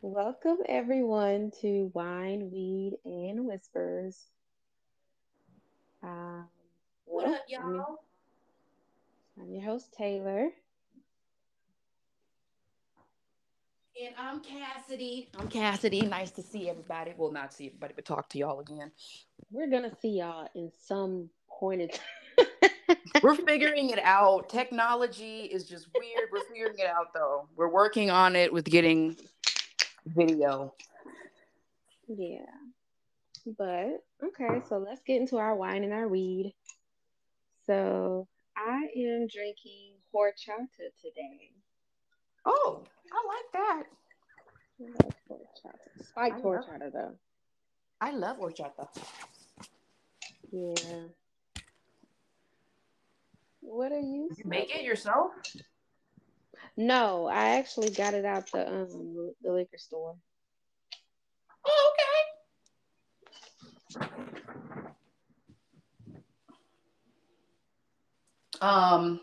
Welcome everyone to Wine, Weed, and Whispers. Um, What well, up, I'm, y'all? I'm your host Taylor. And I'm Cassidy. I'm Cassidy. Nice to see everybody. Well, not see everybody, but talk to y'all again. We're gonna see y'all in some point in time. We're figuring it out. Technology is just weird. We're figuring it out though. We're working on it with getting video. yeah, but okay. So let's get into our wine and our weed. So I am drinking horchata today. Oh, I like that. I love horchata. Spiked I love- horchata though. I love horchata. Yeah. What are you? You make it yourself? No, I actually got it out the um the liquor store. Oh, okay. Um,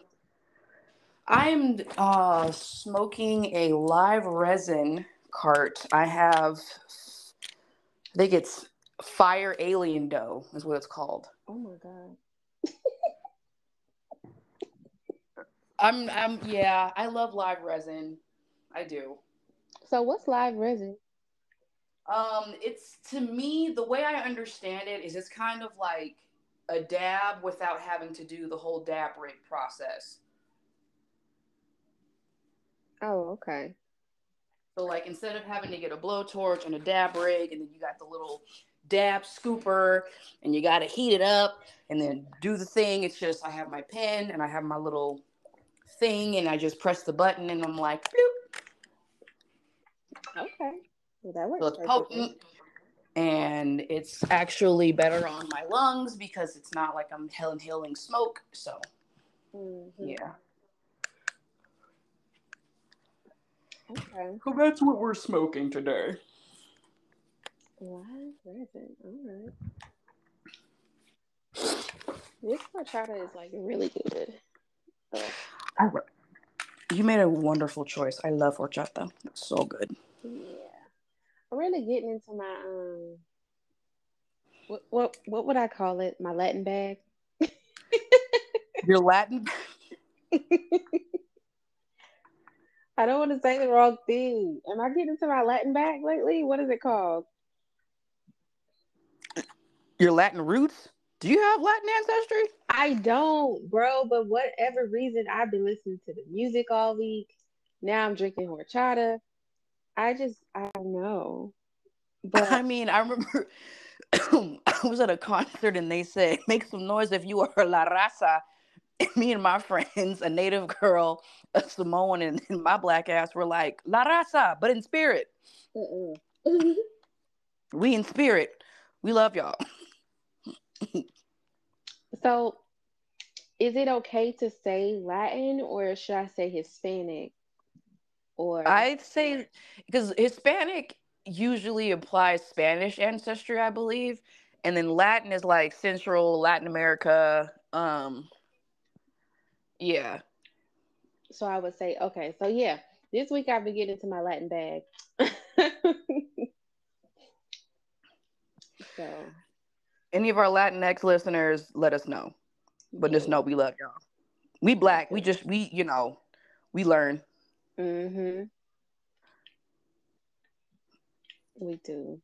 I'm uh smoking a live resin cart. I have, I think it's fire alien dough is what it's called. Oh my god. I'm, I'm, yeah, I love live resin. I do. So what's live resin? Um, it's to me the way I understand it is it's kind of like a dab without having to do the whole dab rig process. Oh, okay. So like instead of having to get a blowtorch and a dab rig, and then you got the little dab scooper, and you got to heat it up and then do the thing. It's just I have my pen and I have my little thing, and I just press the button, and I'm like, bloop. Okay. Well, that works. so it's potent, and it's actually better on my lungs because it's not like I'm inhaling smoke. So Mhm. yeah. Okay. So that's what we're smoking today. Live resin. All right. This horchata is like really good. Oh, You made a wonderful choice. I love horchata. It's so good. yeah. I'm really getting into my um. What what what would I call it? My Latin bag. You're Latin. I don't want to say the wrong thing. Am I getting into my Latin bag lately? What is it called? Your Latin roots. Do you have Latin ancestry? I don't, bro, but whatever reason, I've been listening to the music all week. Now I'm drinking horchata. I just, I don't know. But I mean, I remember I was at a concert and they said, "Make some noise if you are La Raza." And me and my friends, a native girl, a Samoan, and, and my black ass were like La Raza, but in spirit. We in spirit. We love y'all. so is it okay to say Latin or should I say Hispanic? Or I'd say because Hispanic usually implies Spanish ancestry, I believe, and then Latin is like Central Latin America. Um, yeah, so I would say, okay, so yeah, this week I've been getting into my Latin bag. so any of our Latinx listeners, let us know. But just know we love y'all. We black. We just we you know we learn. Mm-hmm. We do.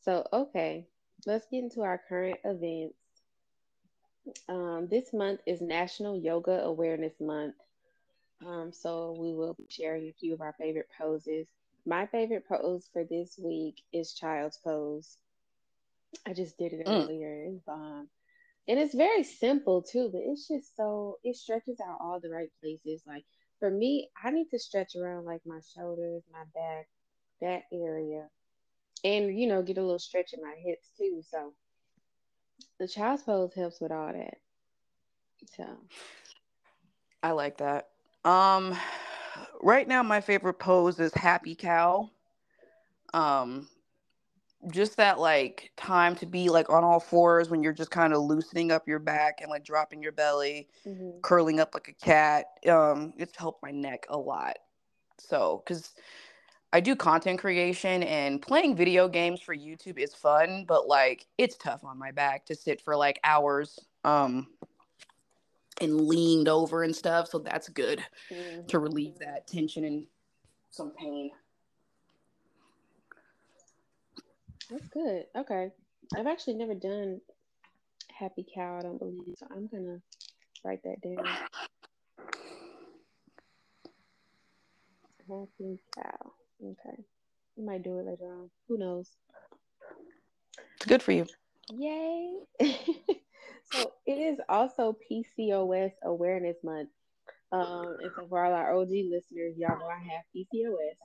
So, okay, let's get into our current events. Um, this month is National Yoga Awareness Month. Um, so we will be sharing a few of our favorite poses. My favorite pose for this week is Child's Pose. I just did it Mm. earlier. It's bomb. And it's very simple too, but it's just so it stretches out all the right places. Like for me, I need to stretch around like my shoulders, my back, that area, and you know, get a little stretch in my hips too. So the child's pose helps with all that. So I like that. Um, right now my favorite pose is Happy Cow. Um, just that like time to be like on all fours when you're just kind of loosening up your back and like dropping your belly, mhm. curling up like a cat. Um, it's helped my neck a lot. So, because I do content creation and playing video games for YouTube is fun, but like it's tough on my back to sit for like hours um and leaned over and stuff, so that's good Mm. to relieve that tension and some pain. That's good. Okay. I've actually never done Happy Cow, I don't believe. So I'm gonna write that down. Happy Cow. Okay. I might do it later on. Who knows? It's good for you. Yay. so it is also PCOS Awareness Month. Um, and so for all our OG listeners, y'all know I have PCOS.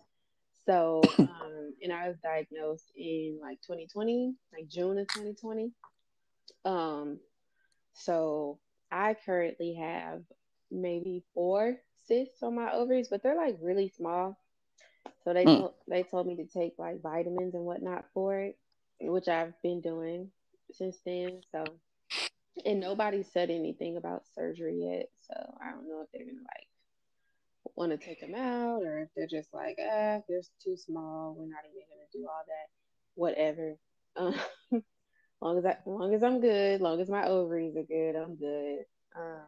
So, um, and I was diagnosed in like 2020, like June of 2020. Um, so I currently have maybe four cysts on my ovaries, but they're like really small. So they Mm. told they told me to take like vitamins and whatnot for it, which I've been doing since then. So, and nobody said anything about surgery yet. So I don't know if they're gonna like want to take them out or if they're just like, ah, they're too small. We're not even gonna do all that. Whatever. Um, long as I, long as I'm good, long as my ovaries are good, I'm good. Um,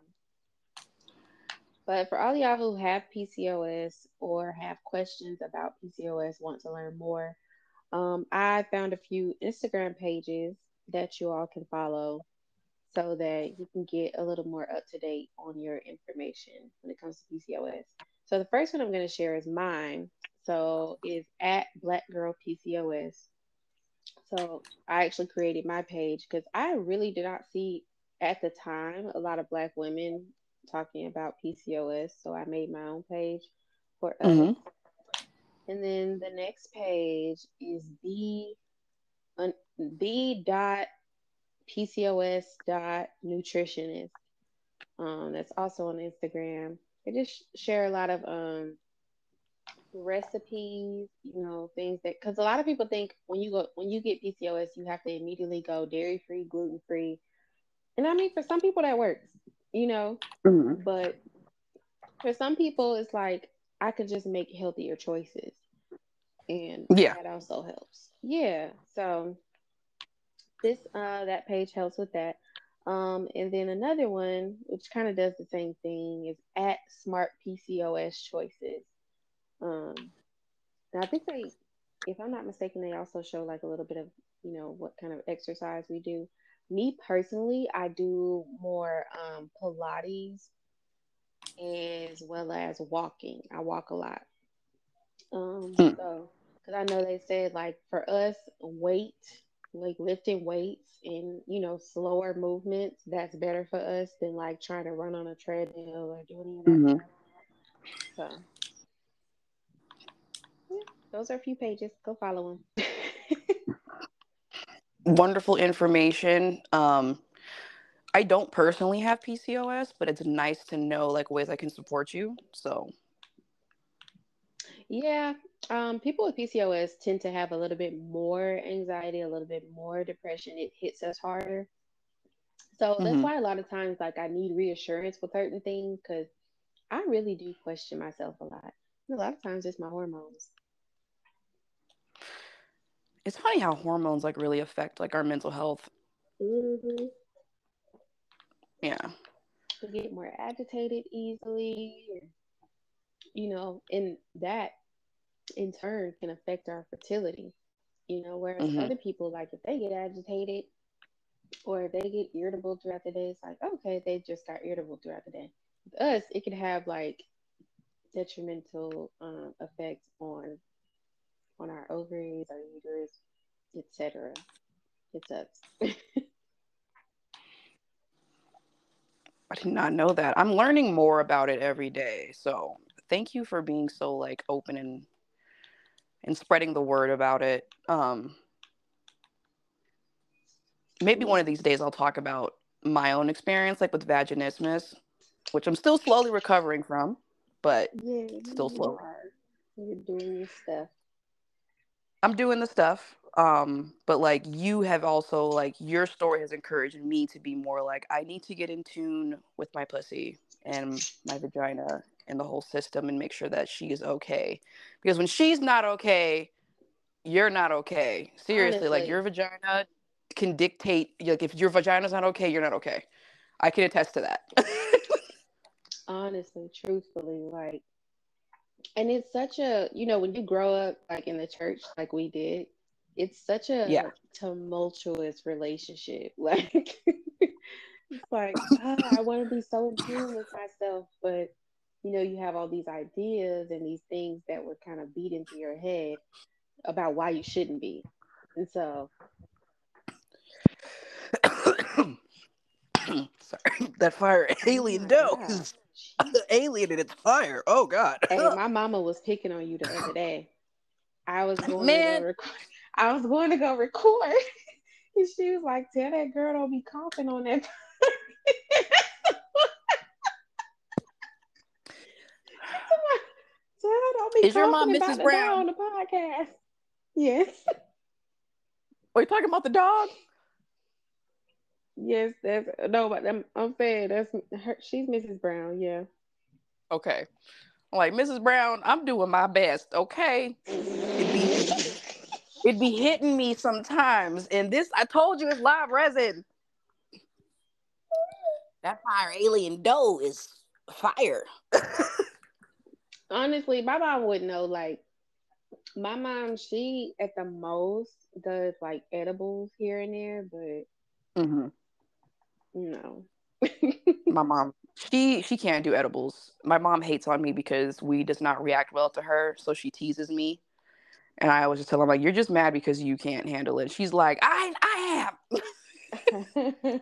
but for all y'all who have PCOS or have questions about PCOS, want to learn more, um, I found a few Instagram pages that you all can follow so that you can get a little more up to date on your information when it comes to PCOS. So the first one I'm going to share is mine. So is at Black Girl PCOS. So I actually created my page because I really did not see at the time a lot of Black women talking about PCOS. So I made my own page for us. Mhm. And then the next page is the un, the dot PCOS dot nutritionist. Um, that's also on Instagram. They just share a lot of um recipes, you know, things that because a lot of people think when you go when you get PCOS, you have to immediately go dairy free, gluten free. And I mean for some people that works, you know, Mhm. but for some people it's like I could just make healthier choices. And Yeah. that also helps. Yeah. So this uh that page helps with that. Um and then another one which kind of does the same thing is at smart PCOS choices. Um and I think they if I'm not mistaken, they also show like a little bit of, you know, what kind of exercise we do. Me personally, I do more um Pilates as well as walking. I walk a lot. Um, Hmm. so because I know they said like for us, weight, like lifting weights and you know slower movements, that's better for us than like trying to run on a treadmill or do any of that Mhm. So yeah, those are a few pages. Go follow them. Wonderful information. Um, I don't personally have PCOS, but it's nice to know like ways I can support you. So yeah, um, people with PCOS tend to have a little bit more anxiety, a little bit more depression. It hits us harder. So that's Mhm. why a lot of times, like, I need reassurance with certain things because I really do question myself a lot. And a lot of times it's my hormones. it's funny how hormones like really affect like our mental health. Mm-hmm. Yeah. We get more agitated easily, you know, and that in turn can affect our fertility. You know, whereas Mhm. other people, like, if they get agitated or if they get irritable throughout the day, it's like, okay, they just got irritable throughout the day. With us, it could have like detrimental um, effects on on our ovaries, our uterus, etc. It sucks. I did not know that. I'm learning more about it every day. So thank you for being so like open and and spreading the word about it. Um maybe one of these days I'll talk about my own experience like with vaginismus, which I'm still slowly recovering from, but yeah, Still slow. You're doing your stuff. I'm doing the stuff. Um, but like you have also like your story has encouraged me to be more like I need to get in tune with my pussy and my vagina in the whole system and make sure that she is okay. Because when she's not okay, you're not okay. Seriously, Honestly. like your vagina can dictate like if your vagina's not okay, you're not okay. I can attest to that. Honestly, truthfully, like and it's such a you know, when you grow up like in the church like we did, it's such a yeah. tumultuous relationship. Like it's like oh, I want to be so in tune with myself, but you know, you have all these ideas and these things that were kind of beat into your head about why you shouldn't be. And so sorry, that fire oh alien oh is alien and it's fire. Oh god. hey, my mama was picking on you the other day. I was going Man. to go record. I was going to go record. and she was like, tell that girl don't be coughing on that. Is your mom Mrs. Brown on the podcast? Yes. Are you talking about the dog? Yes, that's no, but I'm, I'm saying that's her. She's Mrs. Brown. Yeah. Okay. Like Mrs. Brown, I'm doing my best. Okay. It'd be, it'd be hitting me sometimes, and this I told you it's live resin. That fire alien dough is fire. Honestly, my mom would know. Like, my mom, she at the most does like edibles here and there, but mm-hmm. no. my mom, she she can't do edibles. My mom hates on me because weed does not react well to her, so she teases me. And I always just tell her like, "You're just mad because you can't handle it." She's like, "I I am."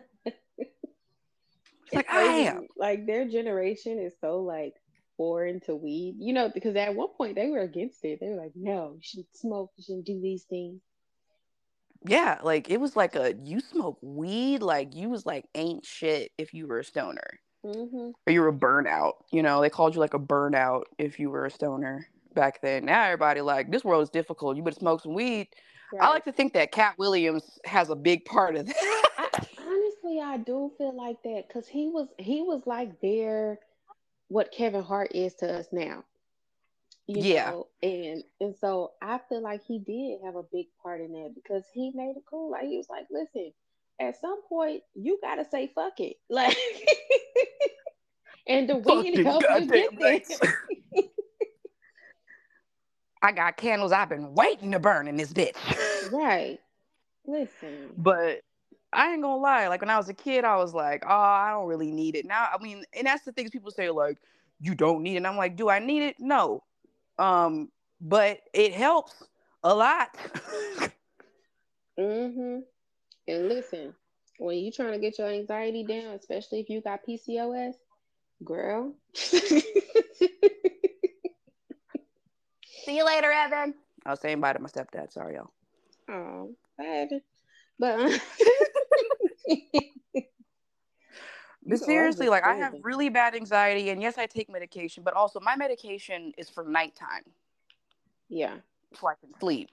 like I am. Like their generation is so like foreign to weed, you know, because at one point they were against it. They were like, no, you shouldn't smoke, you shouldn't do these things. Yeah, like it was like a you smoke weed, like you was like ain't shit if you were a stoner. Mm-hmm. Or you were a burnout. You know, they called you like a burnout if you were a stoner back then. Now everybody like this world is difficult. You better smoke some weed. Right. I like to think that Katt Williams has a big part of that. I, honestly, I do feel like that because he was he was like their what Kevin Hart is to us now. yeah. Know? And and so I feel like he did have a big part in that because he made it cool. Like he was like, listen, at some point you gotta say fuck it. Like and the weed help you get there. I got candles I've been waiting to burn in this bitch. right. Listen. But I ain't gonna lie. Like when I was a kid, I was like, oh, I don't really need it. Now, I mean, and that's the things people say, like, you don't need it. And I'm like, do I need it? No. Um, but it helps a lot. mm-hmm. And listen, when you're trying to get your anxiety down, especially if you got PCOS, girl. See you later, Evan. I was saying bye to my stepdad. Sorry, y'all. Oh, bye, Evan. But but seriously, like I have really bad anxiety, and yes, I take medication, but also my medication is for nighttime. Yeah, so I can sleep.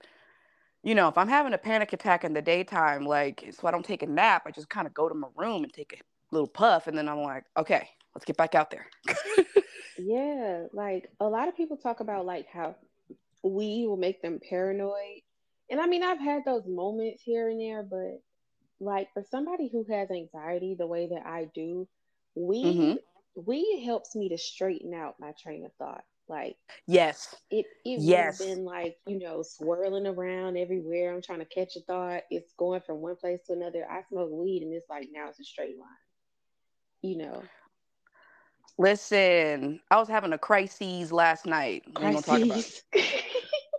You know, if I'm having a panic attack in the daytime, like so I don't take a nap, I just kind of go to my room and take a little puff, and then I'm like, okay, let's get back out there. yeah, like a lot of people talk about like how we will make them paranoid and I mean, I've had those moments here and there, but like for somebody who has anxiety the way that I do, we mm-hmm. weed helps me to straighten out my train of thought. Like yes, it it yes. been like you know swirling around everywhere. I'm trying to catch a thought. It's going from one place to another. I smoke weed and it's like now it's a straight line. You know. Listen, I was having a crisis last night. Crises.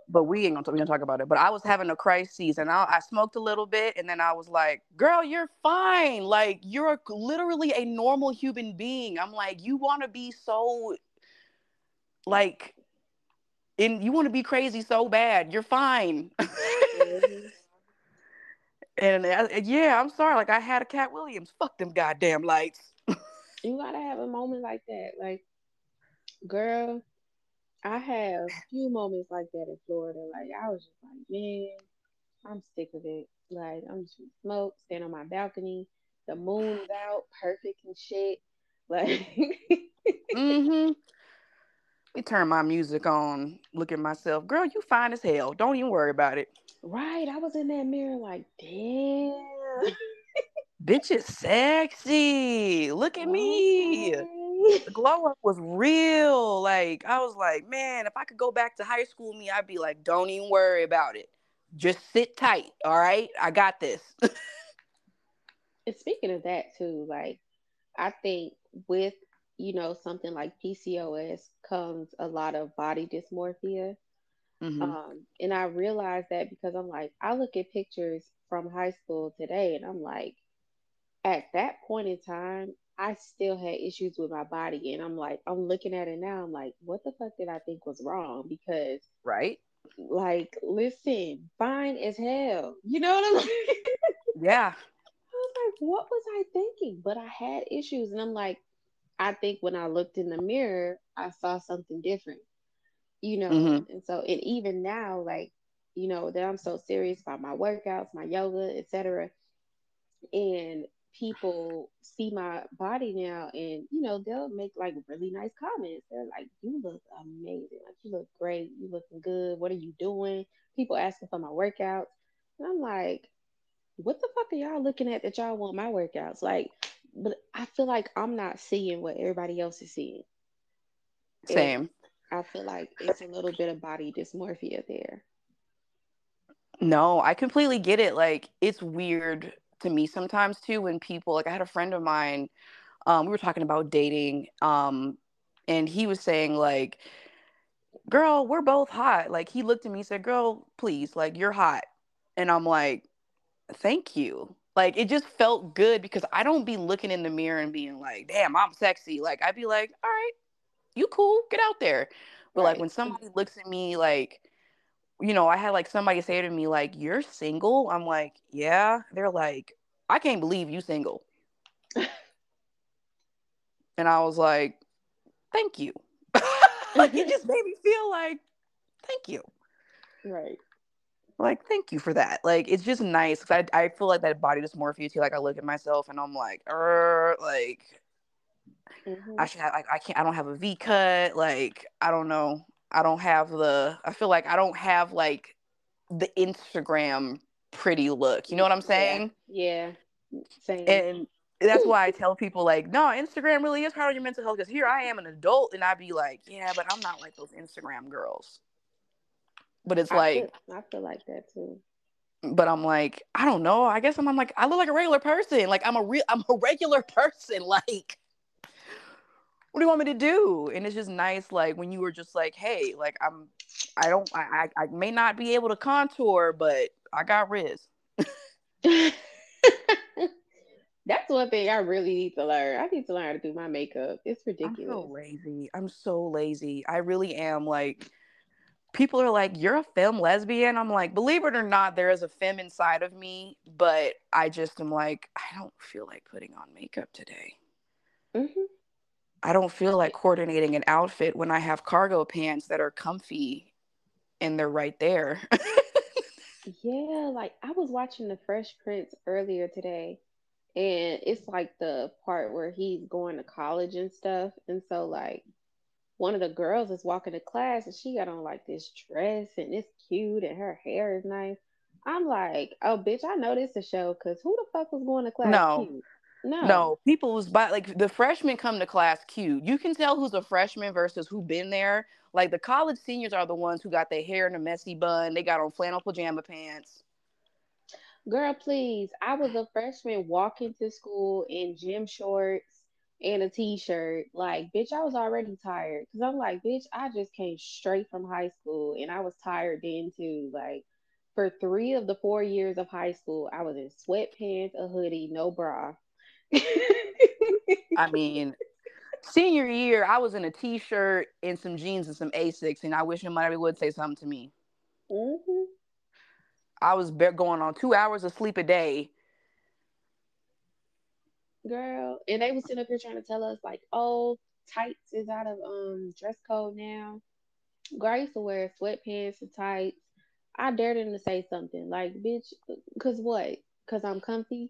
but we ain't gonna, talk, we gonna talk about it. But I was having a crisis and I, I, smoked a little bit and then I was like, girl, you're fine. Like, you're a, literally a normal human being. I'm like, you wanna be so, like, and you wanna be crazy so bad. You're fine. Mm-hmm. and uh, yeah, I'm sorry. Like, I had a Katt Williams. Fuck them goddamn lights. you gotta have a moment like that. Like, girl, I have a few moments like that in Florida. Like I was just like, man, I'm sick of it. Like I'm just smoke, stand on my balcony. The moon's out, perfect and shit. Like, mm-hmm. me turn my music on, look at myself. Girl, you fine as hell. Don't even worry about it. Right. I was in that mirror like, damn. Bitch is sexy. Look at me. The glow up was real. Like, I was like, man, if I could go back to high school me, I'd be like, don't even worry about it. Just sit tight. All right. I got this. and speaking of that too, like I think with you know something like PCOS comes a lot of body dysmorphia. Mm-hmm. Um, and I realized that because I'm like, I look at pictures from high school today, and I'm like, at that point in time, I still had issues with my body, and I'm like, I'm looking at it now, I'm like, what the fuck did I think was wrong? Because right, like, listen, fine as hell, you know what I'm like? Yeah. I was like, what was I thinking? But I had issues, and I'm like, I think when I looked in the mirror, I saw something different, you know. Mm-hmm. And so, and even now, like, you know, that I'm so serious about my workouts, my yoga, etc. And people see my body now, and you know, they'll make like really nice comments. They're like, "You look amazing. Like, you look great. You looking good. What are you doing?" People asking for my workouts, and I'm like, "What the fuck are y'all looking at that y'all want my workouts?" Like, but I feel like I'm not seeing what everybody else is seeing. Same. I feel like it's a little bit of body dysmorphia there. No, I completely get it. Like it's weird to me sometimes too when people like I had a friend of mine, um, we were talking about dating, um, and he was saying like, "Girl, we're both hot." Like he looked at me, said, "Girl, please, like you're hot," and I'm like, "Thank you." Like it just felt good because I don't be looking in the mirror and being like, damn, I'm sexy. Like I'd be like, all right, you cool, get out there. But right. like when somebody looks at me like, you know, I had like somebody say to me, like, you're single. I'm like, yeah. They're like, I can't believe you single. and I was like, thank you. like it just made me feel like, thank you. Right like thank you for that like it's just nice because I, I feel like that body dysmorphia too like i look at myself and i'm like er like mm-hmm. i should have like i can't i don't have a v cut like i don't know i don't have the i feel like i don't have like the instagram pretty look you know what i'm saying yeah, yeah. Same. and that's why I tell people like, no, Instagram really is part of your mental health. Because here I am, an adult, and I'd be like, yeah, but I'm not like those Instagram girls. But it's I like feel, I feel like that too. But I'm like, I don't know. I guess I'm, I'm like, I look like a regular person. Like I'm a real I'm a regular person. Like, what do you want me to do? And it's just nice, like when you were just like, hey, like I'm I don't I I, I may not be able to contour, but I got Riz. That's one thing I really need to learn. I need to learn how to do my makeup. It's ridiculous. I'm so lazy. I'm so lazy. I really am. Like people are like, You're a femme lesbian. I'm like, Believe it or not, there is a femme inside of me, but I just am like, I don't feel like putting on makeup today. Mm-hmm. I don't feel like coordinating an outfit when I have cargo pants that are comfy and they're right there. yeah, like I was watching the Fresh Prince earlier today, and it's like the part where he's going to college and stuff. And so, like, one of the girls is walking to class and she got on like this dress and it's cute and her hair is nice. I'm like, oh, bitch, I know this a show because who the fuck was going to class no. cute? No. No, people was by like the freshmen come to class cute. You can tell who's a freshman versus who been there. Like the college seniors are the ones who got their hair in a messy bun. They got on flannel pajama pants. Girl, please. I was a freshman walking to school in gym shorts and a t-shirt. Like, bitch, I was already tired because I'm like, bitch, I just came straight from high school and I was tired then too. Like, for three of the four years of high school, I was in sweatpants, a hoodie, no bra. I mean, senior year, I was in a t-shirt and some jeans and some Asics, and I wish somebody would say something to me. Mm-hmm. I was going on two hours of sleep a day girl. And they was sitting up here trying to tell us like, oh, tights is out of um dress code now. Girl, I used to wear sweatpants and tights. I dared them to say something like, bitch, cause what? Cause I'm comfy.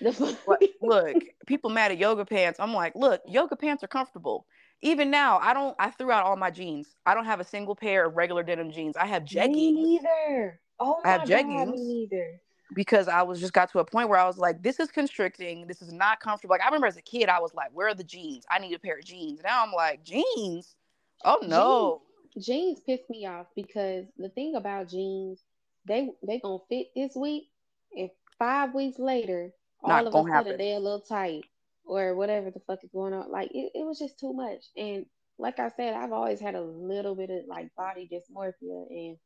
look, people mad at yoga pants. I'm like, look, yoga pants are comfortable. even now, I don't. I threw out all my jeans. I don't have a single pair of regular denim jeans. I have jeggings. Me neither. Oh I have jeggings. neither. because I was just got to a point where I was like, this is constricting. This is not comfortable. Like I remember as a kid, I was like, where are the jeans? I need a pair of jeans. Now I'm like, jeans? Oh no. Jeans piss me off because the thing about jeans, they they gonna fit this week, and five weeks later, all Not of a gonna sudden they're a little tight or whatever the fuck is going on. Like it, it was just too much. And like I said, I've always had a little bit of like body dysmorphia and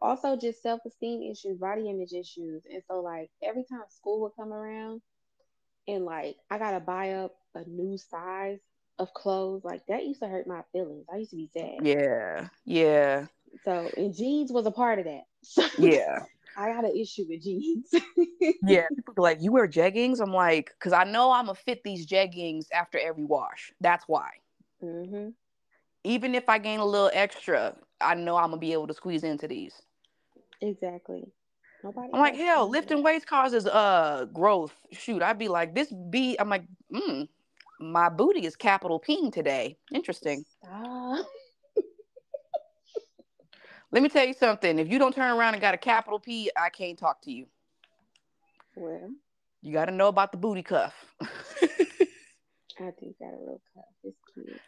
also just self esteem issues, body image issues. And so like every time school would come around and like I gotta buy up a new size of clothes, like that used to hurt my feelings. I used to be sad. Yeah. Yeah. So and jeans was a part of that. Yeah. I got an issue with jeans. Yeah. People be like, you wear jeggings? I'm like, because I know I'm gonna fit these jeggings after every wash. That's why. Mm-hmm. Even if I gain a little extra, I know I'm gonna be able to squeeze into these. Exactly. Nobody. I'm like, hell, lifting weights causes uh growth. Shoot, I'd be like, this B. I'm like, mm, my booty is capital P today. Interesting. Stop. Let me tell you something. If you don't turn around and got a capital P, I can't talk to you. Well, You got to know about the booty cuff. I do got a little cuff. It's cute.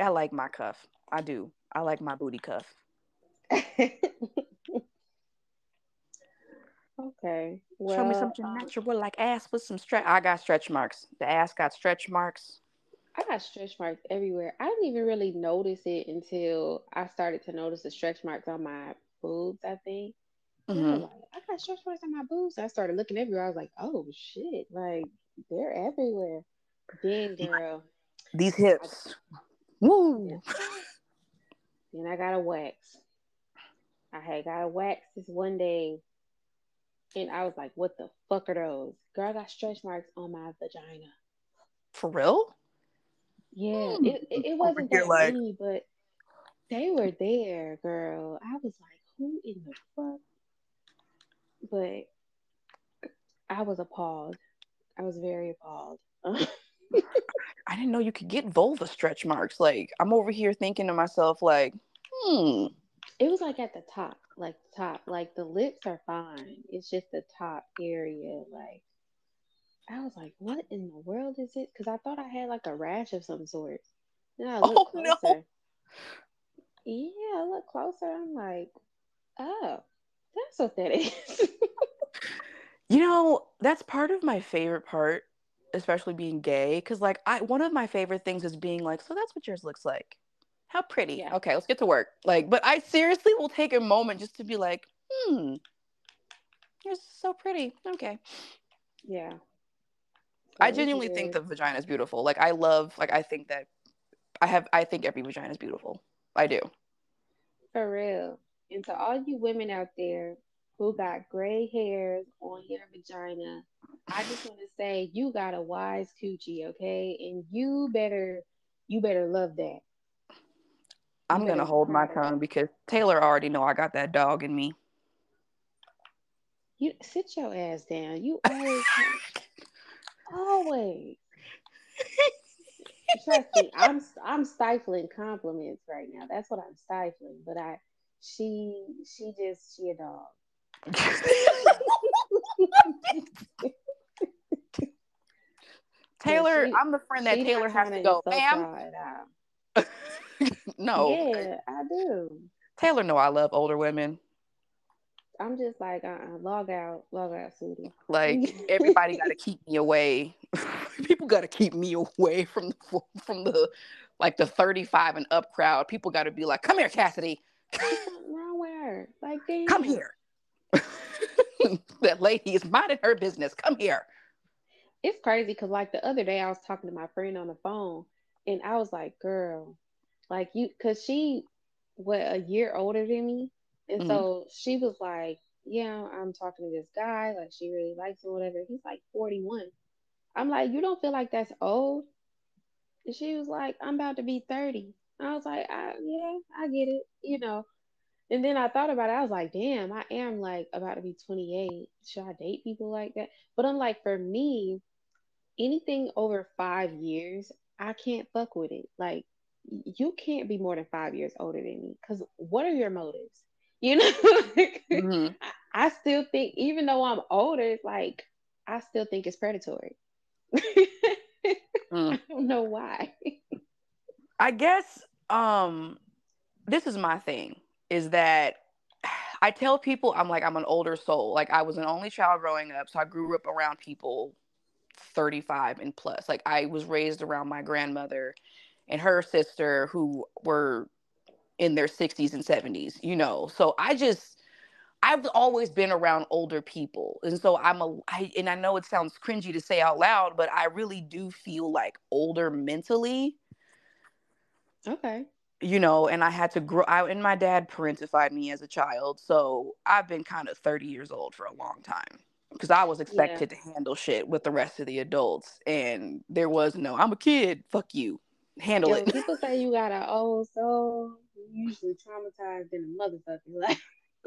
I like my cuff. I do. I like my booty cuff. okay. Well, Show me something um, natural like ass with some stretch. I got stretch marks. The ass got stretch marks. I got stretch marks everywhere. I didn't even really notice it until I started to notice the stretch marks on my boobs. I think. And I mm-hmm. like, I got stretch marks on my boobs. I started looking everywhere. I was like, oh shit, like they're everywhere. Then, girl, These hips. Woo. then I got a wax. I had got a wax this one day, and I was like, what the fuck are those? Girl, I got stretch marks on my vagina. For real? Yeah, Hmm. it, it, it wasn't here, that like- many, but they were there, girl. I was like, who in the fuck? But I was appalled. I was very appalled. I didn't know you could get vulva stretch marks. Like, I'm over here thinking to myself, like, hmm. it was like at the top, like the top, like the lips are fine. It's just the top area. Like I was like, what in the world is it? Because I thought I had like a rash of some sort. Then I look Oh, no. closer. Yeah, I look closer. I'm like, oh, that's what that is. You know, that's part of my favorite part, especially being gay. Cause like I one of my favorite things is being like, so that's what yours looks like. How pretty. Yeah. Okay, let's get to work. Like, but I seriously will take a moment just to be like, hmm, yours is so pretty. Okay. yeah. I genuinely think the vagina is beautiful. Like I love, like I think that I have I think every vagina is beautiful. I do. For real. And to all you women out there who got gray hairs on your vagina, I just want to say you got a wise coochie, okay? And you better you better love that. I'm gonna hold my tongue because Taylor already know I got that dog in me. You sit your ass down. You always always. Trust me, I'm I'm stifling compliments right now. That's what I'm stifling. But I she she just she a dog. Taylor, she- I'm the friend that Taylor has to go, ma'am. y'all at all. no. Yeah, I do. Taylor know I love older women. I'm just like, uh-uh, log out, log out, Sudie. Like everybody got to keep me away. People got to keep me away from the from the like the 35 and up crowd. People got to be like, "Come here, Cassidy. There's something wrong with. Like, damn. Come here." that lady is minding her business. Come here. It's crazy because, like, the other day I was talking to my friend on the phone, and I was like, girl, like, you, because she, what, a year older than me. And Mhm. so she was like, yeah, I'm talking to this guy. Like, she really likes him, whatever. He's like 41. I'm like, you don't feel like that's old? And she was like, I'm about to be 30. I was like, I, yeah, I get it, you know. And then I thought about it. I was like, damn, I am like about to be 28. Should I date people like that? But I'm like, for me, anything over five years, I can't fuck with it. Like, you can't be more than five years older than me. Because what are your motives? You know, mm-hmm. I, I still think, even though I'm older, it's like I still think it's predatory. mm. I don't know why. I guess um this is my thing is that I tell people I'm like I'm an older soul. Like I was an only child growing up, so I grew up around people 35 and plus. Like I was raised around my grandmother and her sister who were in their 60s and 70s, you know. So I just I've always been around older people. And so I'm a I, and I know it sounds cringy to say out loud, but I really do feel like older mentally. Okay. You know, and I had to grow out and my dad parentified me as a child. So I've been kind of 30 years old for a long time because I was expected yeah. to handle shit with the rest of the adults, and there was no, I'm a kid, fuck you, handle Yo, it. People say you got an old soul, usually traumatized in a motherfucker, like.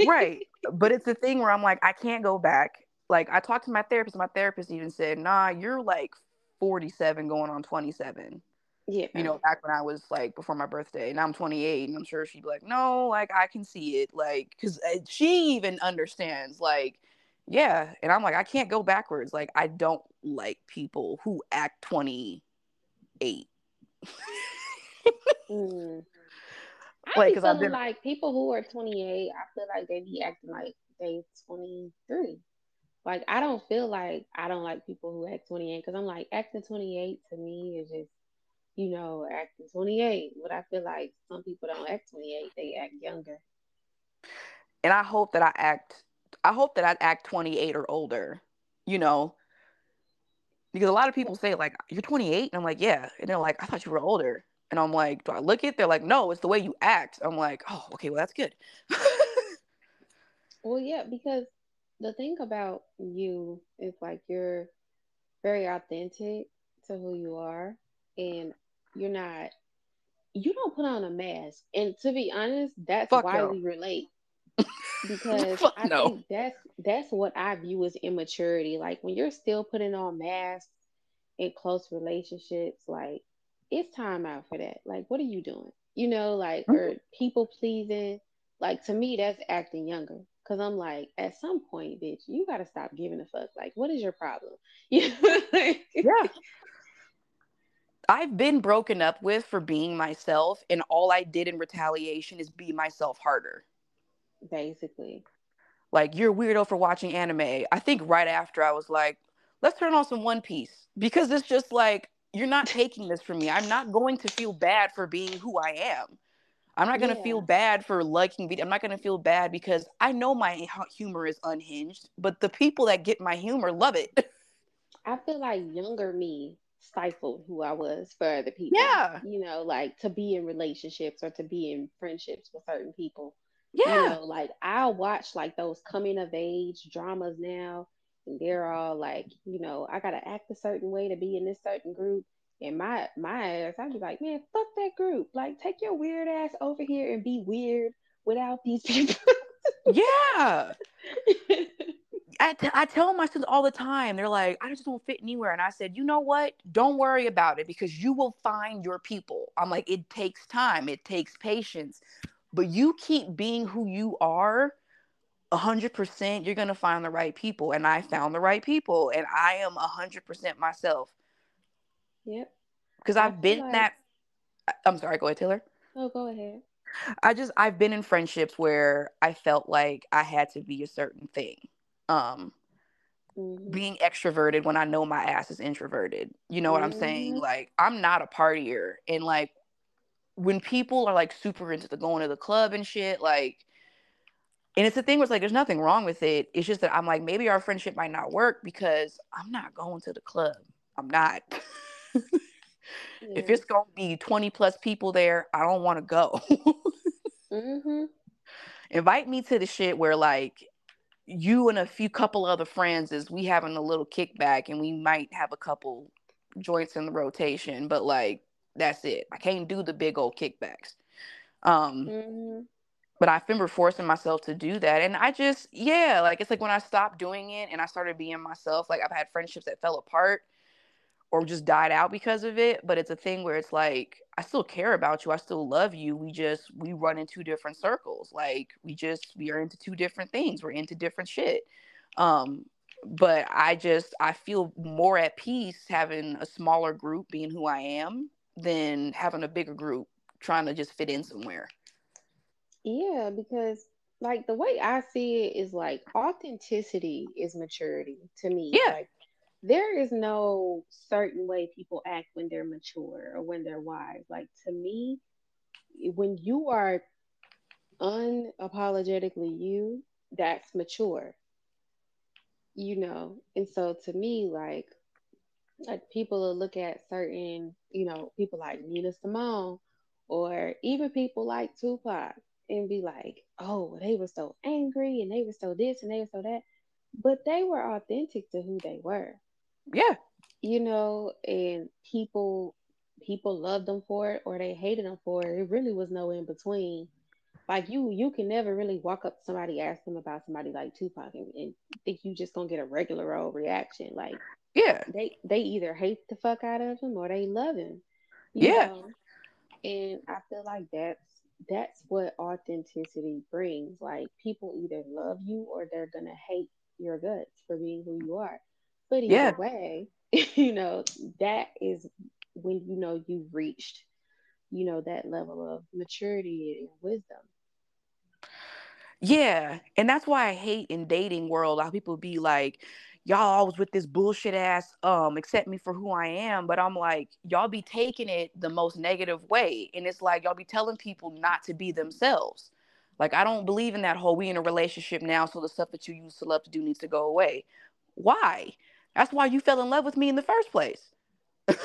right, but it's the thing where I'm like, I can't go back. Like I talked to my therapist, my therapist even said, "Nah, you're like 47, going on 27." Yeah. You know, back when I was like before my birthday, now I'm 28, and I'm sure she'd be like, "No, like I can see it," like because uh, she even understands, like yeah and i'm like i can't go backwards like i don't like people who act 28 mm. Like because i've been like people who are 28 i feel like they be acting like they 23 like i don't feel like i don't like people who act 28 because i'm like acting 28 to me is just you know acting 28 but i feel like some people don't act 28 they act younger. And i hope that i act I hope that I'd act 28 or older, you know, because a lot of people say like you're 28 and I'm like yeah. And they're like I thought you were older and I'm like do I look it they're like no it's the way you act I'm like oh okay well that's good well yeah because the thing about you is like you're very authentic to who you are and you're not you don't put on a mask and to be honest that's Fuck why no. we relate because I no. think that's that's what I view as immaturity. Like when you're still putting on masks in close relationships, like it's time out for that. Like, what are you doing? You know, like mm-hmm. or people pleasing. Like to me, that's acting younger. Cause I'm like, at some point, bitch, you gotta stop giving a fuck. Like, what is your problem? You know? like, yeah. I've been broken up with for being myself, and all I did in retaliation is be myself harder basically. Like you're weirdo for watching anime. I think right after I was like, let's turn on some One Piece because it's just like you're not taking this from me. I'm not going to feel bad for being who I am. I'm not going to yeah. feel bad for liking video. I'm not going to feel bad because I know my humor is unhinged, but the people that get my humor love it. I feel like younger me stifled who I was for other people. Yeah. You know, like to be in relationships or to be in friendships with certain people. Yeah. You know, like I watch like those coming of age dramas now, and they're all like, you know, I gotta act a certain way to be in this certain group. And my my ass, I'd be like, man, fuck that group. Like, take your weird ass over here and be weird without these people. yeah. I, t- I tell my students all the time, they're like, I just don't fit anywhere. And I said, you know what? Don't worry about it because you will find your people. I'm like, it takes time, it takes patience but you keep being who you are 100% you're going to find the right people and i found the right people and i am 100% myself yep because i've been like... that i'm sorry go ahead taylor oh go ahead i just i've been in friendships where i felt like i had to be a certain thing um mm-hmm. being extroverted when i know my ass is introverted you know mm-hmm. what i'm saying mm-hmm. like i'm not a partier and like when people are like super into the going to the club and shit, like, and it's the thing was like, there's nothing wrong with it. It's just that I'm like, maybe our friendship might not work because I'm not going to the club. I'm not. yeah. If it's gonna be 20 plus people there, I don't want to go. mm-hmm. Invite me to the shit where like you and a few couple other friends is we having a little kickback and we might have a couple joints in the rotation, but like that's it. I can't do the big old kickbacks. Um, mm-hmm. But I remember forcing myself to do that. And I just, yeah, like it's like when I stopped doing it and I started being myself, like I've had friendships that fell apart or just died out because of it but it's a thing where it's like i still care about you i still love you we just we run in two different circles like we just we are into two different things we're into different shit um but i just i feel more at peace having a smaller group being who i am than having a bigger group trying to just fit in somewhere yeah because like the way i see it is like authenticity is maturity to me yeah like there is no certain way people act when they're mature or when they're wise. Like to me, when you are unapologetically you, that's mature. You know, and so to me, like like people will look at certain, you know, people like Nina Simone or even people like Tupac and be like, oh, they were so angry and they were so this and they were so that. But they were authentic to who they were. Yeah. You know, and people people loved them for it or they hated them for it. It really was no in between. Like you, you can never really walk up to somebody, ask them about somebody like Tupac, and, and think you just gonna get a regular old reaction. Like, yeah, they they either hate the fuck out of him or they love him. yeah, know? and I feel like that's that's what authenticity brings. Like people either love you or they're gonna hate your guts for being who you are. But either yeah. way, you know, that is when you know you've reached, you know, that level of maturity and wisdom. Yeah. And that's why I hate in dating world how people be like, y'all always with this bullshit ass um accept me for who I am. But I'm like, y'all be taking it the most negative way. And it's like y'all be telling people not to be themselves. Like I don't believe in that whole we in a relationship now, so the stuff that you used to love to do needs to go away. Why? That's why you fell in love with me in the first place.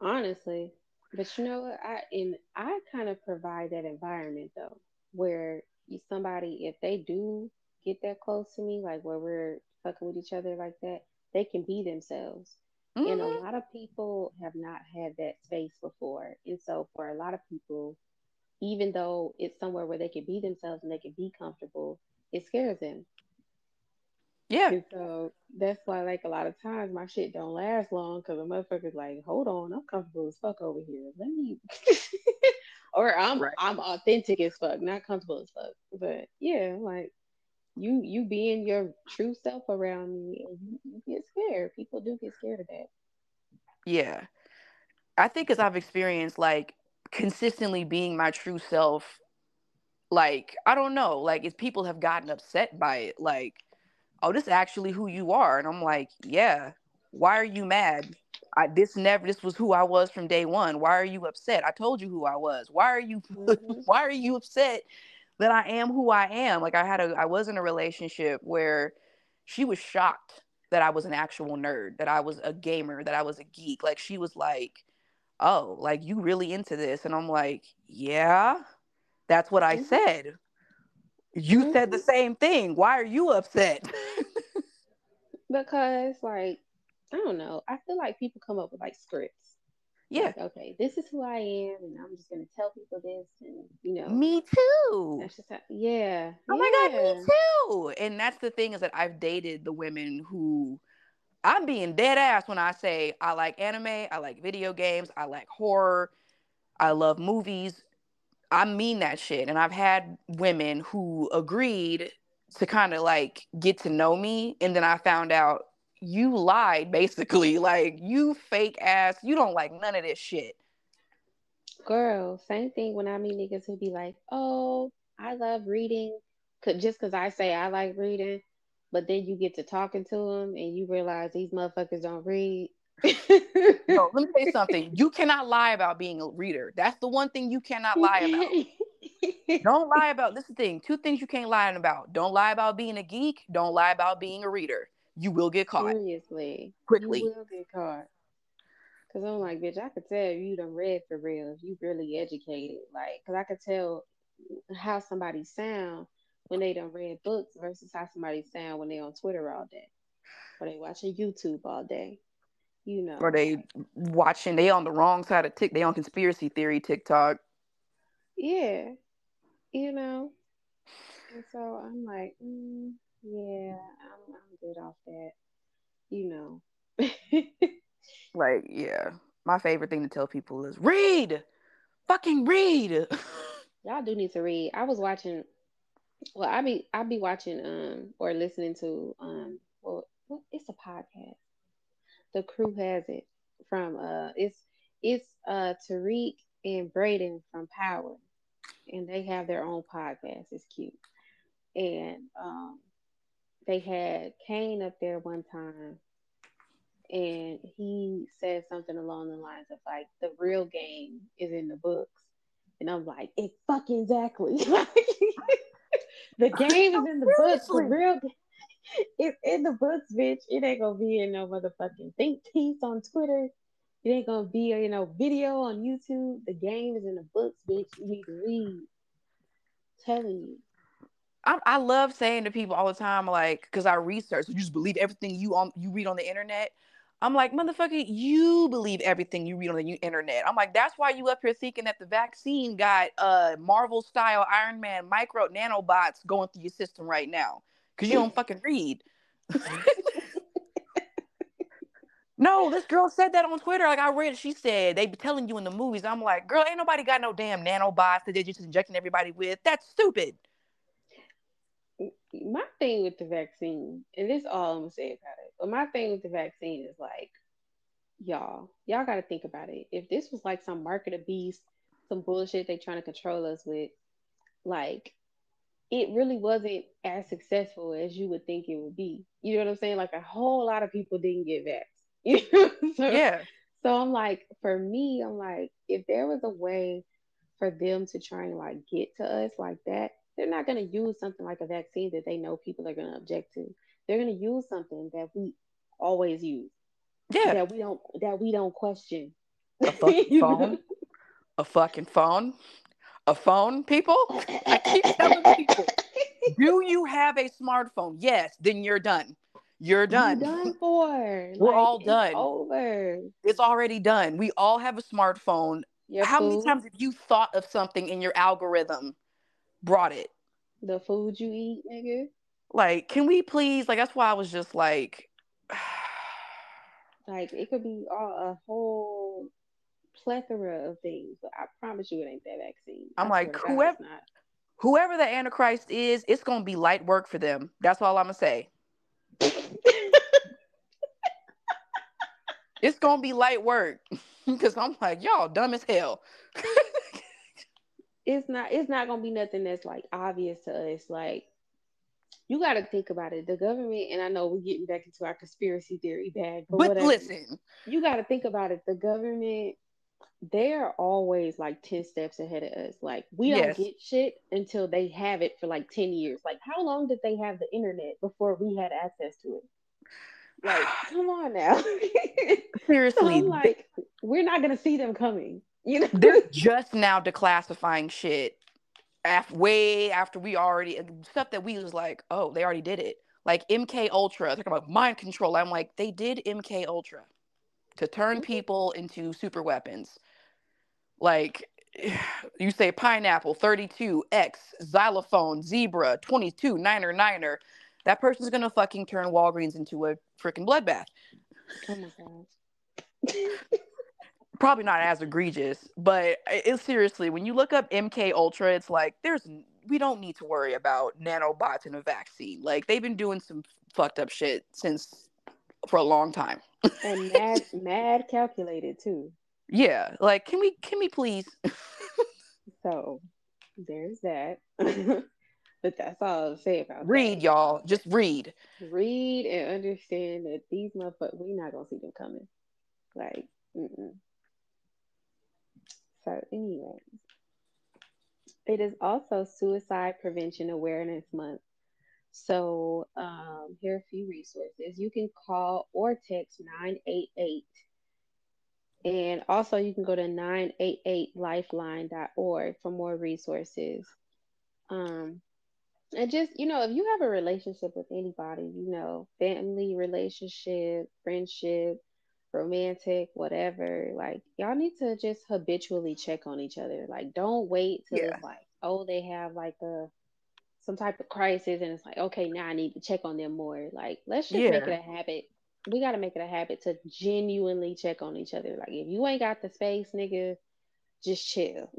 Honestly. But you know? I and I kind of provide that environment though, where somebody if they do get that close to me, like where we're fucking with each other like that, they can be themselves. Mm-hmm. And a mm-hmm. lot of people have not had that space before. And so for a lot of people, even though it's somewhere where they can be themselves and they can be comfortable, it scares them. Yeah. And so that's why, like, a lot of times my shit don't last long because a motherfucker's like, hold on, I'm comfortable as fuck over here. Let me, or I'm right. I'm authentic as fuck, not comfortable as fuck. But yeah, like you you being your true self around me, and you, you get scared. People do get scared of that. Yeah, I think as I've experienced, like consistently being my true self, like I don't know, like if people have gotten upset by it, like oh, this is actually who you are. And I'm like, yeah, why are you mad? I, this never, this was who I was from day one. Why are you upset? I told you who I was. Why are you, mm-hmm. why are you upset that I am who I am? Like I had a, I was in a relationship where she was shocked that I was an actual nerd, that I was a gamer, that I was a geek. Like she was like, oh, like you really into this. And I'm like, yeah, that's what I mm-hmm. said. You mm-hmm. said the same thing. Why are you upset? because, like, I don't know. I feel like people come up with like scripts. Yeah. Okay, this is who I am, and I'm just gonna tell people this, and you know. Me too. That's just how, yeah. Oh yeah. my god, me too. And that's the thing is that I've dated the women who I'm being dead ass when I say I like anime, I like video games, I like horror, I love movies. I mean that shit. And I've had women who agreed to kind of like get to know me. And then I found out you lied basically. Like you fake ass, you don't like none of this shit. Girl, same thing when I meet niggas who be like, oh, I love reading. Just because I say I like reading, but then you get to talking to them and you realize these motherfuckers don't read no, let me say something. You cannot lie about being a reader. That's the one thing you cannot lie about. Don't lie about this is the thing. Two things you can't lie about. Don't lie about being a geek. Don't lie about being a reader. You will get caught. Seriously. Quickly. You will get caught. Cause I'm like, bitch, I could tell you done read for real. If you really educated. Like, cause I could tell how somebody sound when they done read books versus how somebody sound when they on Twitter all day. Or they watching YouTube all day you know. Or they watching, they on the wrong side of tick, they on conspiracy theory TikTok. Yeah, you know. And so I'm like, mm, yeah, I'm, I'm good off that, you know. Like, yeah. My favorite thing to tell people is read. Fucking read. Y'all do need to read. I was watching well, I be I be watching um or listening to um well it's a podcast. The crew has it from uh it's it's uh Tariq and Brayden from Power. And they have their own podcast. It's cute. And um they had Kane up there one time and he said something along the lines of like the real game is in the books. And I'm like, it fucking exactly. the game is in the books. The real it's in the books, bitch. It ain't gonna be in no motherfucking think piece on Twitter. It ain't gonna be a you know video on YouTube. The game is in the books, bitch. You need to read. I'm telling you. I, I love saying to people all the time, like, because I research, you just believe everything you on you read on the internet. I'm like, motherfucker, you believe everything you read on the internet. I'm like, that's why you up here thinking that the vaccine got uh Marvel style Iron Man micro nanobots going through your system right now. Cause you don't fucking read. no, this girl said that on Twitter. Like I read, she said they be telling you in the movies. I'm like, girl, ain't nobody got no damn nanobots that they're just injecting everybody with. That's stupid my thing with the vaccine, and this is all I'm gonna say about it, but my thing with the vaccine is like, y'all, y'all gotta think about it. If this was like some market of beast, some bullshit they trying to control us with, like it really wasn't as successful as you would think it would be. You know what I'm saying? Like a whole lot of people didn't get vaccinated. You know? so, yeah. So I'm like, for me, I'm like, if there was a way for them to try and like get to us like that, they're not going to use something like a vaccine that they know people are going to object to. They're going to use something that we always use. Yeah. That we don't that we don't question. A fucking phone. a fucking phone. A phone, people. I keep telling people. Do you have a smartphone? Yes, then you're done. You're done. You're done for. We're like, all done. over. It's already done. We all have a smartphone. Your How food? many times have you thought of something in your algorithm brought it. The food you eat, nigga. Like, can we please? Like, that's why I was just like, like it could be all, a whole plethora of things, but I promise you, it ain't that vaccine. I'm like, whoever, whoever the Antichrist is, it's gonna be light work for them. That's all I'm gonna say. it's gonna be light work because I'm like, y'all dumb as hell it's not it's not gonna be nothing that's like obvious to us. Like you got to think about it. The government, and I know we're getting back into our conspiracy theory bag, but, but listen, you got to think about it. The government, they're always like 10 steps ahead of us. Like, we don't get shit until they have it for like 10 years. Like, how long did they have the internet before we had access to it? Like, come on now. Seriously. so like, we're not going to see them coming. You know, they're just now declassifying shit after, way after we already stuff that we was like, oh, they already did it. Like MK Ultra, talking about mind control. I'm like, they did MK Ultra to turn mm-hmm. people into super weapons. Like you say pineapple, 32, X, xylophone, zebra, 22, niner, niner. That person's gonna fucking turn Walgreens into a freaking bloodbath. Oh my god. probably not as egregious, but it's seriously when you look up MK Ultra, it's like there's we don't need to worry about nanobots in a vaccine. Like they've been doing some fucked up shit since for a long time. and mad mad calculated too. Yeah, like can we can we please So there's that. but that's all I'll say about read, that. y'all. Just read. Read and understand that these motherfuckers, we not gonna see them coming. Like, mm-mm. So, anyways, it is also Suicide Prevention Awareness Month. So, um, here are a few resources. You can call or text 988. And also, you can go to 988lifeline.org for more resources. Um, and just, you know, if you have a relationship with anybody, you know, family relationship, friendship, romantic, whatever, like y'all need to just habitually check on each other. Like don't wait till yeah. it's like, oh, they have like a some type of crisis and it's like, okay, now I need to check on them more. Like let's just yeah. make it a habit. we got to make it a habit to genuinely check on each other. Like if you ain't got the space, nigga, just chill.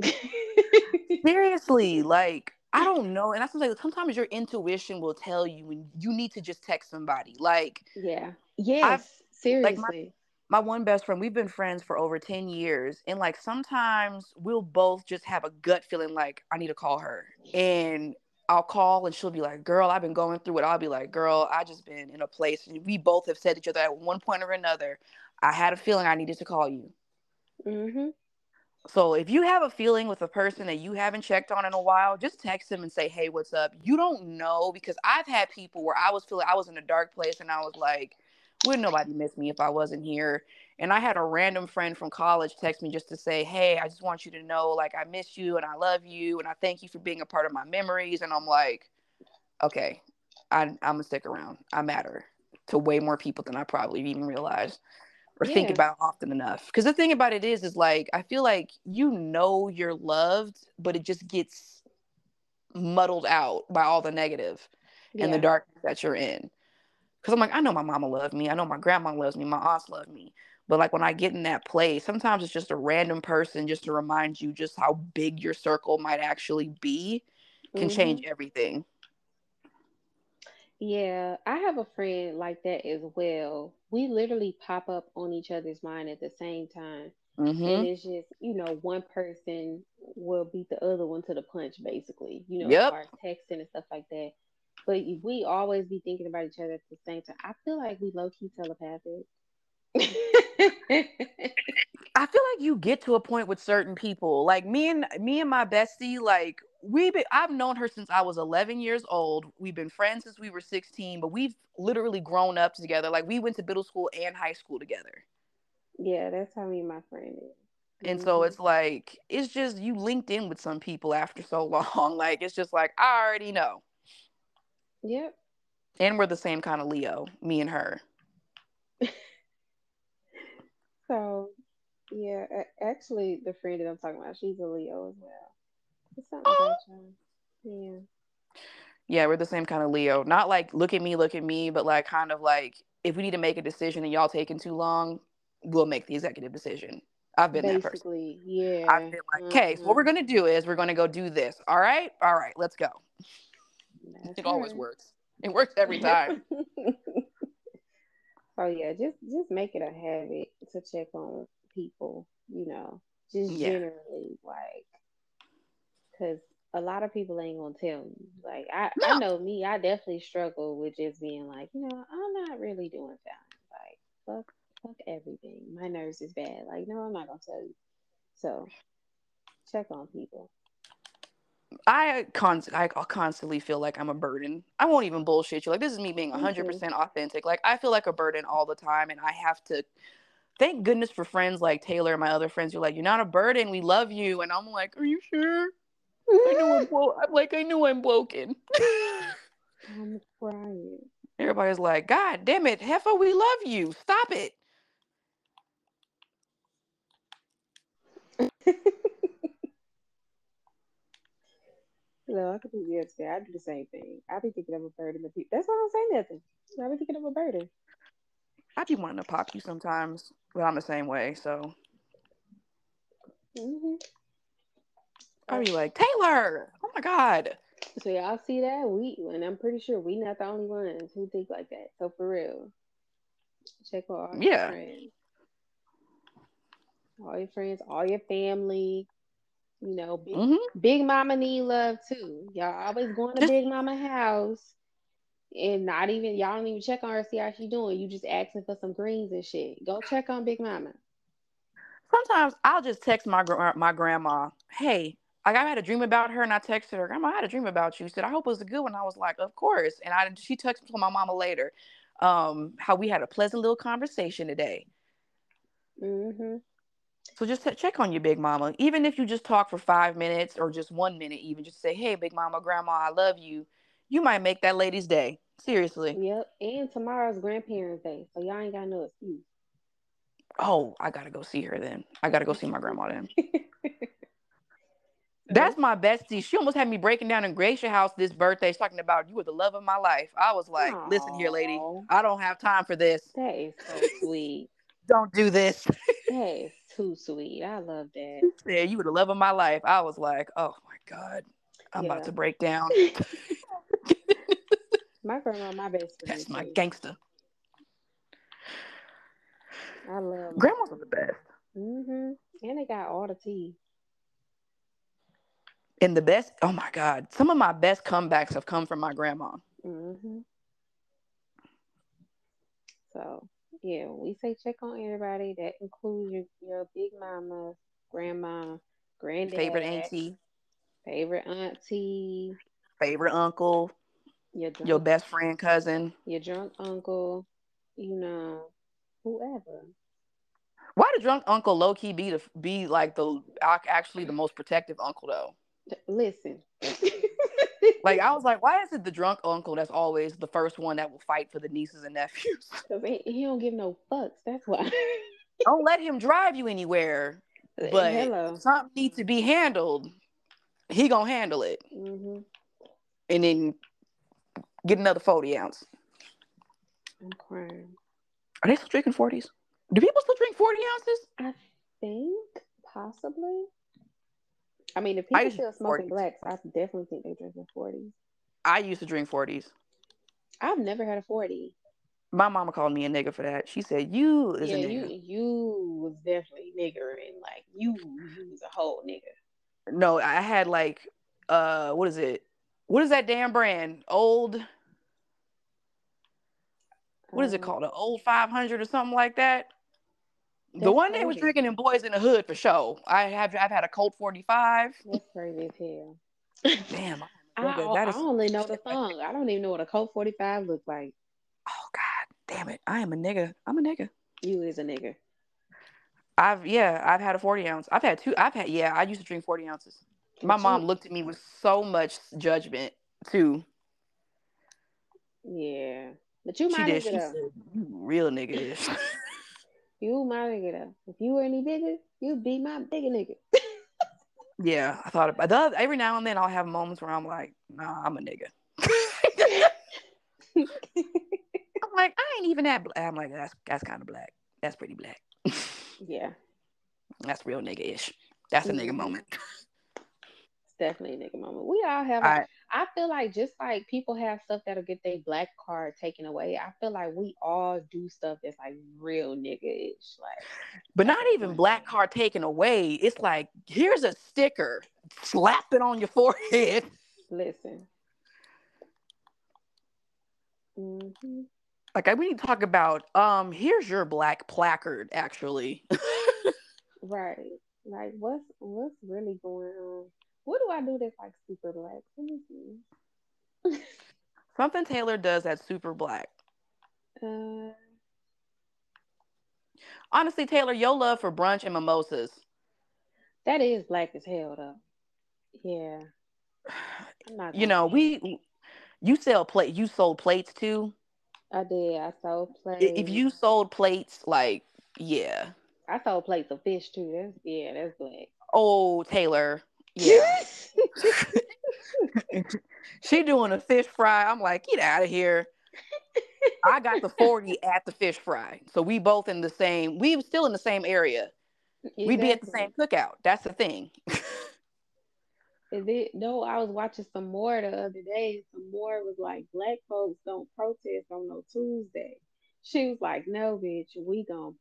Seriously, like I don't know, and that's like sometimes your intuition will tell you when you need to just text somebody. Like yeah, yes, I've, seriously. Like my, my one best friend, we've been friends for over 10 years. And like sometimes we'll both just have a gut feeling like I need to call her. And I'll call and she'll be like, Girl, I've been going through it. I'll be like, Girl, I just been in a place. And we both have said to each other at one point or another, I had a feeling I needed to call you. Mm-hmm. So if you have a feeling with a person that you haven't checked on in a while, just text them and say, Hey, what's up? You don't know because I've had people where I was feeling I was in a dark place and I was like, Wouldn't nobody miss me if I wasn't here? And I had a random friend from college text me just to say, Hey, I just want you to know, like, I miss you and I love you and I thank you for being a part of my memories. And I'm like, Okay, I, I'm gonna stick around. I matter to way more people than I probably even realize or yeah. think about often enough. Because the thing about it is, is like, I feel like you know you're loved, but it just gets muddled out by all the negative yeah. and the darkness that you're in. Because I'm like, I know my mama loved me. I know my grandma loves me. My aunts love me. But like when I get in that place, sometimes it's just a random person just to remind you just how big your circle might actually be can mm-hmm. change everything. Yeah, I have a friend like that as well. We literally pop up on each other's mind at the same time. Mm-hmm. And it's just, you know, one person will beat the other one to the punch, basically, you know, yep. as far as texting and stuff like that. But we always be thinking about each other at the same time. I feel like we low key telepathic. I feel like you get to a point with certain people. Like me and me and my bestie, like we been, I've known her since I was 11 years old. We've been friends since we were 16, but we've literally grown up together. Like we went to middle school and high school together. Yeah, that's how me and my friend is. And mm-hmm. so it's like it's just you linked in with some people after so long. Like it's just like I already know. Yep. And we're the same kind of Leo, me and her. so, yeah, actually, the friend that I'm talking about, she's a Leo as well. It's something oh. Yeah. Yeah, we're the same kind of Leo. Not like look at me, look at me, but like kind of like if we need to make a decision and y'all taking too long, we'll make the executive decision. I've been Basically, that person. Yeah. I've been like, okay, mm-hmm. so what we're mm-hmm. gonna do is we're gonna go do this. All right, all right, let's go. That's it always works. It works every time. oh yeah, just just make it a habit to check on people. You know, just yeah. generally like, because a lot of people ain't gonna tell you. Like I, no. I know me, I definitely struggle with just being like, you know, I'm not really doing fine. Like fuck, fuck everything. My nerves is bad. Like no, I'm not gonna tell you. So check on people. I con I constantly feel like I'm a burden. I won't even bullshit you. Like this is me being 100 mm-hmm. percent authentic. Like I feel like a burden all the time, and I have to. Thank goodness for friends like Taylor and my other friends. who are like, you're not a burden. We love you, and I'm like, are you sure? I know I'm, I'm like, I know I'm broken. I'm crying. Everybody's like, God damn it, Heffa, we love you. Stop it. No, I could be upset. I do the same thing. I be thinking of a burden. The people. That's why I don't say nothing. I be thinking of a burden. I be wanting to pop you sometimes, but I'm the same way. So. Mm-hmm. I be like Taylor. Oh my god. So y'all see that we, and I'm pretty sure we not the only ones who think like that. So for real, check all yeah. your friends, all your friends, all your family, you know, big, mm-hmm. big mama need love too. Y'all always going to big mama house and not even y'all don't even check on her, see how she doing. You just asking for some greens and shit. Go check on Big Mama. Sometimes I'll just text my my grandma, "Hey, like I had a dream about her," and I texted her, "Grandma, I had a dream about you." She said, "I hope it was a good one." I was like, "Of course." And I she texted me to my mama later, um, how we had a pleasant little conversation today. Mm-hmm. So just check on your big mama, even if you just talk for five minutes or just one minute, even just say, "Hey, big mama, grandma, I love you." You might make that lady's day. Seriously. Yep. And tomorrow's grandparents' day, so y'all ain't got no excuse. Oh, I gotta go see her then. I gotta go see my grandma then. That's my bestie. She almost had me breaking down in Gracia House this birthday. She's talking about you were the love of my life. I was like, listen here, lady. I don't have time for this. That is so sweet. Don't do this. That is too sweet. I love that. yeah, you were the love of my life. I was like, oh my God. I'm Yeah. about to break down. My grandma, my best friend. That's my too. gangster. I love Grandmas are the best. Mm-hmm. And they got all the tea. And the best, oh my God. Some of my best comebacks have come from my grandma. Mm-hmm. So yeah, when we say check on everybody. That includes your, your big mama, grandma, granddad, Favorite auntie, favorite auntie, favorite uncle, your drunk, your best friend cousin. your drunk uncle, you know, whoever. Why did drunk uncle low key be the be like the actually the most protective uncle though? Listen. Like I was like, why is it the drunk uncle that's always the first one that will fight for the nieces and nephews? 'Cause he, he don't give no fucks. That's why. Don't let him drive you anywhere. But Hello. something needs to be handled. He gonna handle it, hmm and then get another forty ounce. I'm crying. Are they still drinking forties? Do people still drink forty ounces? I think possibly. I mean, if people still smoking 40s. blacks, I definitely think they're drinking forties. I used to drink forties. I've never had a forty. My mama called me a nigga for that. She said, "You is Yeah, a you nigga." you you was definitely niggering. Like you, you was a whole nigga. No, I had like, uh, what is it? What is that damn brand? Old. What is it Um, called? An old five hundred or something like that. The That's one they was crazy. drinking in Boyz n the Hood for show. I have I've had a Colt forty five. That's crazy as hell. Damn. I, I is- only know the song. I don't even know what a Colt 45 looks like. Oh God, damn it! I am a nigga. I'm a nigga. You is a nigga. I've yeah, I've had a forty ounce. I've had two. I've had yeah. I used to drink forty ounces. My you- mom looked at me with so much judgment too. Yeah. But you She did. nigga She said, "You real nigga ish." You my nigga though. If you were any bigger, you'd be my bigger nigga. yeah, I thought about that. Every now and then I'll have moments where I'm like, Nah, I'm a nigga. I'm like, I ain't even that. Black. I'm like, that's that's kind of black. That's pretty black. yeah. that's real nigga ish. That's a nigga moment. Definitely a nigga moment. We all have. I- I feel like just like people have stuff that'll get their black card taken away. I feel like we all do stuff that's like real nigga-ish. Like But not even black card taken away. It's like, here's a sticker. Slap it on your forehead. listen. hmm Like I- we need to talk about um here's your black placard actually. Right. Like what's what's really going on? What do I do that's like super black? Let me see. Something Taylor does that's super black. Uh, Honestly, Taylor, your love for brunch and mimosas. that is black as hell though. Yeah. I'm not You know, we you sell plate you sold plates too. I did. I sold plates. If you sold plates, like, yeah. I sold plates of fish too. That's yeah, that's black. Oh, Taylor. Yeah. she doing a fish fry. I'm like, get out of here. I got the 40 at the fish fry. So we both in the same, we were still in the same area. We'd be at the same Exactly. cookout. That's the thing. Is it no, I was watching some more the other day. Some more was like black folks don't protest on no Tuesday. She was like, No, bitch, we gonna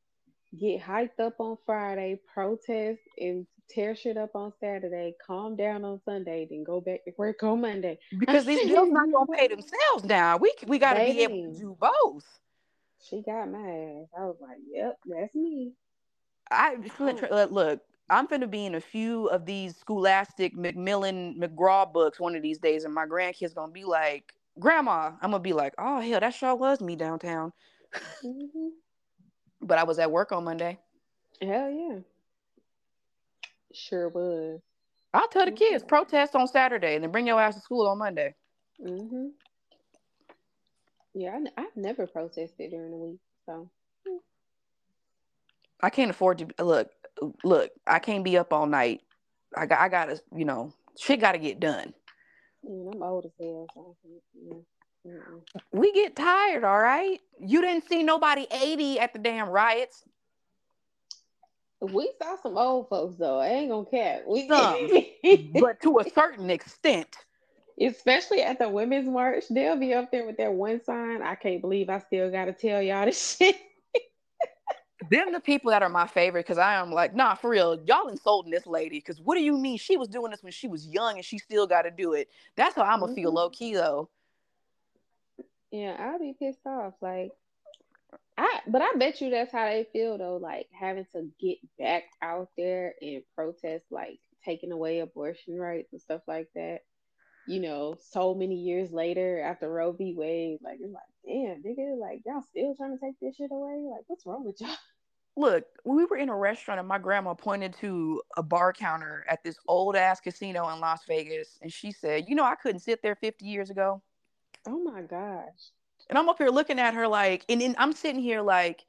get hyped up on Friday, protest and tear shit up on Saturday, calm down on Sunday, then go back to work on Monday. because these bills not gonna pay themselves now. We we gotta be able to do both. She got my ass. I was like, Yep, that's me. I Oh. look, I'm gonna be in a few of these Scholastic Macmillan McGraw books one of these days, and my grandkids gonna be like, "Grandma," I'm gonna be like, "Oh hell, that sure was me downtown." hmm But I was at work on Monday. Hell yeah. Sure was. I'll tell the kids Mhm. protest on Saturday and then bring your ass to school on Monday. hmm Yeah, I, I've never protested during the week, so I can't afford to look. Look, I can't be up all night I got I gotta, you know, shit gotta get done. I'm old as hell. So yeah. We get tired, all right. You didn't see nobody 80 at the damn riots. We saw some old folks though. I ain't gonna care. We some, but to a certain extent. Especially at the women's march, they'll be up there with their one sign. I can't believe I still gotta tell y'all this shit. Them the people that are my favorite because I am like, nah, for real, y'all insulting this lady. Because what do you mean she was doing this when she was young and she still got to do it? That's how I'm gonna mm-hmm. feel low key though. Yeah, I'll be pissed off. Like, I but I bet you that's how they feel though. Like having to get back out there and protest, like taking away abortion rights and stuff like that. You know, so many years later after Roe v. Wade, like it's like, damn, nigga, like y'all still trying to take this shit away? Like, what's wrong with y'all? Look, we were in a restaurant and my grandma pointed to a bar counter at this old ass casino in Las Vegas and she said, You know, I couldn't sit there 50 years ago. Oh my gosh. And I'm up here looking at her like, and then I'm sitting here like,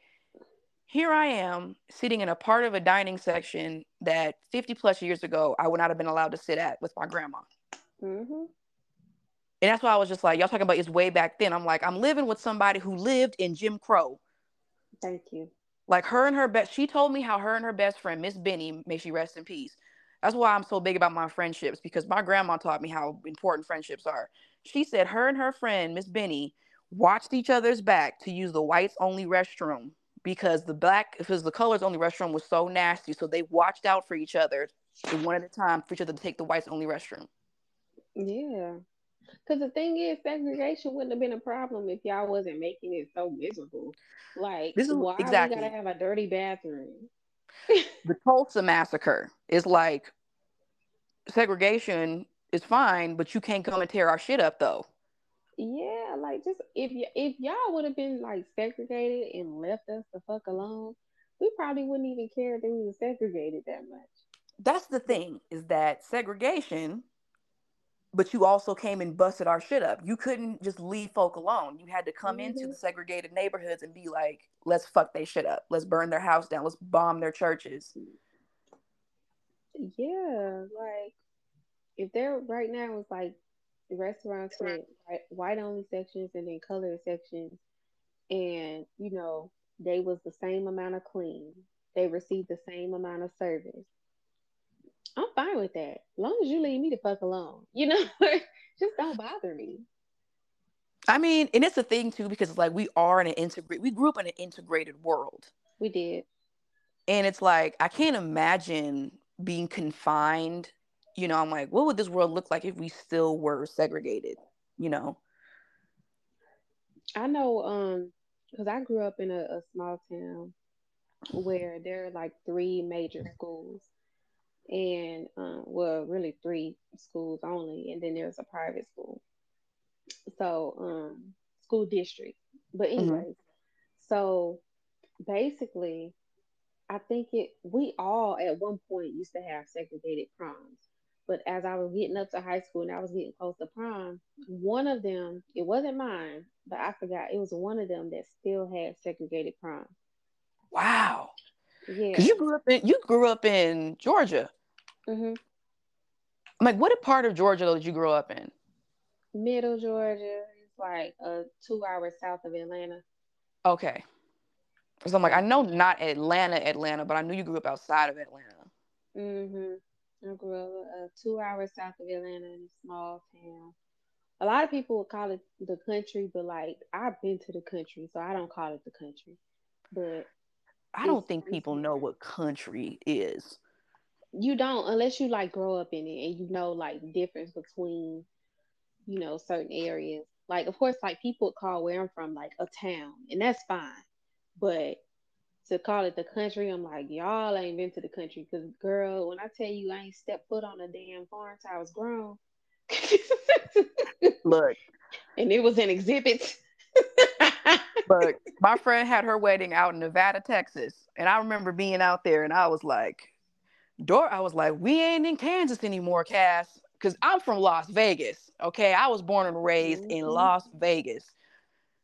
here I am sitting in a part of a dining section that 50 plus years ago I would not have been allowed to sit at with my grandma. Mm-hmm. And that's why I was just like, y'all talking about it's way back then. I'm like, I'm living with somebody who lived in Jim Crow. Thank you. Like her and her best, she told me how her and her best friend, Miss Benny, may she rest in peace. That's why I'm so big about my friendships because my grandma taught me how important friendships are. She said her and her friend, Miss Benny, watched each other's back to use the whites only restroom because the black, because the colors only restroom was so nasty. So they watched out for each other one at a time for each other to take the whites only restroom. Yeah. Because the thing is, segregation wouldn't have been a problem if y'all wasn't making it so miserable. Like, this is why exactly. we gotta have a dirty bathroom? the Tulsa massacre is like segregation is fine, but you can't come and tear our shit up though. Yeah, like just if y- if y'all would have been like segregated and left us the fuck alone, we probably wouldn't even care if we were segregated that much. That's the thing is that segregation, but you also came and busted our shit up. You couldn't just leave folk alone. You had to come mm-hmm. into the segregated neighborhoods and be like, let's fuck they shit up. Let's burn their house down. Let's bomb their churches. Yeah, like if there right now is like restaurants with white only sections and then colored sections, and you know they was the same amount of clean, they received the same amount of service. I'm fine with that, as long as you leave me the fuck alone. You know, just don't bother me. I mean, and it's a thing too because it's like we are in an integrate. We grew up in an integrated world. We did, and it's like I can't imagine being confined you know, I'm like, what would this world look like if we still were segregated? You know. I know, um, because I grew up in a, a small town where there are like three major schools, and um, well, really three schools only, and then there's a private school. So, um, school district. But anyways, mm-hmm. so basically, I think it we all at one point used to have segregated proms. But as I was getting up to high school and I was getting close to prom, one of them, it wasn't mine, but I forgot, it was one of them that still had segregated prom. Wow. Yeah. Because you grew up in you grew up in Georgia. Mm-hmm. I'm like, what a part of Georgia did you grow up in? Middle Georgia. It's like uh two hours south of Atlanta. Okay. So I'm like, I know not Atlanta, Atlanta, but I knew you grew up outside of Atlanta. Mm-hmm. I grew up uh, two hours south of Atlanta in a small town. A lot of people would call it the country, but like I've been to the country, so I don't call it the country. But I don't think people know what country is. You don't unless you like grow up in it and you know like the difference between, you know, certain areas. Like of course, like people call where I'm from like a town, and that's fine. But to call it the country. I'm like, y'all ain't been to the country because, girl, when I tell you I ain't stepped foot on a damn farm till I was grown. Look, and it was an exhibit. Look, my friend had her wedding out in Nevada, Texas, and I remember being out there, and I was like, "Door," I was like, "We ain't in Kansas anymore, Cass." Because I'm from Las Vegas. Okay, I was born and raised mm-hmm. in Las Vegas.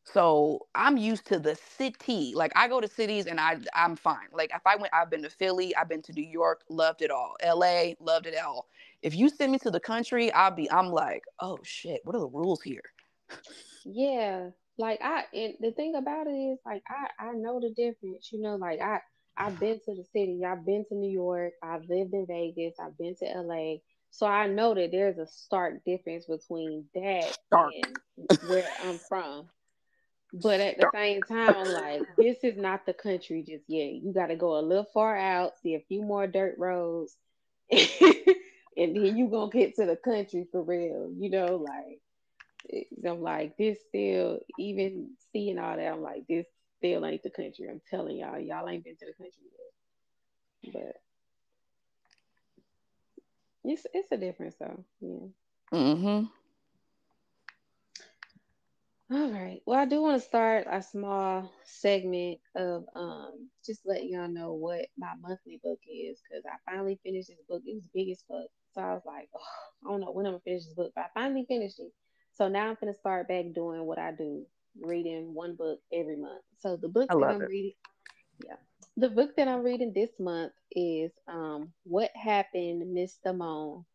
So I'm used to the city. Like I go to cities and I I'm fine. Like if I went, I've been to Philly, I've been to New York, loved it all. LA, loved it all. If you send me to the country, I'll be I'm like, oh shit, what are the rules here? Yeah, like I and the thing about it is like I I know the difference. You know, like I I've been to the city, I've been to New York, I've lived in Vegas, I've been to LA. So I know that there's a stark difference between that Stark. and where I'm from. But at the same time, I'm like, this is not the country just yet. You got to go a little far out, see a few more dirt roads, and then you gonna get to the country for real. You know, like I'm like this still, even seeing all that, I'm like this still ain't the country. I'm telling y'all, y'all ain't been to the country yet. But it's it's a difference though. Yeah. Mm-hmm. All right. Well, I do want to start a small segment of um just letting y'all know what my monthly book is because I finally finished this book. It was big as fuck. So I was like, oh, I don't know when I'm gonna finish this book, but I finally finished it. So now I'm gonna start back doing what I do, reading one book every month. So the book that I'm it. reading, yeah, the book that I'm reading this month is um What Happened, Miss Simone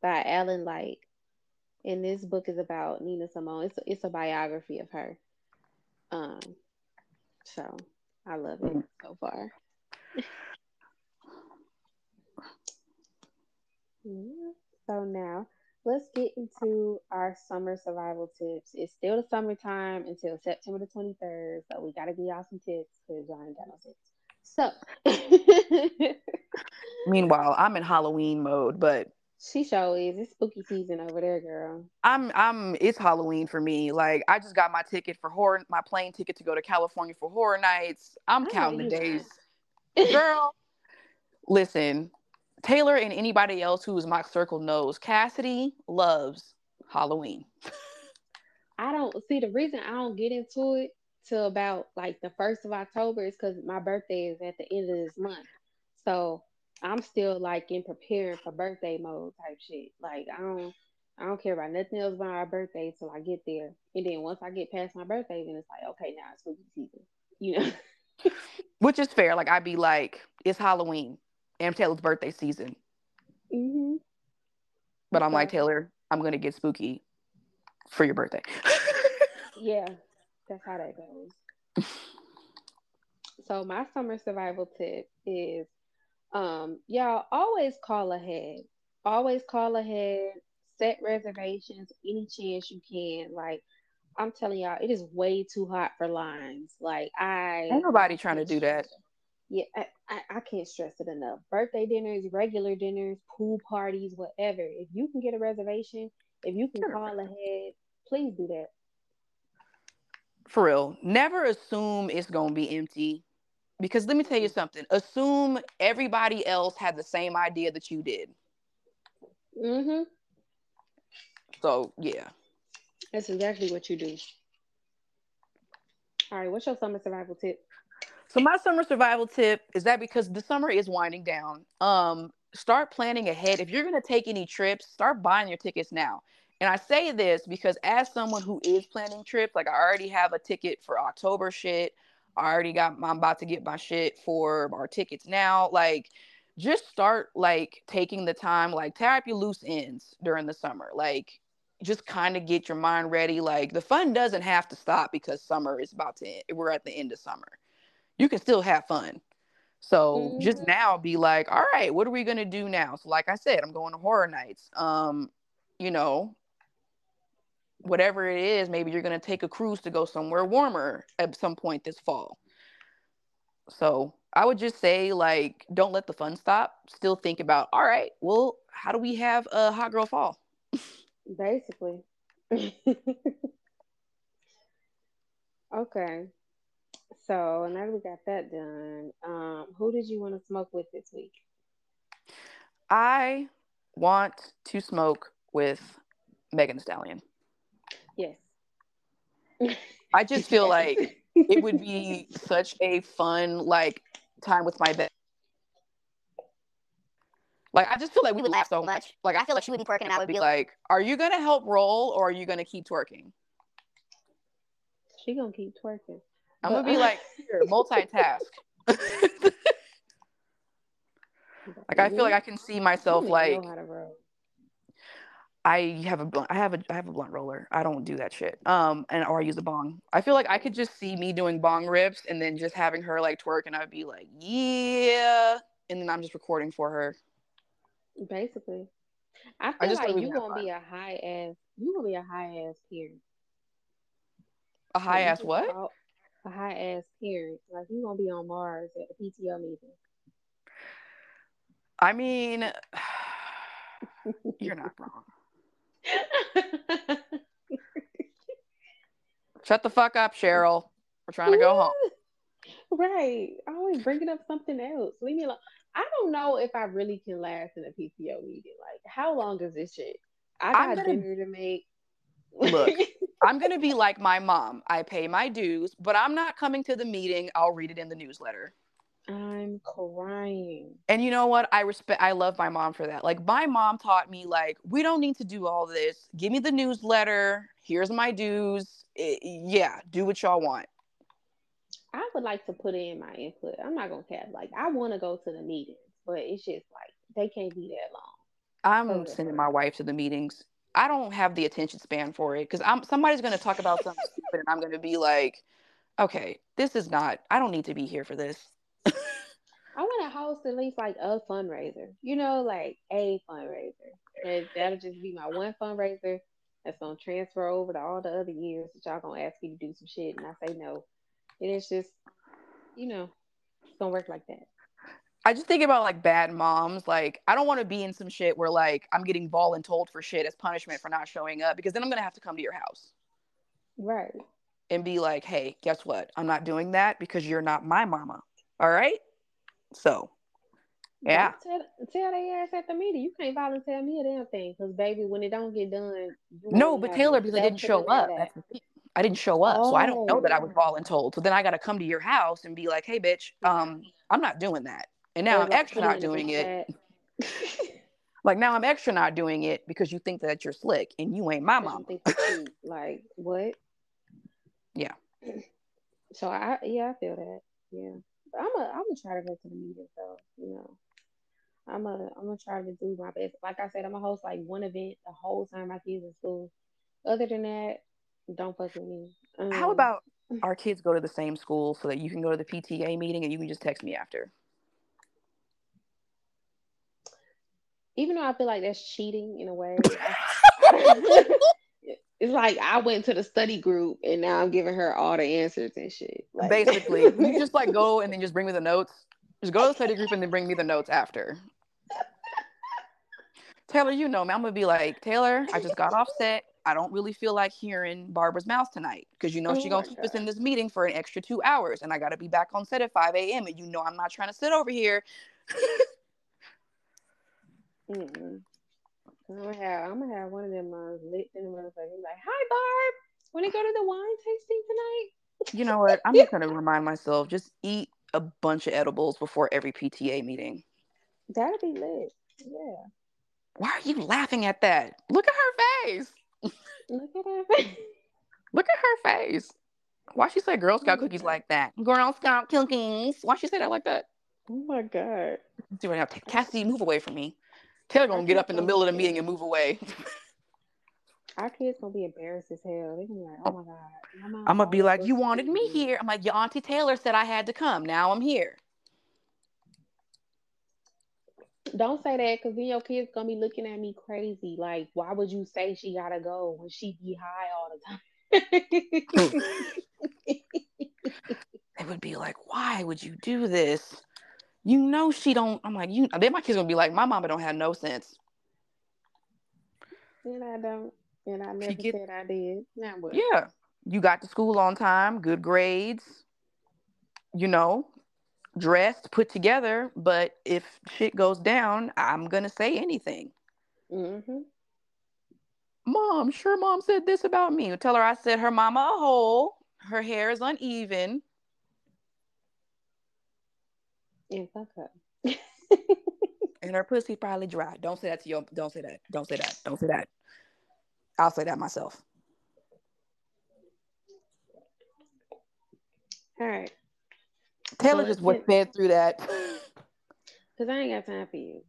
by Alan Light. And this book is about Nina Simone. It's it's a biography of her. Um, so I love it Mm. so far. Yeah. So now let's get into our summer survival tips. It's still the summertime until September the 23rd, so we gotta give y'all some tips because y'all ain't got no tips. So Meanwhile, I'm in Halloween mode, but she show is it's spooky season over there, girl. I'm I'm it's Halloween for me. Like I just got my ticket for horror my plane ticket to go to California for horror nights. I'm I counting the days. Girl, listen, Taylor and anybody else who is my circle knows Cassidy loves Halloween. I don't see the reason I don't get into it till about like the first of October is because my birthday is at the end of this month. So I'm still like in preparing for birthday mode type shit. Like I don't I don't care about nothing else about my birthday till I get there. And then once I get past my birthday, then it's like, okay, now it's spooky season. You know? Which is fair. Like I'd be like, it's Halloween and Taylor's birthday season. hmm But I'm like, Taylor, I'm gonna get spooky for your birthday. yeah, that's how that goes. So my summer survival tip is um y'all always call ahead. Always call ahead, set reservations any chance you can. Like I'm telling y'all, it is way too hot for lines. Like I Ain't nobody trying to do that. Yeah, I, I, I can't stress it enough. Birthday dinners, regular dinners, pool parties, whatever. If you can get a reservation, if you can call ahead, please do that. For real. Never assume it's gonna be empty. Because let me tell you something. Assume everybody else had the same idea that you did. Mm-hmm. So yeah. That's exactly what you do. All right, what's your summer survival tip? So my summer survival tip is that because the summer is winding down, um, start planning ahead. If you're gonna take any trips, start buying your tickets now. And I say this because as someone who is planning trips, like I already have a ticket for October shit. I already got I'm about to get my shit for our tickets now. Like just start like taking the time, like tie up your loose ends during the summer. Like just kind of get your mind ready. Like the fun doesn't have to stop because summer is about to end. We're at the end of summer you can still have fun. So just Mm-hmm. now be like, all right, what are we gonna do now? So like I said, I'm going to horror nights. Um, you know, whatever it is, maybe you're gonna take a cruise to go somewhere warmer at some point this fall. So I would just say like, don't let the fun stop. Still think about, all right, well, how do we have a hot girl fall? Basically. okay. So now that we got that done, um, who did you want to smoke with this week? I want to smoke with Megan Stallion. Yes. I just feel like it would be such a fun like time with my best. Like I just feel like we would laugh so much. Like I feel like she would be twerking and I would be like, "Are you gonna help roll or are you gonna keep twerking?" She gonna keep twerking. I'm gonna be like, here, multitask. like I feel like I can see myself like I have a blunt. I have a I have a blunt roller. I don't do that shit. Um, and or I use a bong. I feel like I could just see me doing bong rips and then just having her like twerk, and I'd be like, yeah, and then I'm just recording for her. Basically, I feel I like you gonna be a high ass. You gonna be a high ass parent. A high ass what? a high ass parent. Like you gonna be on Mars at a PTO meeting. I mean, you're not wrong. Shut the fuck up, Cheryl. We're trying to go home. Right. Always bringing up something else. Leave me alone. I don't know if I really can last in a PTO meeting. Like, how long is this shit? I got gonna, dinner to make. Look, I'm gonna be like my mom. I pay my dues, but I'm not coming to the meeting. I'll read it in the newsletter. I'm crying. And you know what? I respect I love my mom for that. Like my mom taught me like we don't need to do all this. Give me the newsletter. Here's my dues. It, yeah, do what y'all want. I would like to put in my input. I'm not gonna cap. Like I want to go to the meetings, but it's just like they can't be that long. I'm sending my wife to the meetings. I don't have the attention span for it because I'm somebody's gonna talk about something stupid and I'm gonna be like, okay, this is not. I don't need to be here for this. I want to host at least like a fundraiser, you know, like a fundraiser. And that'll just be my one fundraiser that's gonna transfer over to all the other years that y'all gonna ask me to do some shit and I say no. And it's just, you know, it's gonna work like that. I just think about like bad moms. Like, I don't want to be in some shit where like I'm getting voluntold for shit as punishment for not showing up because then I'm gonna have to come to your house. Right. And be like, hey, guess what? I'm not doing that because you're not my mama. All right. So, yeah. Tell, tell their ass at the meeting. You can't volunteer me a damn thing because, baby, when it don't get done. No, but Taylor, because I didn't show up. I didn't show up, oh. so I don't know that I was oh. voluntold. So then I got to come to your house and be like, "Hey, bitch, um, I'm not doing that." And now I'm extra not doing it. like now I'm extra not doing it because you think that you're slick and you ain't my mom. like what? Yeah. So I yeah I feel that yeah. I'm a I'm gonna try to go to the meeting though. You know, I'm a I'm gonna try to do my best. Like I said, I'm gonna host like one event the whole time my kids in school. Other than that, don't fuck with me. Um, How about our kids go to the same school so that you can go to the PTA meeting and you can just text me after? Even though I feel like that's cheating in a way. it's like I went to the study group and now I'm giving her all the answers and shit. Like, Basically, you just like go and then just bring me the notes. Just go to the study group and then bring me the notes after. Taylor, you know me. I'm gonna be like, Taylor, I just got off set. I don't really feel like hearing Barbara's mouth tonight because you know oh she's gonna keep us in this meeting for an extra two hours, and I gotta be back on set at 5 a.m. And you know I'm not trying to sit over here. mm I'm gonna have I'm gonna have one of them uh, lit in the motherfucker. Like, hi Barb, want to go to the wine tasting tonight? You know what? I'm just gonna remind myself just eat a bunch of edibles before every PTA meeting. That'd be lit. Yeah. Why are you laughing at that? Look at her face. Look at her face. Look at her face. Why she say Girl Scout cookies like that? Girl Scout cookies. Why she say that like that? Oh my god. Do it now. Cassie, move away from me. Taylor gonna get up in the middle of the meeting and move away. Our kids gonna be embarrassed as hell. They gonna be like, "Oh my god." I'm gonna be like, "You wanted me here." I'm like, "Your auntie Taylor said I had to come. Now I'm here." Don't say that because then your kids gonna be looking at me crazy. Like, why would you say she gotta go when she be high all the time? they would be like, "Why would you do this?" You know she don't. I'm like, you. Then my kids gonna be like, my mama don't have no sense. And I don't. And I never get, said I did. Now what? Yeah, you got to school on time, good grades. You know, dressed, put together. But if shit goes down, I'm gonna say anything. Mm-hmm. Mom, sure, mom said this about me. Tell her I said her mama a hole. Her hair is uneven and fuck her. and her pussy probably dry. Don't say that to your. Don't say that. Don't say that. Don't say that. I'll say that myself. All right. Taylor So just get- fed through that. Cause I ain't got time for you.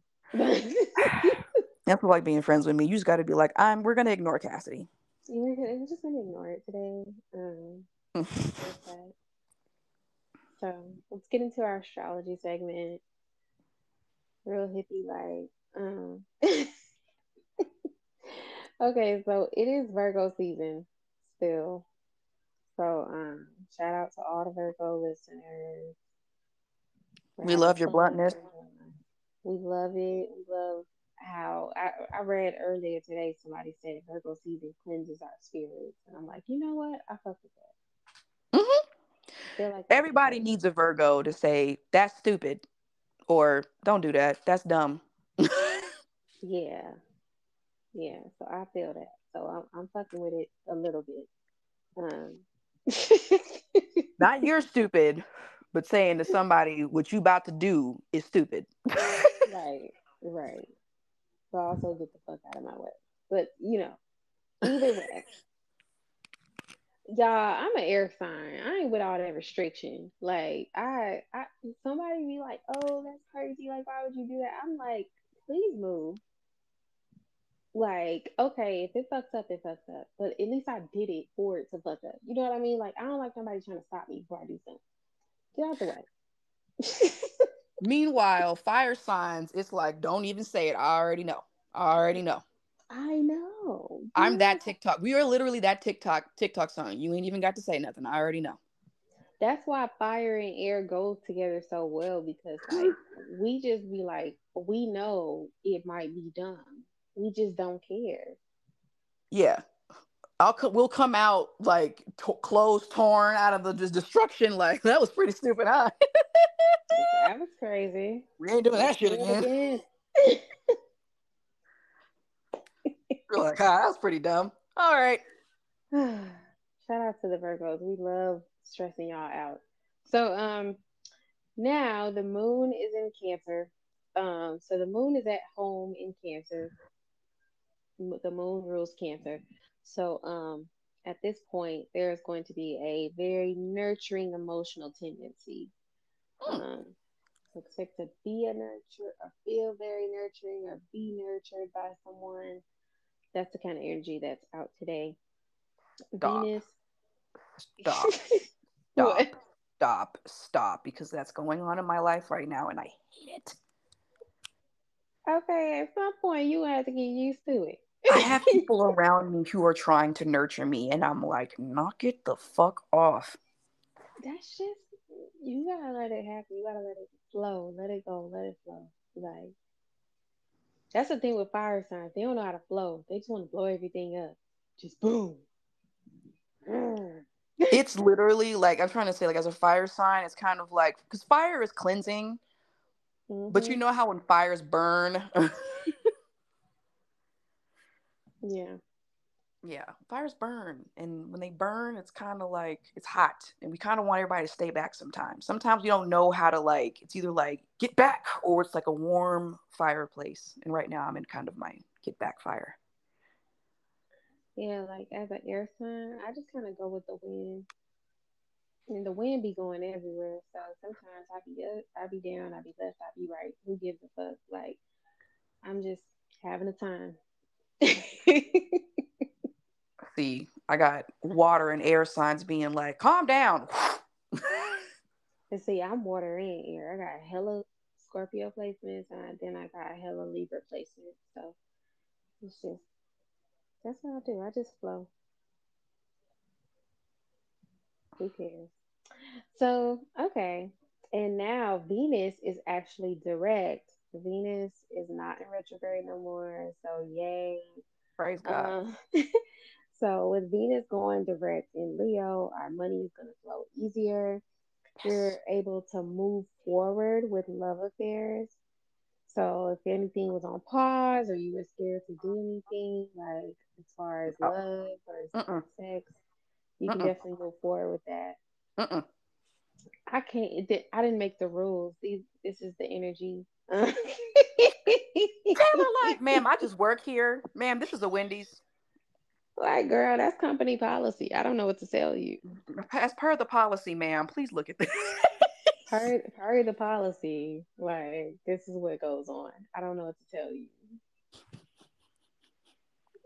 That's what like being friends with me. You just got to be like, I'm. We're gonna ignore Cassidy. We're gonna- just gonna ignore it today. Um, that. So let's get into our astrology segment. Real hippie like. Um. okay, so it is Virgo season still. So um, shout out to all the Virgo listeners. We love your bluntness. We love it. We love how I, I read earlier today somebody said Virgo season cleanses our spirits. And I'm like, you know what? I fuck with that. Mhm. Like Everybody needs a Virgo to say that's stupid, or don't do that. That's dumb. Yeah. Yeah. So I feel that. So I'm I'm fucking with it a little bit. Um Not you're stupid, but saying to somebody what you about to do is stupid. Right, right. But also get the fuck out of my way. But you know, either way. Y'all, I'm an air sign. I ain't with all that restriction. Like I I somebody be like, Oh, that's crazy. Like, why would you do that? I'm like, please move. Like, okay, if it fucks up, it fucks up. But at least I did it for it to fuck up. You know what I mean? Like, I don't like somebody trying to stop me before I do something. Get out the way. Meanwhile, fire signs, it's like, don't even say it. I already know. I already know. I know. I'm that TikTok. We are literally that TikTok TikTok song. You ain't even got to say nothing. I already know. That's why fire and air go together so well because like we just be like we know it might be dumb. We just don't care. Yeah. I'll co- we'll come out like to- clothes torn out of the just destruction. Like that was pretty stupid, huh? That was crazy. we ain't doing that shit again. We're like, that was pretty dumb. All right. Shout out to the Virgos. We love stressing y'all out. So um now the moon is in Cancer. Um so the moon is at home in Cancer. The moon rules Cancer. So um at this point there's going to be a very nurturing emotional tendency. Hmm. Um expect to be a nurture or feel very nurturing or be nurtured by someone. That's the kind of energy that's out today. Stop. Venus. Stop. What? Stop. Stop. Stop. Because that's going on in my life right now and I hate it. Okay, at some point you have to get used to it. I have people around me who are trying to nurture me, and I'm like, knock it the fuck off. That's just you gotta let it happen. You gotta let it flow. Let it go. Let it flow. Like that's the thing with fire signs. They don't know how to flow. They just want to blow everything up. Just boom. Mm. It's literally like I'm trying to say, like as a fire sign, it's kind of like because fire is cleansing, but you Mhm. know how when fires burn, Yeah. Yeah, fires burn, and when they burn, it's kind of like it's hot, and we kind of want everybody to stay back. Sometimes, sometimes we don't know how to like. It's either like get back, or it's like a warm fireplace. And right now, I'm in kind of my get back fire. Yeah, like as an air sign, I just kind of go with the wind. And the wind be going everywhere. So sometimes I be up, I be down, I be left, I be right. Who gives a fuck? Like I'm just having a time. See, I got water and air signs being like, calm down. and see, I'm water and air. I got hella Scorpio placements, and then I got hella Libra placements. So it's just that's what I do. I just flow. Who cares? So, okay. And now Venus is actually direct. Venus is not in retrograde no more. So, yay. Praise God. Uh, so, with Venus going direct in Leo, our money is going to flow easier. You're able to move forward with love affairs. So, if anything was on pause or you were scared to do anything, like as far as Oh. love or sex, you can definitely move forward with that. I can't. Did, I didn't make the rules. These, this is the energy. Taylor, like, ma'am, I just work here. Ma'am, this is a Wendy's. Like, girl, that's company policy. I don't know what to tell you. As per the policy, ma'am, please look at this. part of the policy. Like, this is what goes on. I don't know what to tell you.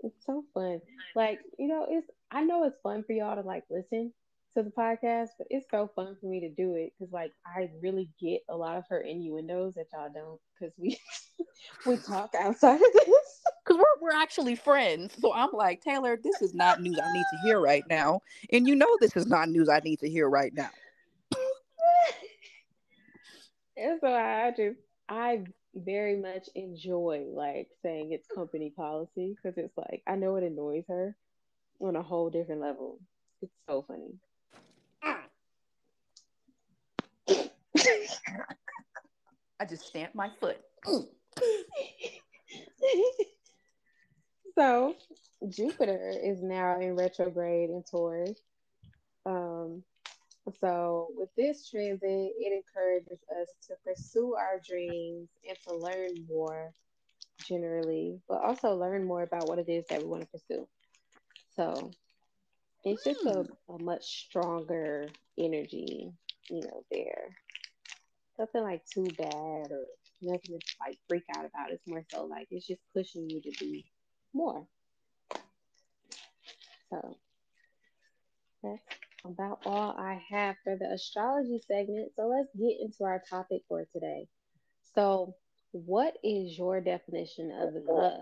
It's so fun. Like, you know, it's I know it's fun for y'all to like listen to the podcast, but it's so fun for me to do it because like I really get a lot of her innuendos that y'all don't because we we talk outside of this. Because we're, we're actually friends. So I'm like, Taylor, this is not news I need to hear right now. And you know this is not news I need to hear right now. and so I just I very much enjoy like saying it's company policy because it's like I know it annoys her on a whole different level. It's so funny. I just stamped my foot. so Jupiter is now in retrograde in Taurus. Um, so with this transit, it encourages us to pursue our dreams and to learn more generally, but also learn more about what it is that we want to pursue. So it's just a, hmm. a much stronger energy, you know, there. Nothing like too bad or nothing to like freak out about. It's more so like it's just pushing you to do more. So that's about all I have for the astrology segment. So let's get into our topic for today. So, what is your definition of love?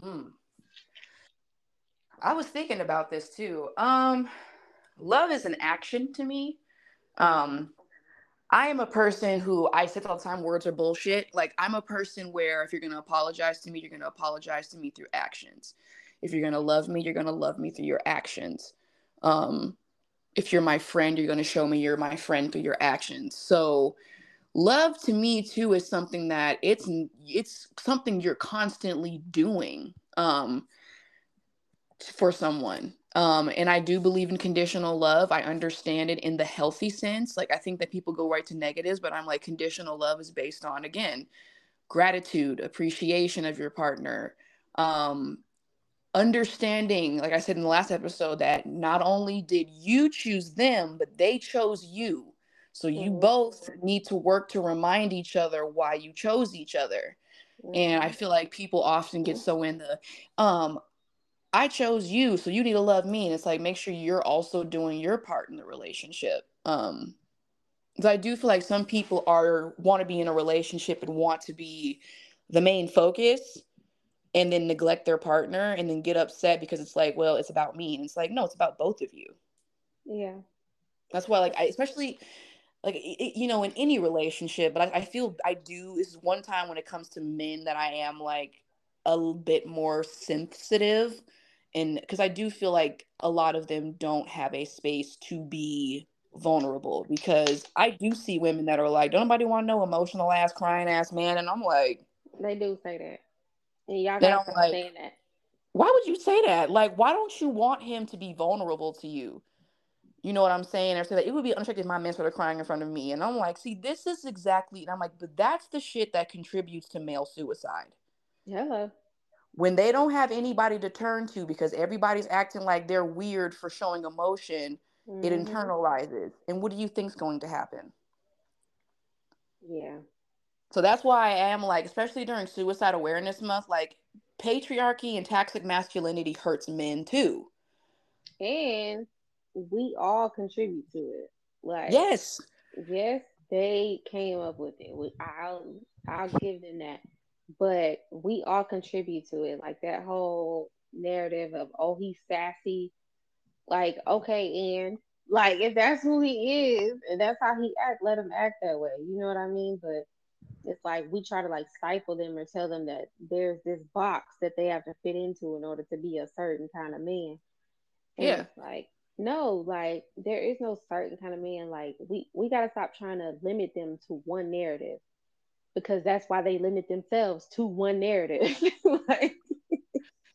Hmm. I was thinking about this too. Um, love is an action to me. Um, I am a person who I say all the time words are bullshit. Like I'm a person where if you're gonna apologize to me, you're gonna apologize to me through actions. If you're gonna love me, you're gonna love me through your actions. Um, if you're my friend, you're gonna show me you're my friend through your actions. So love to me too is something that it's it's something you're constantly doing. Um, for someone. Um, and I do believe in conditional love. I understand it in the healthy sense. Like I think that people go right to negatives, but I'm like conditional love is based on again gratitude, appreciation of your partner, um, understanding. Like I said in the last episode, that not only did you choose them, but they chose you. So you mm-hmm. both need to work to remind each other why you chose each other. And I mm-hmm. feel like people often get so in the um I chose you, so you need to love me. And it's like make sure you're also doing your part in the relationship. Um because I do feel like some people are want to be in a relationship and want to be the main focus and then neglect their partner and then get upset because it's like, well, it's about me. And it's like, no, it's about both of you. Yeah. That's why, like, I especially like it, you know in any relationship, but I, I feel I do. This is one time when it comes to men that I am like a bit more sensitive and because I do feel like a lot of them don't have a space to be vulnerable because I do see women that are like, don't nobody want no emotional ass, crying ass man, and I'm like, they do say that, and y'all gotta like, saying that. Why would you say that? Like, why don't you want him to be vulnerable to you? You know what I'm saying? Or say that it would be unattractive if my men started crying in front of me, and I'm like, see, this is exactly, and I'm like, but that's the shit that contributes to male suicide. Hello when they don't have anybody to turn to because everybody's acting like they're weird for showing emotion, mm-hmm. it internalizes. And what do you think's going to happen? Yeah. So that's why I am like, especially during Suicide Awareness Month, like patriarchy and toxic masculinity hurts men too. And we all contribute to it. Like yes, yes, they came up with it. I'll I'll give them that but we all contribute to it. Like that whole narrative of oh he's sassy, like okay, and like if that's who he is and that's how he act, let him act that way. You know what I mean? But it's like we try to like stifle them or tell them that there's this box that they have to fit into in order to be a certain kind of man. And yeah. like no, like there is no certain kind of man. Like we we gotta stop trying to limit them to one narrative because that's why they limit themselves to one narrative. like,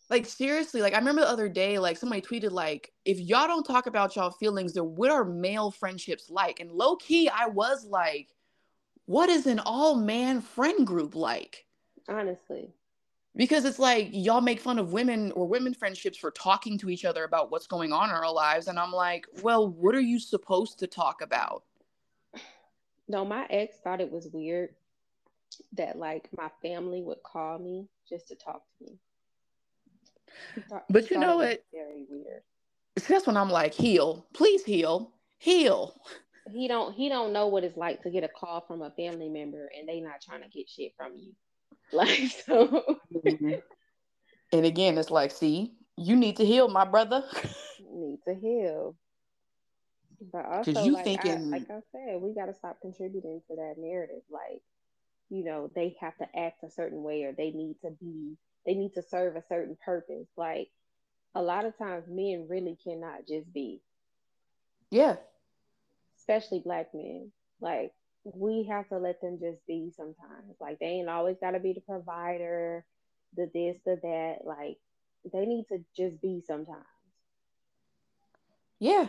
like seriously, like I remember the other day, like somebody tweeted, like, if y'all don't talk about y'all feelings, then what are male friendships like? And low key, I was like, what is an all man friend group like? Honestly. because it's like y'all make fun of women or women friendships for talking to each other about what's going on in our lives and i'm like well what are you supposed to talk about no my ex thought it was weird that like my family would call me just to talk to me thought, but you know it, very weird that's when i'm like heal please heal heal he don't he don't know what it's like to get a call from a family member and they not trying to get shit from you Like so. mm-hmm. And again, it's like, see, you need to heal, my brother. need to heal. But also, you like, thinking... I, like I said, we got to stop contributing to that narrative. Like, you know, they have to act a certain way, or they need to be, they need to serve a certain purpose. Like, a lot of times, men really cannot just be. Yeah. Especially black men. Like, we have to let them just be sometimes. Like they ain't always gotta be the provider, the this, the that. Like they need to just be sometimes. Yeah.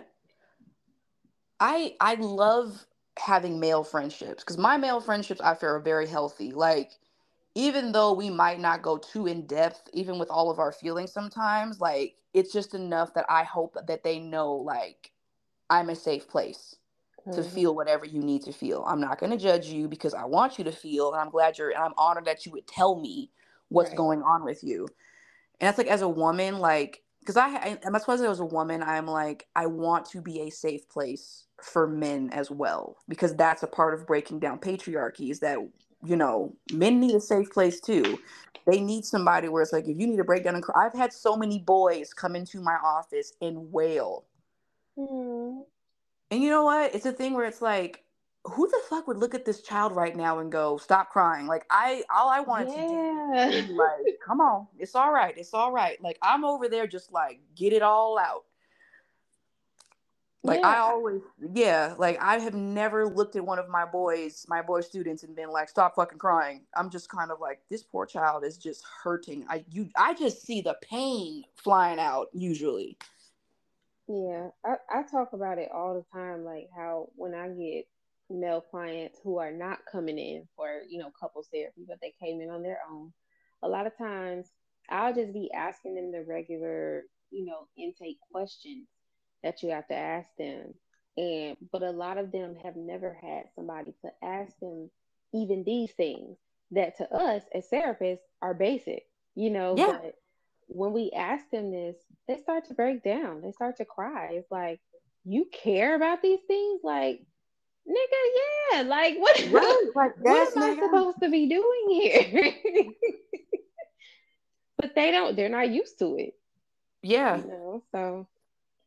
I I love having male friendships because my male friendships I feel are very healthy. Like even though we might not go too in depth, even with all of our feelings sometimes, like it's just enough that I hope that they know like I'm a safe place to mm-hmm. feel whatever you need to feel. I'm not going to judge you because I want you to feel, and I'm glad you're, and I'm honored that you would tell me what's right. going on with you. And that's like as a woman, like, because I, I, that's why as a woman, I'm like, I want to be a safe place for men as well, because that's a part of breaking down patriarchy is that, you know, men need a safe place too. They need somebody where it's like, if you need to break down and cry, I've had so many boys come into my office and wail. Mm and you know what? It's a thing where it's like, who the fuck would look at this child right now and go, stop crying? Like I all I wanted yeah. to do is like, come on, it's all right, it's all right. Like I'm over there just like get it all out. Like yeah. I always yeah, like I have never looked at one of my boys, my boy students and been like, stop fucking crying. I'm just kind of like, this poor child is just hurting. I you I just see the pain flying out usually. Yeah, I, I talk about it all the time, like how when I get male clients who are not coming in for, you know, couples therapy, but they came in on their own, a lot of times I'll just be asking them the regular, you know, intake questions that you have to ask them. And but a lot of them have never had somebody to ask them even these things that to us as therapists are basic, you know, yeah. but when we ask them this, they start to break down. They start to cry. It's like, you care about these things? Like, nigga, yeah. Like, what, right, like what am I supposed to be doing here? but they don't, they're not used to it. Yeah. You know, so.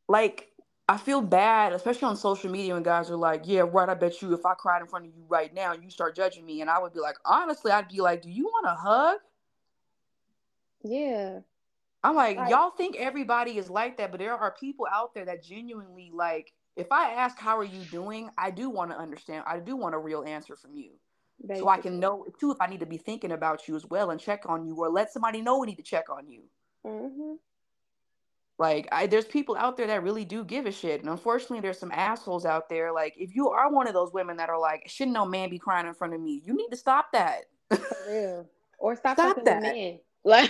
Like, I feel bad, especially on social media when guys are like, yeah, right, I bet you if I cried in front of you right now, you start judging me. And I would be like, honestly, I'd be like, do you want a hug? Yeah. I'm like, like, y'all think everybody is like that, but there are people out there that genuinely like. If I ask how are you doing, I do want to understand. I do want a real answer from you, Basically. so I can know too if I need to be thinking about you as well and check on you, or let somebody know we need to check on you. Mm-hmm. Like, I, there's people out there that really do give a shit, and unfortunately, there's some assholes out there. Like, if you are one of those women that are like, "Shouldn't no man be crying in front of me?" You need to stop that. For real. Or stop, stop that. men. Like.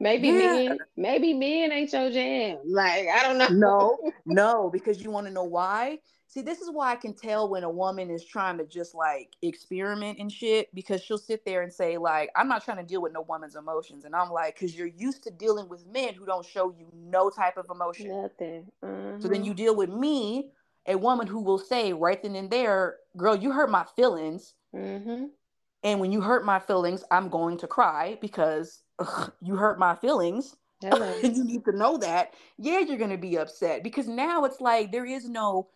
Maybe yeah. men, maybe men ain't your jam. Like I don't know. No, no, because you want to know why. See, this is why I can tell when a woman is trying to just like experiment and shit because she'll sit there and say like, "I'm not trying to deal with no woman's emotions," and I'm like, "Cause you're used to dealing with men who don't show you no type of emotion." Nothing. Uh-huh. So then you deal with me, a woman who will say right then and there, "Girl, you hurt my feelings." Mm-hmm. And when you hurt my feelings, I'm going to cry because ugh, you hurt my feelings. and you need to know that. Yeah, you're going to be upset because now it's like there is no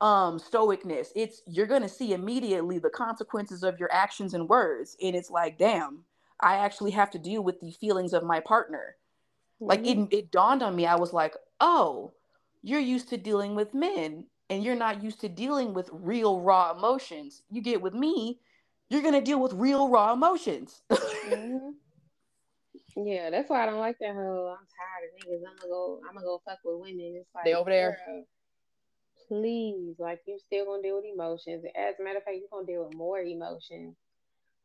um stoicness. It's you're going to see immediately the consequences of your actions and words and it's like, damn, I actually have to deal with the feelings of my partner. Mm-hmm. Like it it dawned on me. I was like, "Oh, you're used to dealing with men and you're not used to dealing with real raw emotions. You get with me, you're going to deal with real raw emotions." mm-hmm. Yeah, that's why I don't like that whole. I'm tired of niggas. I'm gonna go. I'm gonna go fuck with women. It's like they over there. Please, like you're still gonna deal with emotions. As a matter of fact, you're gonna deal with more emotions.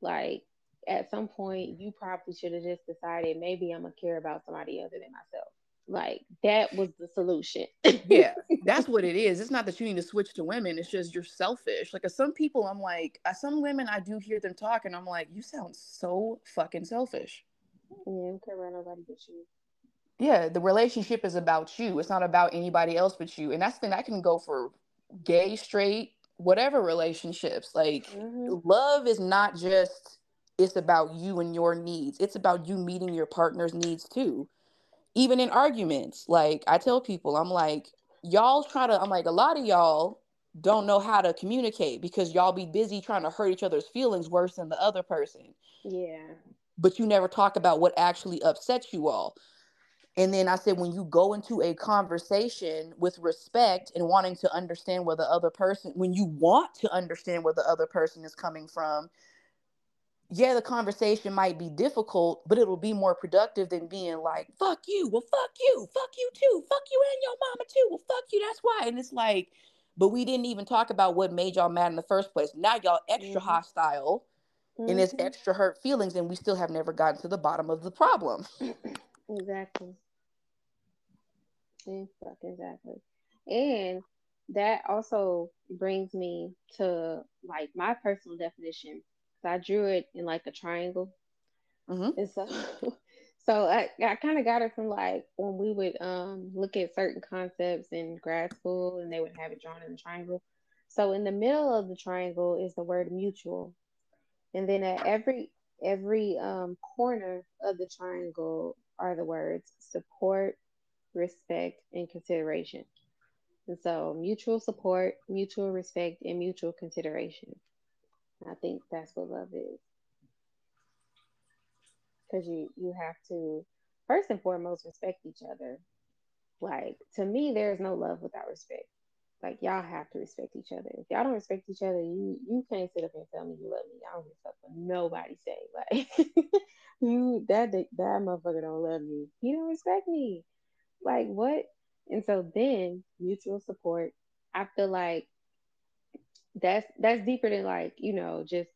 Like at some point you probably should have just decided maybe I'm gonna care about somebody other than myself. Like that was the solution. yeah, that's what it is. It's not that you need to switch to women. It's just you're selfish. Like, uh, some people, I'm like, uh, some women, I do hear them talk, and I'm like, you sound so fucking selfish. Yeah, care about nobody but you. Yeah, the relationship is about you. It's not about anybody else but you. And that's the thing that can go for gay, straight, whatever relationships. Like, mm-hmm. love is not just it's about you and your needs. It's about you meeting your partner's needs too. Even in arguments, like I tell people, I'm like, y'all try to, I'm like, a lot of y'all don't know how to communicate because y'all be busy trying to hurt each other's feelings worse than the other person. Yeah. But you never talk about what actually upsets you all. And then I said, when you go into a conversation with respect and wanting to understand where the other person, when you want to understand where the other person is coming from, yeah, the conversation might be difficult, but it'll be more productive than being like, fuck you, well, fuck you, fuck you too, fuck you and your mama too, well, fuck you, that's why. And it's like, but we didn't even talk about what made y'all mad in the first place. Now y'all extra mm-hmm. hostile mm-hmm. and it's extra hurt feelings, and we still have never gotten to the bottom of the problem. Exactly. Exactly. And that also brings me to like my personal definition so I drew it in like a triangle. Mm-hmm. And so so I, I kind of got it from like when we would um look at certain concepts in grad school and they would have it drawn in a triangle. So in the middle of the triangle is the word mutual. And then at every every um, corner of the triangle are the words support, respect, and consideration. And so mutual support, mutual respect, and mutual consideration. I think that's what love is. Because you you have to first and foremost respect each other. Like to me, there's no love without respect. Like y'all have to respect each other. If y'all don't respect each other, you you can't sit up and tell me you love me. I don't give a fuck what nobody say. Like you that that motherfucker don't love me. He don't respect me. Like what? And so then mutual support. I feel like that's that's deeper than like you know just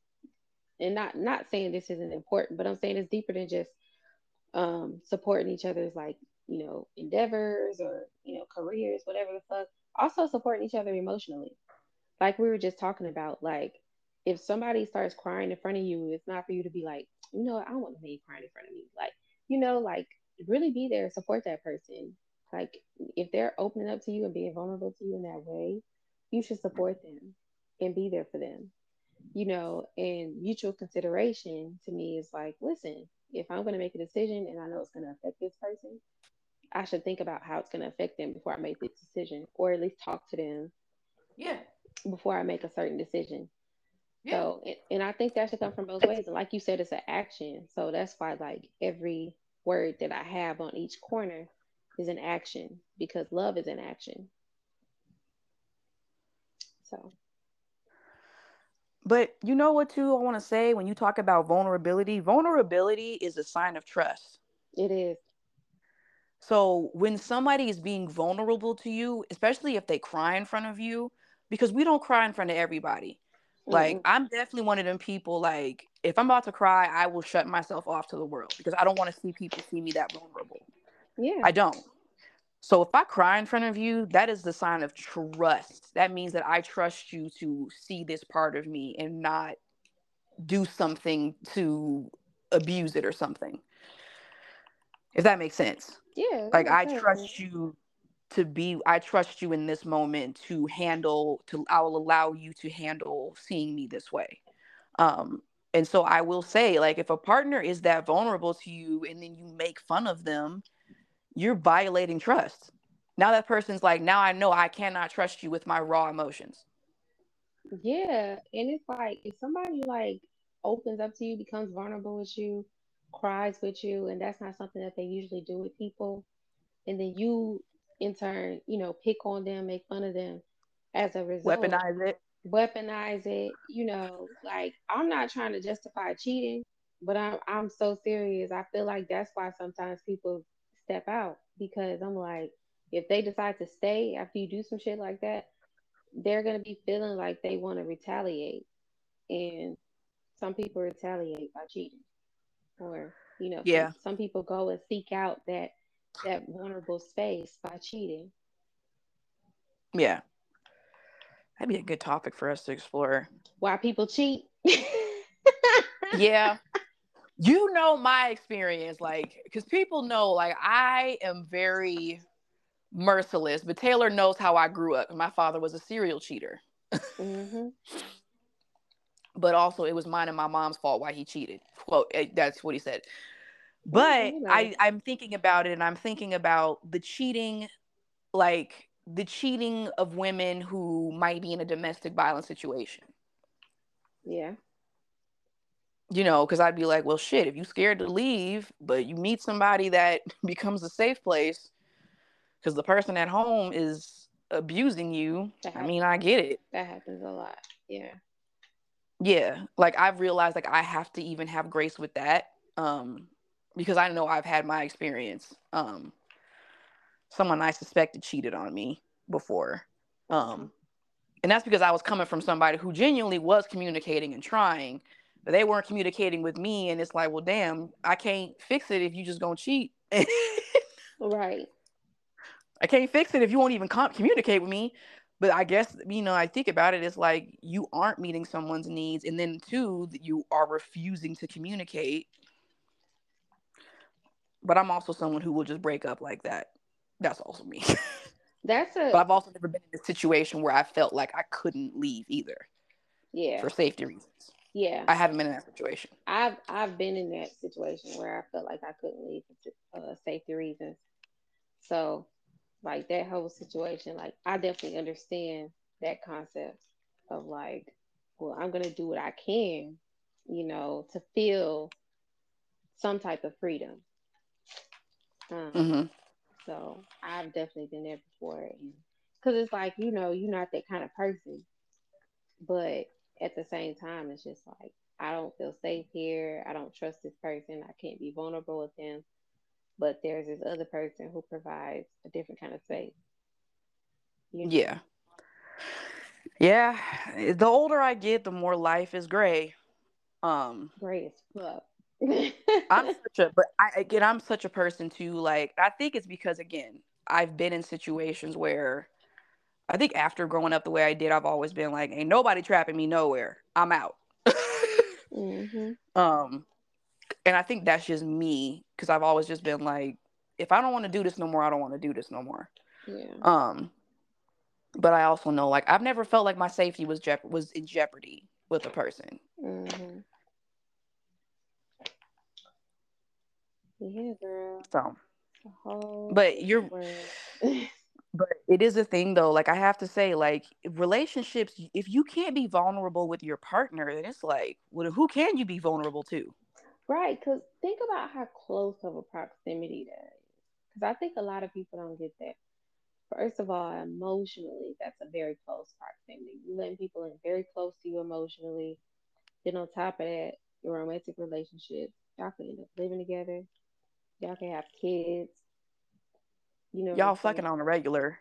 and not not saying this isn't important but i'm saying it's deeper than just um supporting each other's like you know endeavors or you know careers whatever the fuck also supporting each other emotionally. Like we were just talking about like if somebody starts crying in front of you it's not for you to be like you know i don't want to be crying in front of me. Like you know like really be there support that person. Like if they're opening up to you and being vulnerable to you in that way you should support them and be there for them. You know and mutual consideration to me is like listen if i'm going to make a decision and i know it's going to affect this person i should think about how it's going to affect them before i make this decision or at least talk to them yeah before i make a certain decision yeah. so and, and i think that should come from both ways and like you said it's an action so that's why like every word that i have on each corner is an action because love is an action so but you know what, too, I want to say when you talk about vulnerability, vulnerability is a sign of trust. It is. So when somebody is being vulnerable to you, especially if they cry in front of you, because we don't cry in front of everybody. Mm-hmm. Like I'm definitely one of them people. Like if I'm about to cry, I will shut myself off to the world because I don't want to see people see me that vulnerable. Yeah, I don't. So if I cry in front of you, that is the sign of trust. That means that I trust you to see this part of me and not do something to abuse it or something. If that makes sense. Yeah. Like I trust you to be I trust you in this moment to handle to I will allow you to handle seeing me this way. Um and so I will say like if a partner is that vulnerable to you and then you make fun of them, you're violating trust. Now that person's like, now I know I cannot trust you with my raw emotions. Yeah. And it's like if somebody like opens up to you, becomes vulnerable with you, cries with you, and that's not something that they usually do with people, and then you in turn, you know, pick on them, make fun of them as a result. Weaponize it. Weaponize it. You know, like I'm not trying to justify cheating, but I'm I'm so serious. I feel like that's why sometimes people step out because I'm like, if they decide to stay after you do some shit like that, they're gonna be feeling like they want to retaliate, and some people retaliate by cheating, or you know, Yeah. some, some people go and seek out that that vulnerable space by cheating. Yeah. That'd be a good topic for us to explore. Why people cheat? Yeah. you know my experience, like, because people know, like, I am very merciless, but Taylor knows how I grew up. My father was a serial cheater, hmm but also it was mine and my mom's fault why he cheated. Quote, eh, that's what he said. But. I, I'm thinking about it and I'm thinking about the cheating, like the cheating of women who might be in a domestic violence situation. Yeah. you know, because I'd be like, well, shit, if you scared to leave, but you meet somebody that becomes a safe place because the person at home is abusing you, I mean, I get it. That happens a lot. Yeah. Yeah, like I've realized like I have to even have grace with that, um, because I know I've had my experience. Um, someone I suspected cheated on me before, um, and that's because I was coming from somebody who genuinely was communicating and trying, but they weren't communicating with me, and it's like, well, damn, I can't fix it if you just gonna cheat. Right. I can't fix it if you won't even com- communicate with me. But I guess you know, I think about it, it's like you aren't meeting someone's needs, and then two, that you are refusing to communicate. But I'm also someone who will just break up like that. That's also me. That's a but I've also never been in a situation where I felt like I couldn't leave either yeah. for safety reasons. Yeah. I haven't been in that situation. I've I've been in that situation where I felt like I couldn't leave for uh, safety reasons. So, like that whole situation, like I definitely understand that concept of like, well, I'm gonna do what I can, you know, to feel some type of freedom. Um, hmm So I've definitely been there before, because it's like you know you're not that kind of person, but at the same time it's just like I don't feel safe here. I don't trust this person. I can't be vulnerable with them. But there's this other person who provides a different kind of space. You know? Yeah. Yeah. The older I get, the more life is gray. Um, great as fuck. I'm such a, but I again, I'm such a person too. Like, I think it's because again, I've been in situations where I think after growing up the way I did, I've always been like, ain't nobody trapping me nowhere. I'm out. hmm um, and I think that's just me because I've always just been like, if I don't want to do this no more, I don't want to do this no more. Yeah. Um, but I also know like I've never felt like my safety was jeop- was in jeopardy with a person. Mm-hmm. Yeah, girl. So, But you're- but it is a thing though. Like I have to say, like relationships, if you can't be vulnerable with your partner, then it's like, well, who can you be vulnerable to? Right, because think about how close of a proximity that is. Because I think a lot of people don't get that. First of all, emotionally, that's a very close proximity. You letting people in very close to you emotionally. Then on top of that, your romantic relationship, y'all can end up living together. Y'all can have kids. You know, Y'all fucking on a regular.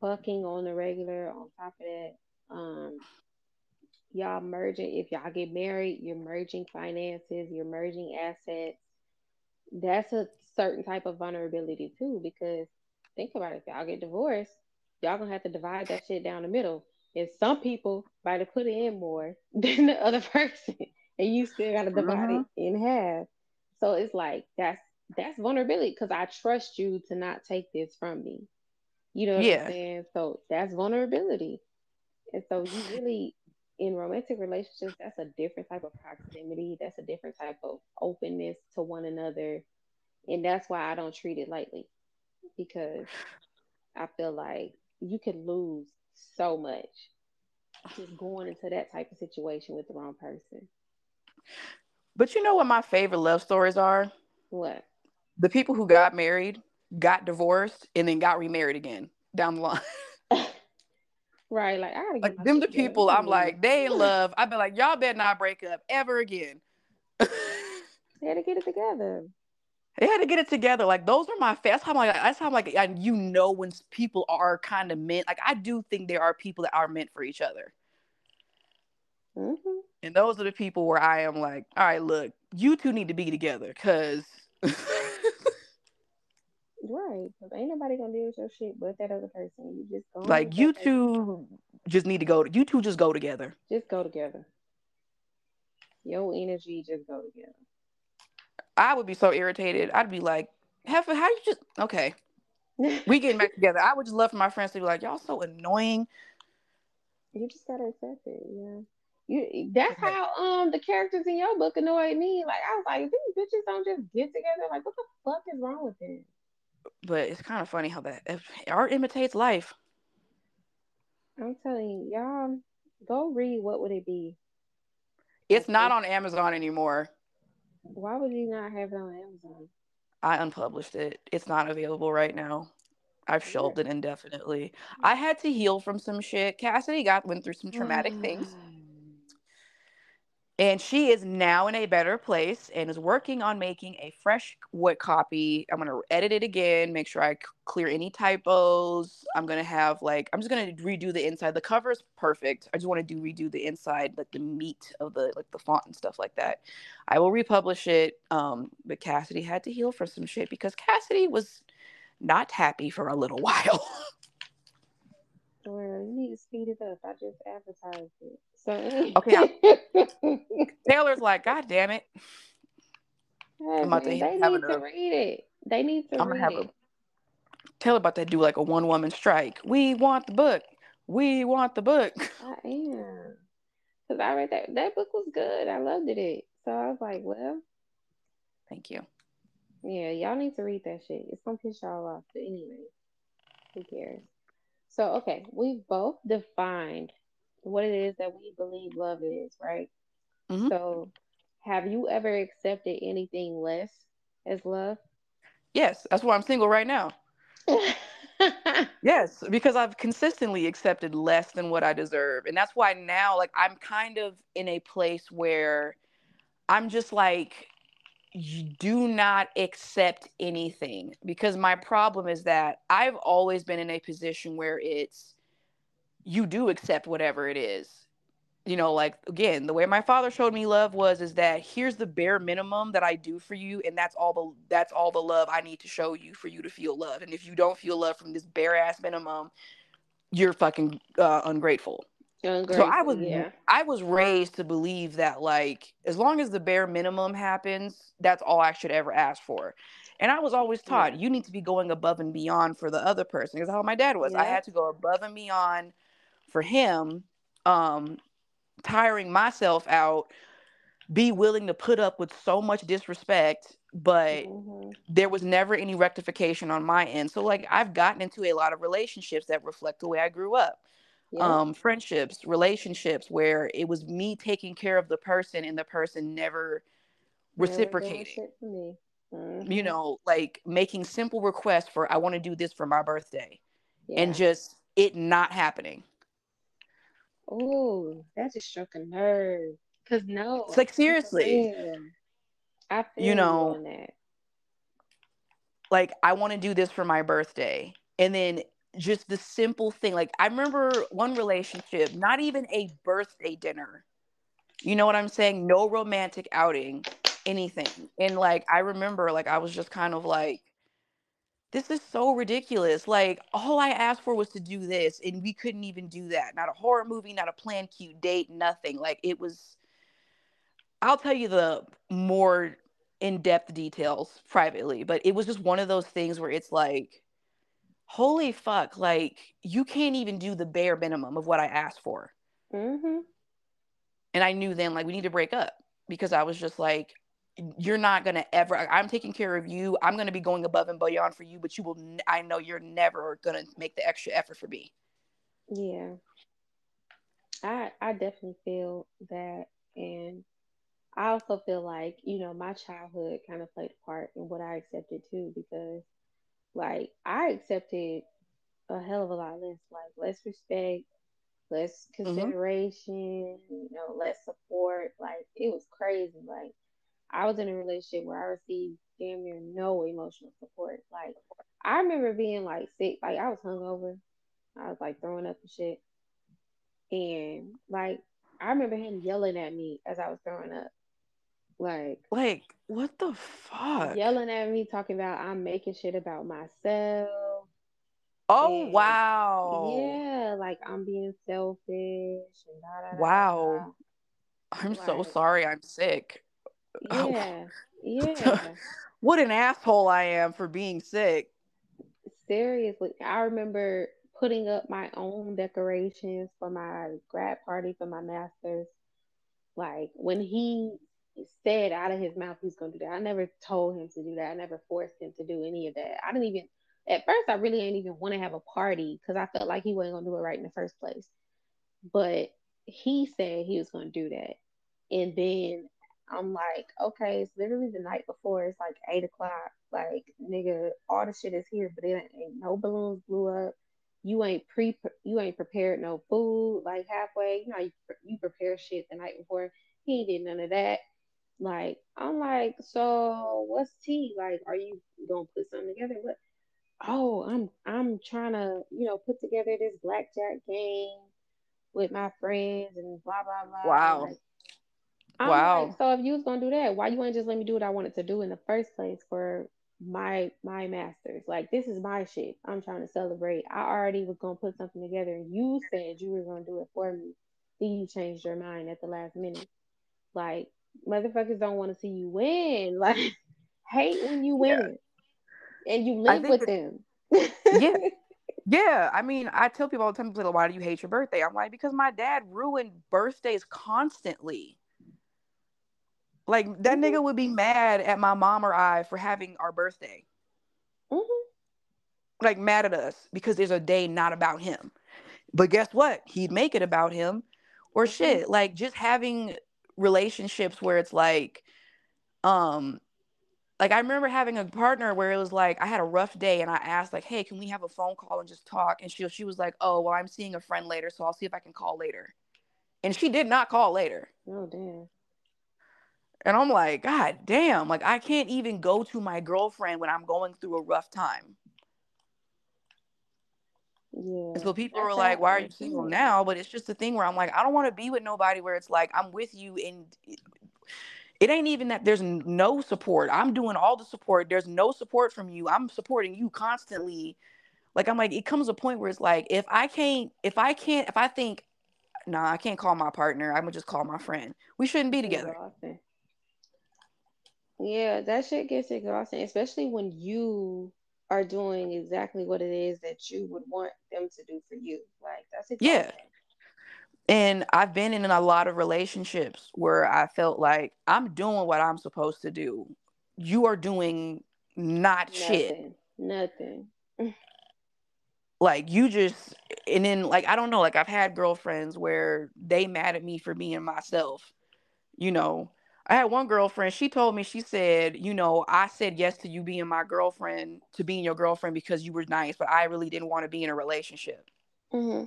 fucking on the regular. On top of that, um, y'all merging. If y'all get married, you're merging finances, you're merging assets. That's a certain type of vulnerability too, because think about it. If y'all get divorced, y'all gonna have to divide that shit down the middle. And some people might have put in more than the other person, and you still gotta divide it mm-hmm. in half. So it's like that's that's vulnerability because I trust you to not take this from me. You know what Yeah. I'm saying? So that's vulnerability. And so you really in romantic relationships, that's a different type of proximity. That's a different type of openness to one another. And that's why I don't treat it lightly. Because I feel like you can lose so much just going into that type of situation with the wrong person. But you know what my favorite love stories are? What? The people who got married, got divorced, and then got remarried again down the line. Right, like I gotta like them the people I'm like, they in love. I've been like, y'all better not break up ever again. They had to get it together. They had to get it together. Like those are my. Fa- that's how I'm like. That's how I'm like. I, you know when people are kind of meant. Like I do think there are people that are meant for each other. Mm-hmm. And those are the people where I am like, all right, look, you two need to be together because. right. Because ain't nobody to deal with your shit but that other person. You just go. Like, you two just need to go. You two just go together. Just go together. Your energy just go together. I would be so irritated. I'd be like, Heifer, how you just okay? we getting back together. I would just love for my friends to be like, y'all so annoying. You just gotta accept it, yeah. You that's how um the characters in your book annoyed me. Like I was like, these bitches don't just get together. Like, what the fuck is wrong with them? But it's kind of funny how that art imitates life. I'm telling you, y'all go read what would it be? It's not on Amazon anymore. Why would you not have it on Amazon? I unpublished it. It's not available right now. I've shelved it indefinitely. I had to heal from some shit. Cassidy got went through some traumatic oh things. And she is now in a better place and is working on making a fresh wood copy. I'm going to edit it again, make sure I clear any typos. I'm going to have like, I'm just going to redo the inside. The cover is perfect. I just want to do redo the inside, like the meat of the, like the font and stuff like that. I will republish it. Um, but Cassidy had to heal for some shit because Cassidy was not happy for a little while. Well, you need to speed it up. I just advertised it. So okay, Taylor's like, God damn it! I'm about to they need to read it. They need to I'm read it. A, Taylor about to do like a one woman strike. We want the book. We want the book. I am. Cause I read that that book was good. I loved it. So I was like, well, thank you. Yeah, y'all need to read that shit. It's gonna piss y'all off. But anyway, who cares? So okay, we've both defined what it is that we believe love is, right? Mm-hmm. So, have you ever accepted anything less as love? Yes, that's why I'm single right now. yes, because I've consistently accepted less than what I deserve. And that's why now, like, I'm kind of in a place where I'm just like, you do not accept anything. Because my problem is that I've always been in a position where it's, you do accept whatever it is you know like again the way my father showed me love was is that here's the bare minimum that i do for you and that's all the that's all the love i need to show you for you to feel love and if you don't feel love from this bare ass minimum you're fucking uh, ungrateful so i was yeah. i was raised to believe that like as long as the bare minimum happens that's all i should ever ask for and i was always taught yeah. you need to be going above and beyond for the other person because how my dad was yeah. i had to go above and beyond for him um tiring myself out be willing to put up with so much disrespect but mm-hmm. there was never any rectification on my end so like i've gotten into a lot of relationships that reflect the way i grew up yeah. um friendships relationships where it was me taking care of the person and the person never, never reciprocating mm-hmm. you know like making simple requests for i want to do this for my birthday yeah. and just it not happening Oh, that just struck a nerve. Cause no, it's like seriously, I feel you know you that. Like I want to do this for my birthday, and then just the simple thing. Like I remember one relationship, not even a birthday dinner. You know what I'm saying? No romantic outing, anything. And like I remember, like I was just kind of like, this is so ridiculous. Like, all I asked for was to do this, and we couldn't even do that. Not a horror movie, not a planned cute date, nothing. Like, it was. I'll tell you the more in depth details privately, but it was just one of those things where it's like, holy fuck, like, you can't even do the bare minimum of what I asked for. Mm-hmm. And I knew then, like, we need to break up because I was just like, you're not going to ever i'm taking care of you i'm going to be going above and beyond for you but you will i know you're never going to make the extra effort for me yeah i i definitely feel that and i also feel like you know my childhood kind of played a part in what i accepted too because like i accepted a hell of a lot less like less respect less mm-hmm. consideration mm-hmm. you know less support like it was crazy like I was in a relationship where I received damn near no emotional support. Like I remember being like sick, like I was hungover. I was like throwing up and shit. And like I remember him yelling at me as I was throwing up. Like, like what the fuck? Yelling at me, talking about I'm making shit about myself. Oh and, wow. Yeah, like I'm being selfish and da, da, Wow. I'm like, so sorry I'm sick. Oh. Yeah. Yeah. what an asshole I am for being sick. Seriously. I remember putting up my own decorations for my grad party for my master's. Like when he said out of his mouth he's going to do that, I never told him to do that. I never forced him to do any of that. I didn't even, at first, I really didn't even want to have a party because I felt like he wasn't going to do it right in the first place. But he said he was going to do that. And then I'm like, okay, it's literally the night before. It's like eight o'clock. Like, nigga, all the shit is here, but it ain't no balloons blew up you ain't pre you ain't prepared no food like halfway. You know you, you prepare shit the night before. He did none of that. Like I'm like, so what's tea? Like, are you gonna put something together? What? Oh, I'm I'm trying to you know put together this blackjack game with my friends and blah blah blah. Wow. Like, wow. Like, so if you was gonna do that, why you ain't just let me do what I wanted to do in the first place for my my masters. Like this is my shit. I'm trying to celebrate. I already was gonna put something together and you said you were gonna do it for me. Then you changed your mind at the last minute. Like motherfuckers don't want to see you win. Like hate when you win. Yeah. And you live with them. yeah. Yeah, I mean, I tell people all the time, why do you hate your birthday? I'm like, because my dad ruined birthdays constantly. Like that mm-hmm. nigga would be mad at my mom or I for having our birthday. Mm-hmm. Like mad at us because there's a day not about him. But guess what? He'd make it about him or mm-hmm. shit. Like just having relationships where it's like, um, like I remember having a partner where it was like I had a rough day and I asked like, "Hey, can we have a phone call and just talk?" And she she was like, "Oh, well, I'm seeing a friend later, so I'll see if I can call later." And she did not call later. Oh damn. And I'm like, God damn, like I can't even go to my girlfriend when I'm going through a rough time. Yeah. And so people are like, why are you single now? But it's just a thing where I'm like, I don't want to be with nobody where it's like I'm with you and it ain't even that there's no support. I'm doing all the support. There's no support from you. I'm supporting you constantly. Like I'm like, it comes a point where it's like, if I can't, if I can't, if I think, nah, I can't call my partner, I'm gonna just call my friend. We shouldn't be together. Yeah, that shit gets exhausting, especially when you are doing exactly what it is that you would want them to do for you. Like that's exhausting. Yeah. And I've been in a lot of relationships where I felt like I'm doing what I'm supposed to do. You are doing not Nothing. shit. Nothing. like you just and then like I don't know, like I've had girlfriends where they mad at me for being myself, you know, I had one girlfriend, she told me, she said, you know, I said yes to you being my girlfriend, to being your girlfriend because you were nice, but I really didn't want to be in a relationship. Mm-hmm.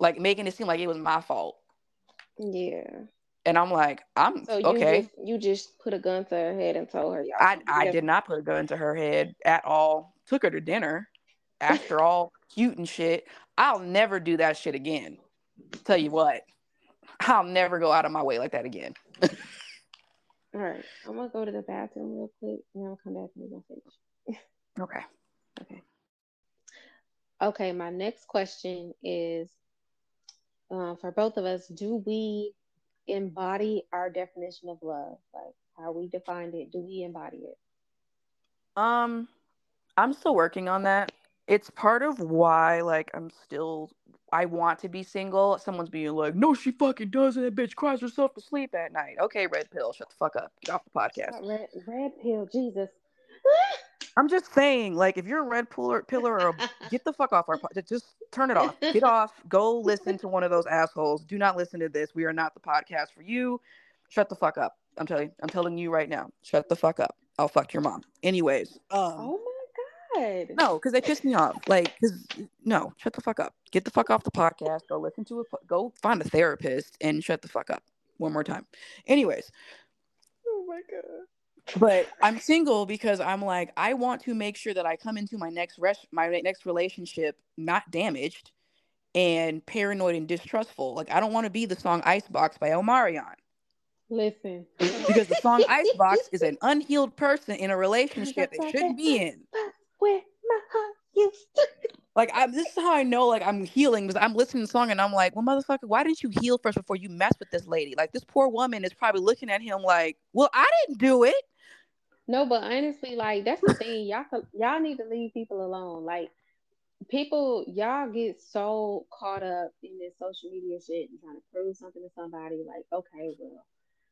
Like making it seem like it was my fault. Yeah. And I'm like, I'm so you okay. Just, you just put a gun to her head and told her, y'all. I, I did not put a gun to her head at all. Took her to dinner after all cute and shit. I'll never do that shit again. Tell you what, I'll never go out of my way like that again. All right, I'm gonna go to the bathroom real quick, and I'll come back and we're gonna finish. okay. Okay. Okay. My next question is, uh, for both of us, do we embody our definition of love? Like how we defined it, do we embody it? Um, I'm still working on that. It's part of why, like, I'm still I want to be single, someone's being like, no, she fucking doesn't. That bitch cries herself to sleep at night. Okay, red pill, shut the fuck up. Get off the podcast. Red, red pill, Jesus. I'm just saying, like, if you're a red pillar, pillar or get the fuck off our podcast. Just turn it off. Get off. Go listen to one of those assholes. Do not listen to this. We are not the podcast for you. Shut the fuck up. I'm telling. I'm telling you right now. Shut the fuck up. I'll fuck your mom. Anyways. Um, oh my god. No, because they pissed me off. Like, because no, shut the fuck up. Get the fuck off the podcast. Go listen to it. Go find a therapist and shut the fuck up one more time. Anyways. Oh my god. But I'm single because I'm like I want to make sure that I come into my next res- my next relationship not damaged and paranoid and distrustful. Like I don't want to be the song Icebox by Omarion. Listen. Because the song Icebox is an unhealed person in a relationship they shouldn't be in. Where my heart used to Like I, this is how I know like I'm healing because I'm listening to the song and I'm like, well, motherfucker, why didn't you heal first before you mess with this lady? Like this poor woman is probably looking at him like, well, I didn't do it. No, but honestly, like that's the thing. Y'all y'all need to leave people alone. Like people, y'all get so caught up in this social media shit and trying to prove something to somebody. Like, okay, well,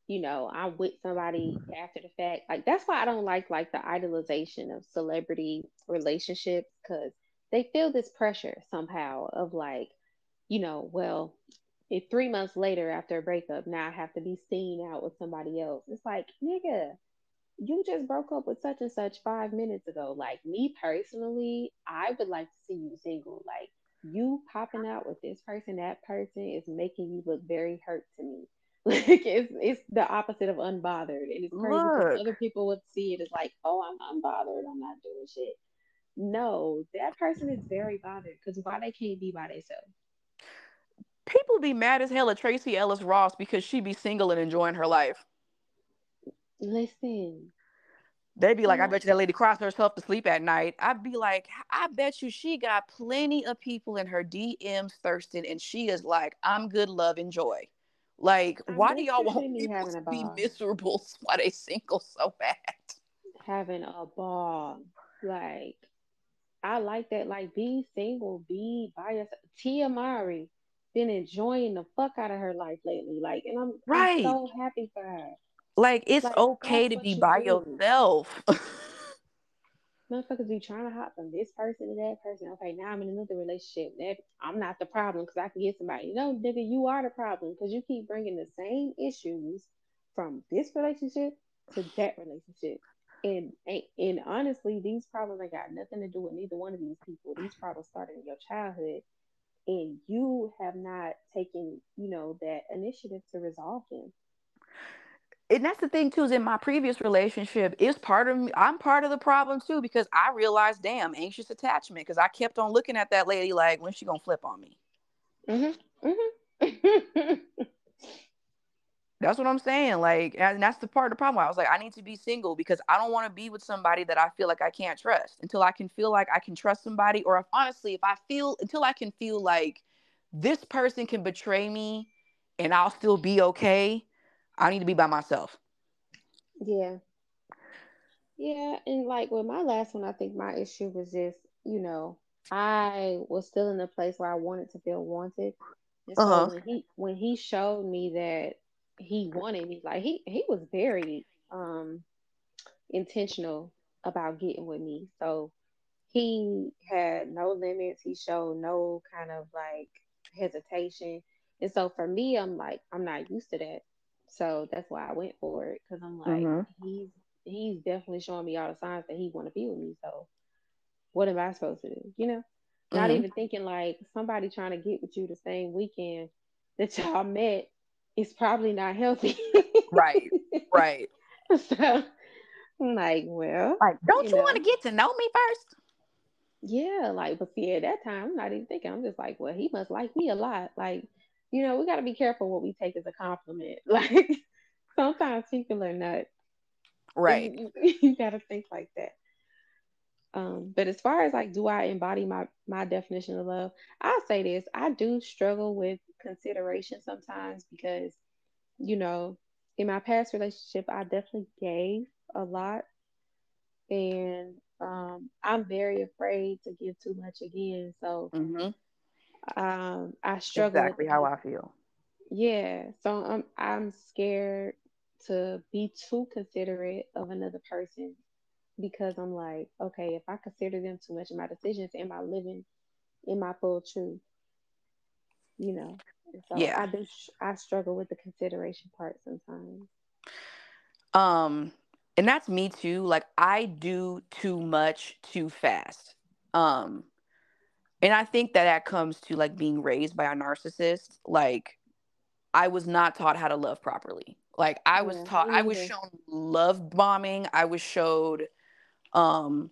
you know, I'm with somebody after the fact. Like that's why I don't like like the idolization of celebrity relationships because they feel this pressure somehow of like, you know, well, if three months later after a breakup, now I have to be seen out with somebody else. It's like, nigga, you just broke up with such and such five minutes ago. Like me personally, I would like to see you single. Like you popping out with this person, that person is making you look very hurt to me. Like it's it's the opposite of unbothered, and it's crazy because other people would see it as like, oh, I'm unbothered, I'm not doing shit. No, that person is very bothered because why they can't be by themselves. People be mad as hell at Tracee Ellis Ross because she be single and enjoying her life. Listen. They'd be like, I bet you that lady crossed herself to sleep at night. I'd be like, I bet you she got plenty of people in her DMs thirsting, and she is like, I'm good, love, enjoy. Like, I why do y'all want people to be miserable why they single so bad? Having a ball. Like, I like that. Like, be single, be by yourself. Tia Mowry been enjoying the fuck out of her life lately. Like, and I'm, right. I'm so happy for her. Like it's like, okay to be by do. yourself. Motherfuckers be trying to hop from this person to that person. Okay, now I'm in another relationship. That I'm not the problem because I can get somebody. No, nigga, you are the problem because you keep bringing the same issues from this relationship to that relationship. And, and and honestly, these problems ain't got nothing to do with neither one of these people. These problems started in your childhood, and you have not taken, you know, that initiative to resolve them and that's the thing too is in my previous relationship is part of me i'm part of the problem too because i realized damn anxious attachment because i kept on looking at that lady like when's she gonna flip on me mm-hmm. Mm-hmm. that's what i'm saying like and that's the part of the problem i was like i need to be single because i don't want to be with somebody that i feel like i can't trust until i can feel like i can trust somebody or if honestly if i feel until i can feel like this person can betray me and i'll still be okay I need to be by myself. Yeah. Yeah, and like with my last one, I think my issue was just, you know, I was still in a place where I wanted to feel wanted. And so uh-huh. when he when he showed me that he wanted me, like he he was very um intentional about getting with me. So he had no limits. He showed no kind of like hesitation. And so for me, I'm like, I'm not used to that. So that's why I went for it because I'm like, mm-hmm. he's he's definitely showing me all the signs that he want to be with me. So what am I supposed to do? You know, mm-hmm. not even thinking like somebody trying to get with you the same weekend that y'all met is probably not healthy. right, right. So I'm like, well, like, don't you, you know, want to get to know me first? Yeah, like, but see, at that time, I'm not even thinking. I'm just like, well, he must like me a lot. Like, you know, we got to be careful what we take as a compliment. Like sometimes people are nuts. Right. You, you got to think like that. Um, but as far as like, do I embody my my definition of love? I'll say this: I do struggle with consideration sometimes because, you know, in my past relationship, I definitely gave a lot, and um, I'm very afraid to give too much again. So mm-hmm um, I struggle exactly how I feel. Yeah, so I'm I'm scared to be too considerate of another person because I'm like, okay, if I consider them too much in my decisions, am I living in my full truth? You know, so yeah. I do. I struggle with the consideration part sometimes. Um, and that's me too. Like I do too much too fast. Um, and I think that that comes to like being raised by a narcissist. Like, I was not taught how to love properly. Like, I was yeah, taught, I was shown love bombing. I was showed, um,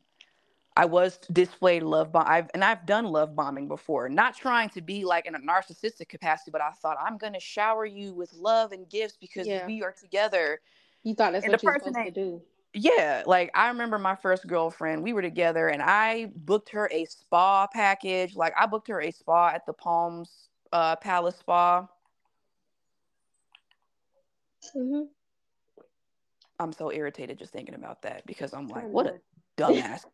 I was displayed love bomb. I've and I've done love bombing before, not trying to be like in a narcissistic capacity, but I thought I'm gonna shower you with love and gifts because Yeah. we are together. You thought that's And what you're supposed to do. Yeah, like I remember my first girlfriend. We were together, and I booked her a spa package. Like I booked her a spa at the Palms uh, Palace Spa. hmm I'm so irritated just thinking about that because I'm like, what a dumbass.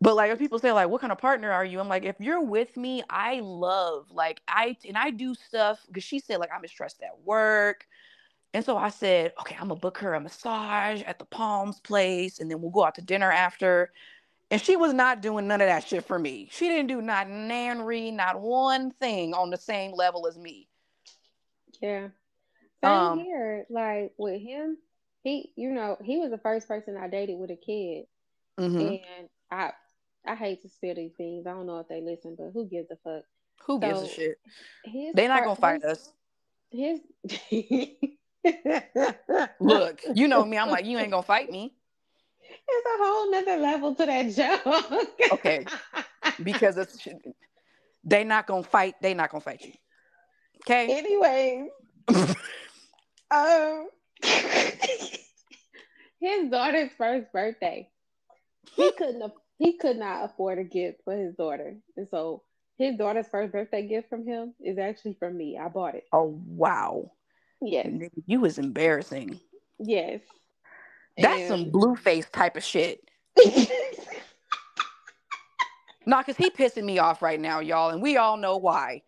but like if people say like what kind of partner are you i'm like if you're with me i love like i and i do stuff because she said like i'm stressed at work and so i said okay i'm gonna book her a massage at the palms place and then we'll go out to dinner after and she was not doing none of that shit for me she didn't do not nanry not one thing on the same level as me Yeah. Same Um, here. Like with him, he, you know, he was the first person I dated with a kid, mhm. and I, I hate to spill these things. I don't know if they listen, but who gives a fuck? who gives a shit They're not gonna fight us his. look you know me i'm like you ain't gonna fight me It's a whole nother level to that joke. Okay. because it's they not gonna fight they not gonna fight you okay Anyway, um, his daughter's first birthday, he couldn't. He could not afford a gift for his daughter, and so his daughter's first birthday gift from him is actually from me. I bought it. oh wow Yes, you was embarrassing yes. that's some And- Blueface type of shit nah because he pissing me off right now y'all and we all know why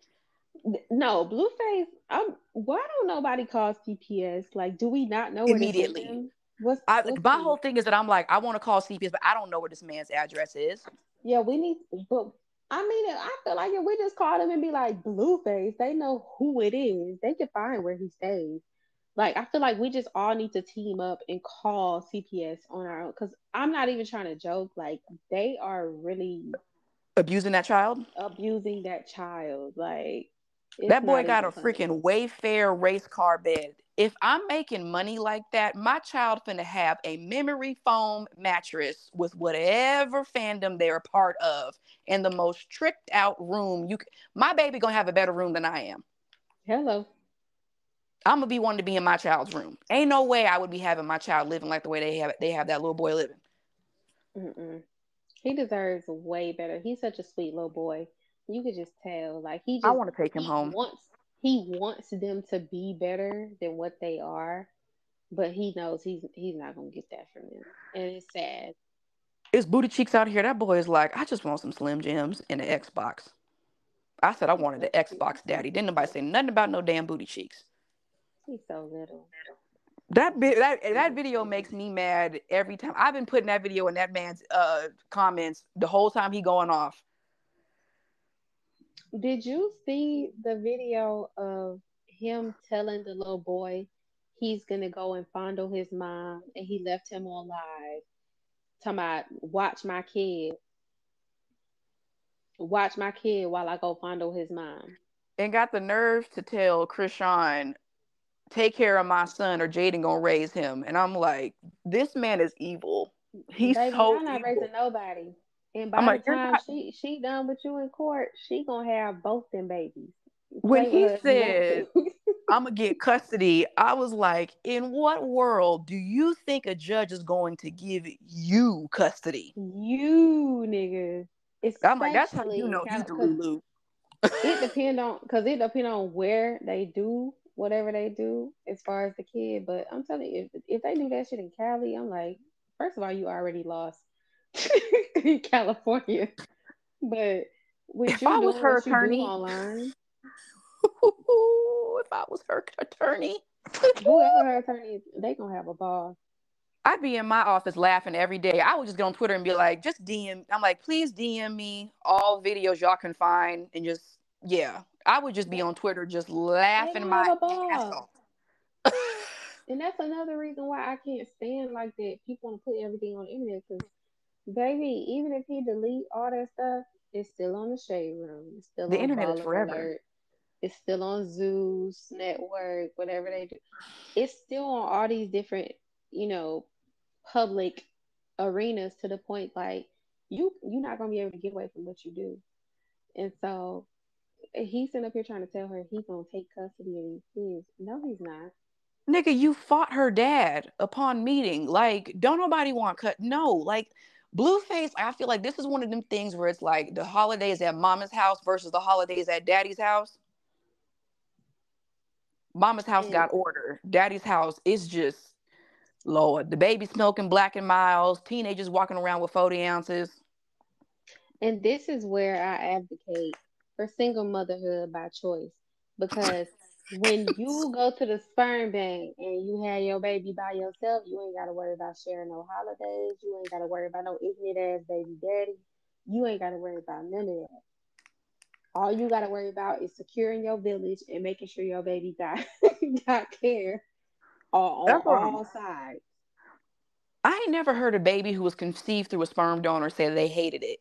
no, Blueface. I'm. Why don't nobody call CPS? Like, do we not know Immediately. What's, I, what's my whole thing is that i'm like i want to call cps but i don't know where this man's address is Yeah, we need, but I mean, I feel like if we just call them and be like Blueface, they know who it is. They can find where he stays. Like, I feel like we just all need to team up and call CPS on our own. Because I'm not even trying to joke. Like, they are really abusing that child abusing that child. Like, that boy got a funny. freaking Wayfair race car bed. If I'm making money like that, my child finna have a memory foam mattress with whatever fandom they're a part of in the most tricked out room. You, c- my baby gonna have a better room than I am. Hello. I'm gonna be wanting to be in my child's room. Ain't no way I would be having my child living like the way they have they have that little boy living. Mm-mm. He deserves way better. He's such a sweet little boy. You could just tell. Like, he just I want to take him home. wants he wants them to be better than what they are, but he knows he's he's not gonna get that from them, and it's sad. It's booty cheeks out here. That boy is like, I just want some Slim Jims and an Xbox. I said I wanted the Xbox, Daddy. Didn't nobody say nothing about no damn booty cheeks. He's so little. That bit that that video makes me mad every time. I've been putting that video in that man's uh comments the whole time he going off. Did you see the video of him telling the little boy he's gonna go and fondle his mom, and he left him on live, talking about watch my kid, watch my kid while I go fondle his mom. And got the nerve to tell Chrisean, take care of my son or Jaidyn gonna raise him. And I'm like, this man is evil. He's Baby, so y'all not evil. raising nobody. And by I'm the you're time not- she she done with you in court, she gonna have both them babies. When he with her if you want to. I'm gonna get custody. I was like, in what world do you think a judge is going to give you custody? you niggas. I'm like, that's how you know he's Cali- the 'cause Lulu. it depend on because it depend on where they do whatever they do as far as the kid. But I'm telling you, if if they do that shit in Cali, I'm like, first of all, you already lost in California. But If you I was her attorney- online, if I was her attorney, whoever her attorney is, they gonna have a ball. I'd be in my office laughing every day. I would just get on Twitter and be like, just DM. I'm like, please DM me all videos y'all can find, and just yeah, I would just be on Twitter just laughing my ass off. And that's another reason why I can't stand like that. People want to put everything on the internet because, baby, even if he delete all that stuff, it's still on the shade room. It's still The on internet is forever. Alert. It's still on Zeus Network, whatever they do. It's still on all these different, you know, public arenas to the point like you you're not gonna be able to get away from what you do. And so he's sitting up here trying to tell her he's gonna take custody of these kids. No, he's not. Nigga, you fought her dad upon meeting. Like, don't nobody want cut. No, like Blueface, I feel like this is one of them things where it's like the holidays at mama's house versus the holidays at daddy's house. Mama's house mm. got order. Daddy's house is just Lord. The baby smoking Black and Milds, teenagers walking around with 40 ounces. And this is where I advocate for single motherhood by choice. Because when you go to the sperm bank and you have your baby by yourself, you ain't gotta worry about sharing no holidays. You ain't gotta worry about no ignorant ass baby daddy. You ain't gotta worry about none of that. All you gotta worry about is securing your village and making sure your baby got got care on, on all sides. I ain't never heard a baby who was conceived through a sperm donor say they hated it.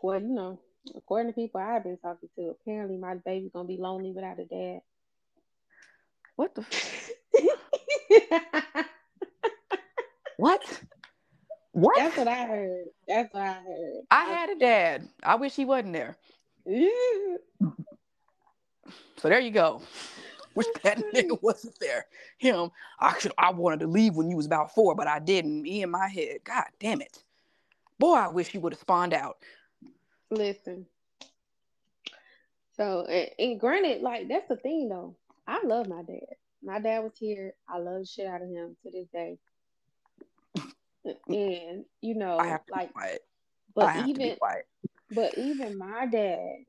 Well, you know, according to people I've been talking to, apparently my baby's gonna be lonely without a dad. What the? F- what? What? That's what I heard. That's what I heard. I had a dad. I wish he wasn't there. so there you go. Wish that nigga wasn't there. Him. I should. I wanted to leave when you was about four, but I didn't. Me in my head. God damn it. Boy, I wish you would have spawned out. Listen. So, and, and granted, like that's the thing though. I love my dad. My dad was here. I love the shit out of him to this day. And you know, I have to like, but even, but even my dad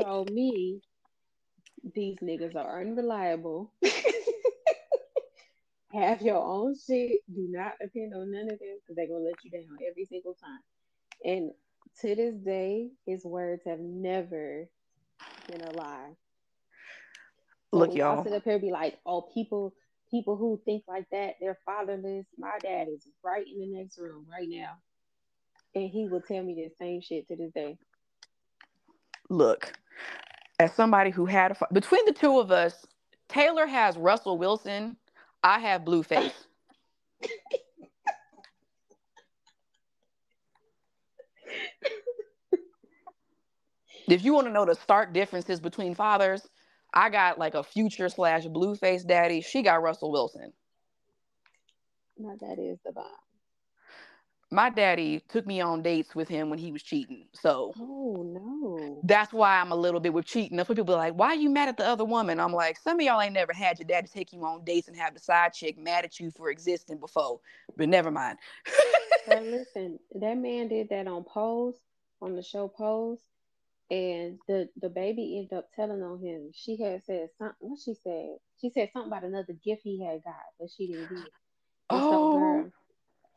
told me these niggas are unreliable. Have your own shit. Do not depend on none of them because they're gonna let you down every single time. And to this day, his words have never been a lie. So Look, y'all. I sit up here be like, oh, people, people who think like that, they're fatherless. My dad is right in the next room right now, and he will tell me the same shit to this day. Look, as somebody who had a between the two of us, Taylor has Russell Wilson. I have Blueface. if you want to know the stark differences between fathers, I got like a future slash Blueface daddy. She got Russell Wilson. My daddy is the bomb. My daddy took me on dates with him when he was cheating. So Oh no. That's why I'm a little bit with cheating. That's why people are like, why are you mad at the other woman? I'm like, some of y'all ain't never had your daddy take you on dates and have the side chick mad at you for existing before. But never mind. but listen, that man did that on Pose, on the show Pose and the the baby ended up telling on him. She had said something. What she said? She said something about another gift he had got, but she didn't get. Oh. so, girl,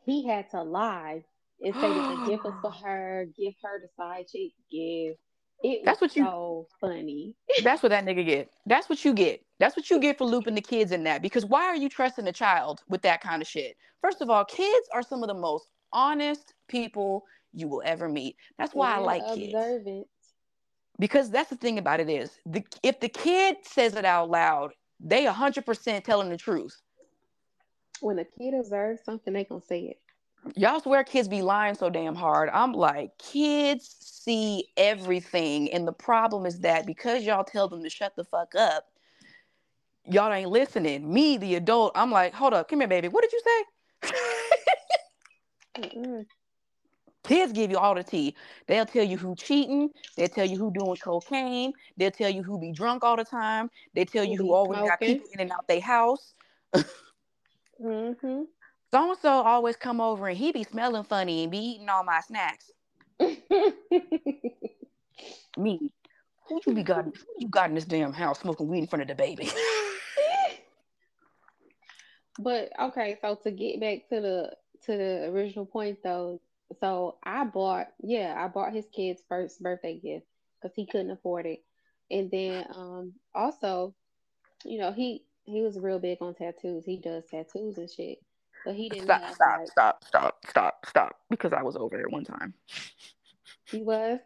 he had to lie and say that the gift was for her. Give her the side chick gift. It that's what you so funny. that's what that nigga get. That's what you get. That's what you get for looping the kids in that. Because why are you trusting a child with that kind of shit? First of all, kids are some of the most honest people you will ever meet. That's why I like observant. kids because that's the thing about it is the if the kid says it out loud they 100% telling the truth. When a kid observes something they gonna say it. Y'all swear kids be lying so damn hard. I'm like kids see everything and the problem is that because y'all tell them to shut the fuck up y'all ain't listening. Me the adult i'm like hold up come here baby. What did you say Kids give you all the tea. They'll tell you who cheating. They'll tell you who doing cocaine. They'll tell you who be drunk all the time. They tell you who always got people in and out their house. mm-hmm. So and so always come over and he be smelling funny and be eating all my snacks. Me, who you be got? Who you got in this damn house smoking weed in front of the baby? but okay, so to get back to the to the original point though, so I bought, yeah, I bought his kid's first birthday gift because he couldn't afford it. And then um also, you know, he he was real big on tattoos. He does tattoos and shit. But he didn't stop, have, stop, like, stop, stop, stop, stop. Because I was over there one time. He was?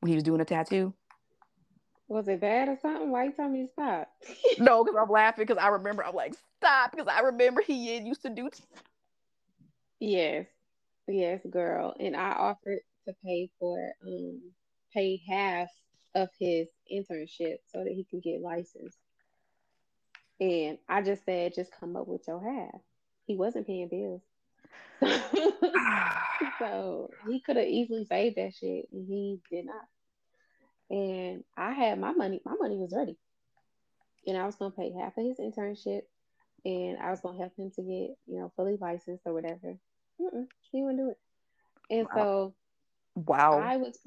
When he was doing a tattoo. Was it bad or something? Why you telling me to stop? no, because I'm laughing because I remember I'm like, stop, because I remember he used to do Yes. Yes, girl. And I offered to pay for um pay half of his internship so that he can get licensed. And I just said, just come up with your half. He wasn't paying bills. so he could have easily saved that shit and he did not. And I had my money, my money was ready. And I was gonna pay half of his internship and I was gonna help him to get, you know, fully licensed or whatever. Mm-mm, he wouldn't do it. And Wow. so wow. I was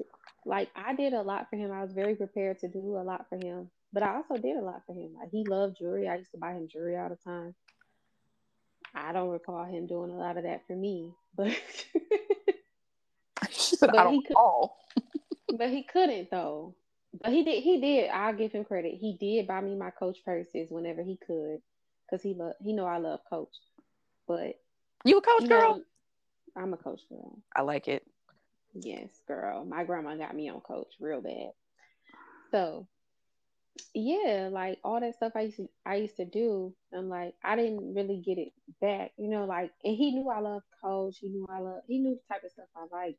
like, I did a lot for him. I was very prepared to do a lot for him, but I also did a lot for him. Like he loved jewelry. I used to buy him jewelry all the time. I don't recall him doing a lot of that for me, but she said, but I don't he could, recall. but he couldn't though. But he did. He did. I'll give him credit. He did buy me my Coach purses whenever he could, because he love. He know I love Coach. But You a coach you girl? know, I'm a Coach girl. I like it. Yes, girl. My grandma got me on Coach real bad. So yeah, like all that stuff I used to I used to do, I'm like I didn't really get it back, you know, like and he knew I loved coach, he knew I love he knew the type of stuff I like.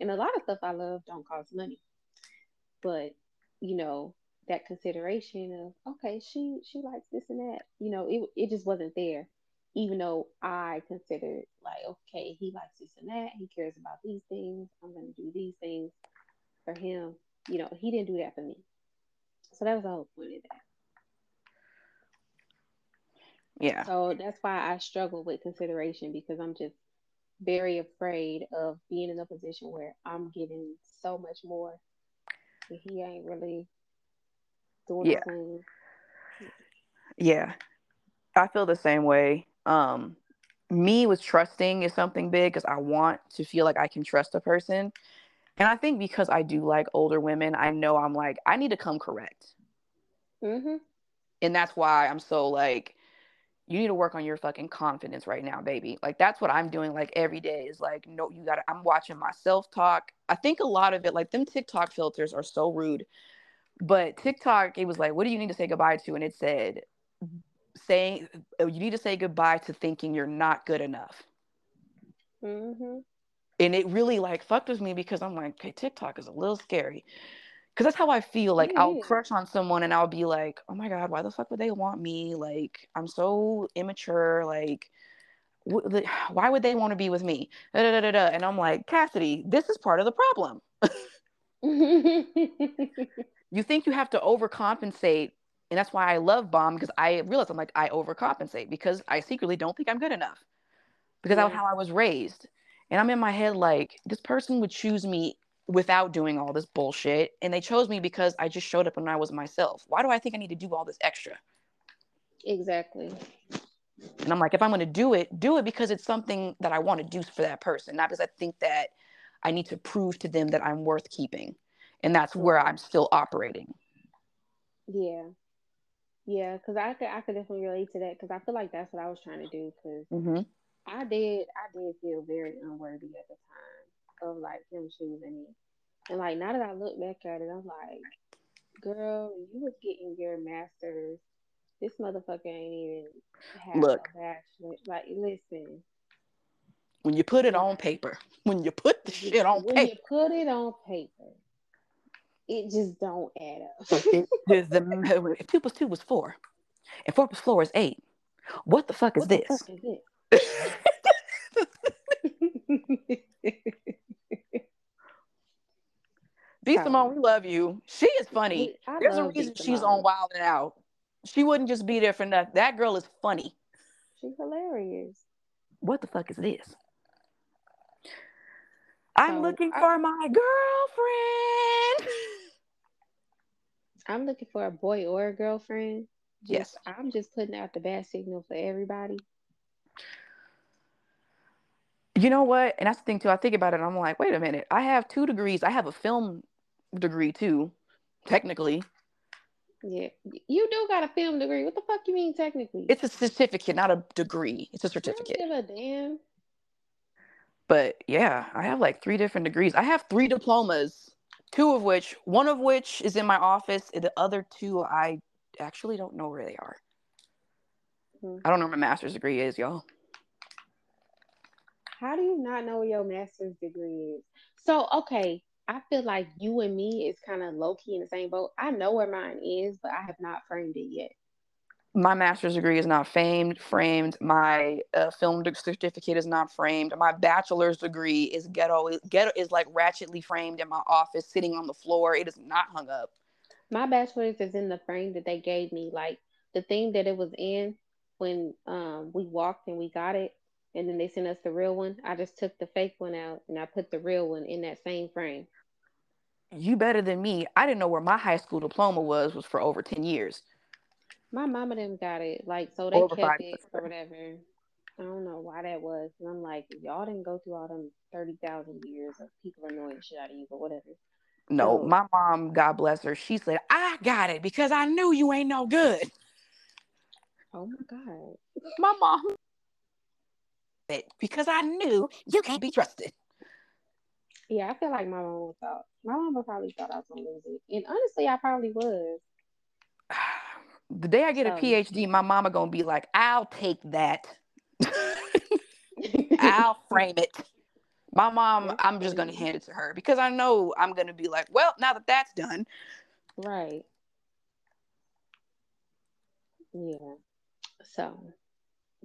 And a lot of stuff I love don't cost money. But, you know, that consideration of okay, she she likes this and that, you know, it it just wasn't there. Even though I considered like, okay, he likes this and that, he cares about these things, I'm gonna do these things for him. You know, he didn't do that for me. So that was the whole point of that. Yeah. So that's why I struggle with consideration because I'm just very afraid of being in a position where I'm giving so much more and he ain't really doing Yeah. the same. Yeah. I feel the same way. Um, me with trusting is something big because I want to feel like I can trust a person. And I think because I do like older women, I know I'm like, I need to come correct. Mhm. And that's why I'm so like, you need to work on your fucking confidence right now, baby. Like that's what I'm doing like every day is like, no, you gotta I'm watching myself talk. I think a lot of it, like them TikTok filters are so rude. But TikTok, it was like, what do you need to say goodbye to? And it said, saying you need to say goodbye to thinking you're not good enough. Mhm. And it really like fucked with me because I'm like, okay, TikTok is a little scary. Cause that's how I feel. Like It I'll crush on someone and I'll be like, oh my God, why the fuck would they want me? Like, I'm so immature. Like, wh- why would they want to be with me? Da, da, da, da. And I'm like, Cassidy, this is part of the problem. You think you have to overcompensate. And that's why I love Bomb because I realize I'm like, I overcompensate because I secretly don't think I'm good enough because that was how I was raised. And I'm in my head like, this person would choose me without doing all this bullshit. And they chose me because I just showed up and I was myself. Why do I think I need to do all this extra? exactly. And I'm like, if I'm going to do it, do it because it's something that I want to do for that person, not because I think that I need to prove to them that I'm worth keeping. And that's where I'm still operating. Yeah. Yeah, because I could I could definitely relate to that because I feel like that's what I was trying to do because hmm I did I did feel very unworthy at the time of like him choosing me. And like now that I look back at it, I'm like, girl, you was getting your masters. This motherfucker ain't even Look. Like, listen, When you put it on paper, when you put the shit on when paper, you put it on paper, it just don't add up. it, the, if two plus two was four, and four plus four is eight. What the fuck is what the this? fuck is? B Simone, we love you. She is funny. I There's a reason she's on Wild 'N Out. She wouldn't just be there for nothing. That girl is funny. She's hilarious. What the fuck is this? I'm So, looking I- for my girlfriend. I'm looking for a boy or a girlfriend. Just, Yes. I'm just putting out the bad signal for everybody. You know what? And that's the thing too. I think about it. I'm like, wait a minute. I have two degrees. I have a film degree too, technically. Yeah. You do got a film degree. What the fuck you mean technically? It's a certificate, not a degree. It's a certificate. give a damn. But yeah, I have like three different degrees. I have three diplomas, two of which, one of which is in my office, and the other two I actually don't know where they are. Hmm. I don't know where my master's degree is, y'all. How do you not know what your master's degree is? So, okay, I feel like you and me is kind of low key in the same boat. I know where mine is, but I have not framed it yet. My master's degree is not framed. Framed. My uh, film certificate is not framed. My bachelor's degree is ghetto. Ghetto is like ratchetly framed in my office, sitting on the floor. It is not hung up. My bachelor's is in the frame that they gave me. Like the thing that it was in when um, we walked and we got it, and then they sent us the real one. I just took the fake one out and I put the real one in that same frame. You better than me. I didn't know where my high school diploma was was for over ten years. My mama them got it like so they over kept it or whatever. I don't know why that was. And I'm like, y'all didn't go through all them thirty thousand years of people annoying shit out of you but whatever. No, so, my mom, God bless her, she said, I got it because I knew you ain't no good. Oh my God. My mom it because I knew you can't be trusted. Yeah, I feel like my mom thought my mom probably thought I was gonna lose it. And honestly I probably was. The day I get a PhD, my mama gonna be like, I'll take that. I'll frame it. My mom, I'm just gonna hand it to her because I know I'm gonna be like, well, now that that's done. Right. Yeah. So,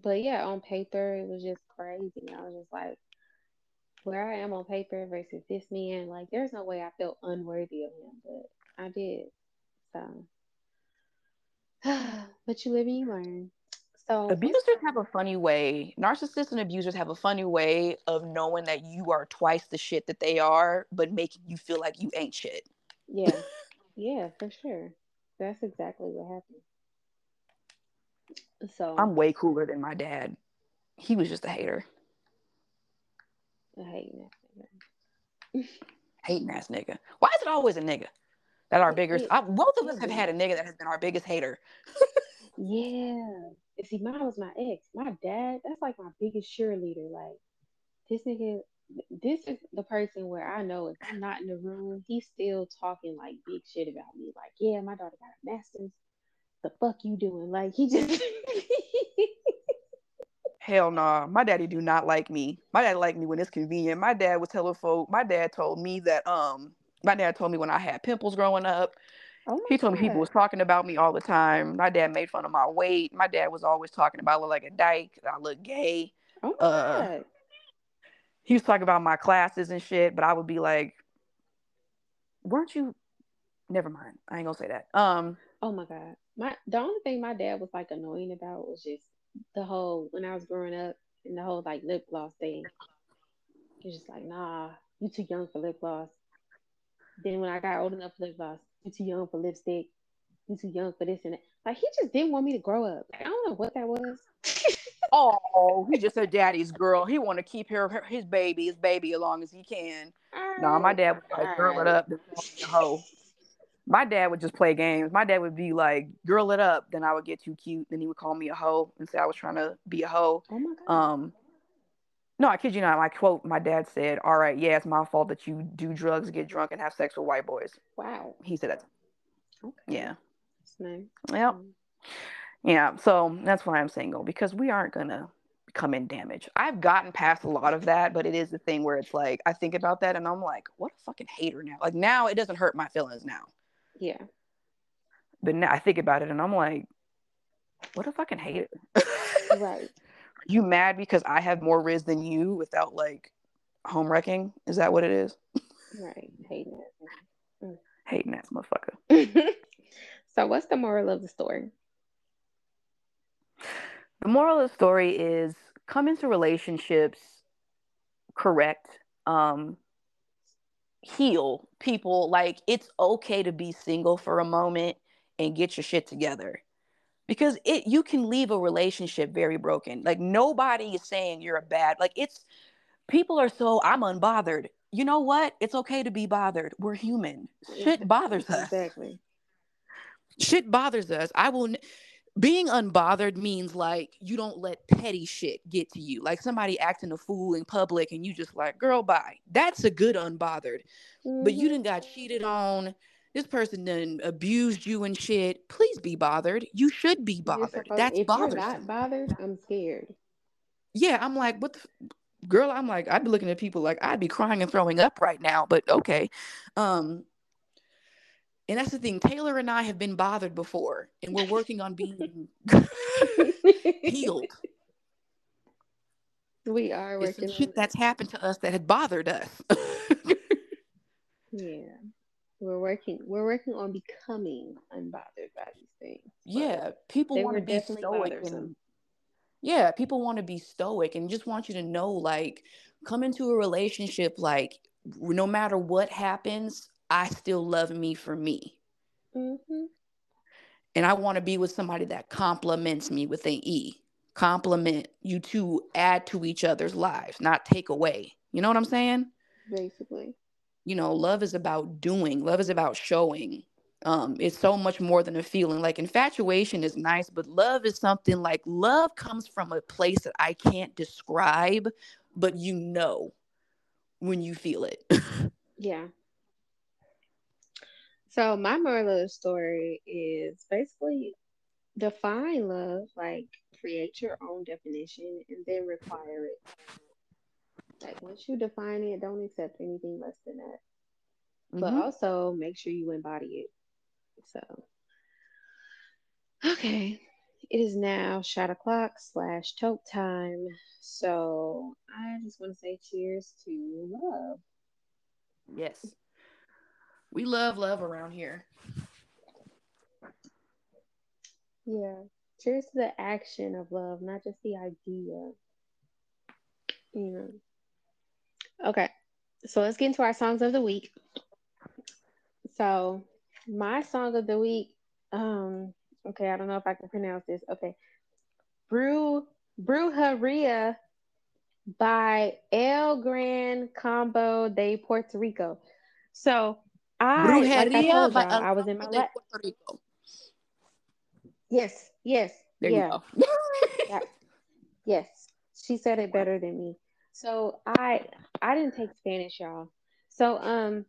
but yeah, on paper, it was just crazy. I was just like, where I am on paper versus this man, like, there's no way I felt unworthy of him, but I did. So, but you live and you learn. So, abusers have a funny way, narcissists and abusers have a funny way of knowing that you are twice the shit that they are, but making you feel like you ain't shit. Yeah. yeah, for sure. That's exactly what happened. So I'm way cooler than my dad. He was just a hater. A hating ass nigga. hating ass nigga. Why is it always a nigga? That our biggest I, both of us have had a nigga that has been our biggest hater. yeah. See, mine was my ex. My dad, that's like my biggest cheerleader. Like this nigga this is the person where I know if I'm not in the room, he's still talking like big shit about me. Like, yeah, my daughter got a master's the fuck you doing? Like he just Hell no, nah. my daddy do not like me. My dad like me when it's convenient. My dad was tell folk. My dad told me that um, my dad told me when I had pimples growing up. Oh he told God. me people was talking about me all the time. My dad made fun of my weight. My dad was always talking about I look like a dyke. I look gay. Oh uh, God. He was talking about my classes and shit, but I would be like, "Weren't you?" Never mind. I ain't gonna say that. Um. Oh my God my the only thing my dad was like annoying about was just the whole when I was growing up and the whole like lip gloss thing. He's just like, nah, you too young for lip gloss. Then when I got old enough for lip gloss, you too young for lipstick. You too young for this and that. Like he just didn't want me to grow up. Like, I don't know what that was. oh, he just a daddy's girl. He want to keep her, her, his baby, his baby, as long as he can. No, nah, my dad was like, "Girl right. it up, hoe." my dad would just play games. My dad would be like, "Girl it up," then I would get too cute. Then he would call me a hoe and say I was trying to be a hoe. Oh my god. Um, no, I kid you not. My quote, my dad said, "All right, yeah, it's my fault that you do drugs, get drunk, and have sex with white boys." Wow. He said that. Okay. Yeah. That's nice. Yep. Yeah. So that's why I'm single because we aren't gonna come in damage. I've gotten past a lot of that, but it is the thing where it's like I think about that and I'm like, what a fucking hater now. Like now it doesn't hurt my feelings now. Yeah. But now I think about it and I'm like, what a fucking hater. right. You mad because I have more riz than you without like home wrecking? Is that what it is? Right. Hating it. Mm. Hating ass motherfucker. so what's the moral of the story? The moral of the story is come into relationships correct. Um, heal people like it's okay to be single for a moment and get your shit together because it you can leave a relationship very broken like nobody is saying you're a bad like it's people are so i'm unbothered you know what it's okay to be bothered we're human shit bothers us exactly shit bothers us i will being unbothered means like you don't let petty shit get to you. Like somebody acting a fool in public and you just like, girl, bye. That's a good unbothered. Mm-hmm. But you mm-hmm. didn't got cheated on. This person then abused you and shit. Please be bothered. You should be bothered. Supposed, That's if bothersome. You're not bothered, I'm scared. Yeah, I'm like, what the girl, I'm like, I'd be looking at people like I'd be crying and throwing up right now, but okay. Um, and that's the thing. Taylor and I have been bothered before, and we're working on being healed. We are It's working some shit that's happened to us that had bothered us. Yeah. We're working we're working on becoming unbothered by these things. yeah, people want to be stoic bothersome. and yeah, people want to be stoic and just want you to know like come into a relationship like no matter what happens, I still love me for me. Mhm. and I want to be with somebody that compliments me with an E. Compliment you two add to each other's lives, not take away. You know what I'm saying? Basically. You know, love is about doing. Love is about showing. Um, it's so much more than a feeling. Like infatuation is nice, but love is something like love comes from a place that I can't describe, but you know when you feel it. Yeah. So my moral of the story is basically define love, like create your own definition and then require it. Like once you define it, don't accept anything less than that. But Mhm. also make sure you embody it. So okay. It is now shot o'clock slash toke time. So I just want to say cheers to love. Yes. We love love around here. Yeah. Cheers to the action of love, not just the idea. You know. Okay. So let's get into our songs of the week. So my song of the week, um, okay, I don't know if I can pronounce this. Okay. Brew Brujeria by El Gran Combo de Puerto Rico. So I like I by El I was in my de Puerto Rico. yes, yes, There yeah. you go. Yeah. Yes, she said it better than me. So I I didn't take Spanish, y'all. So um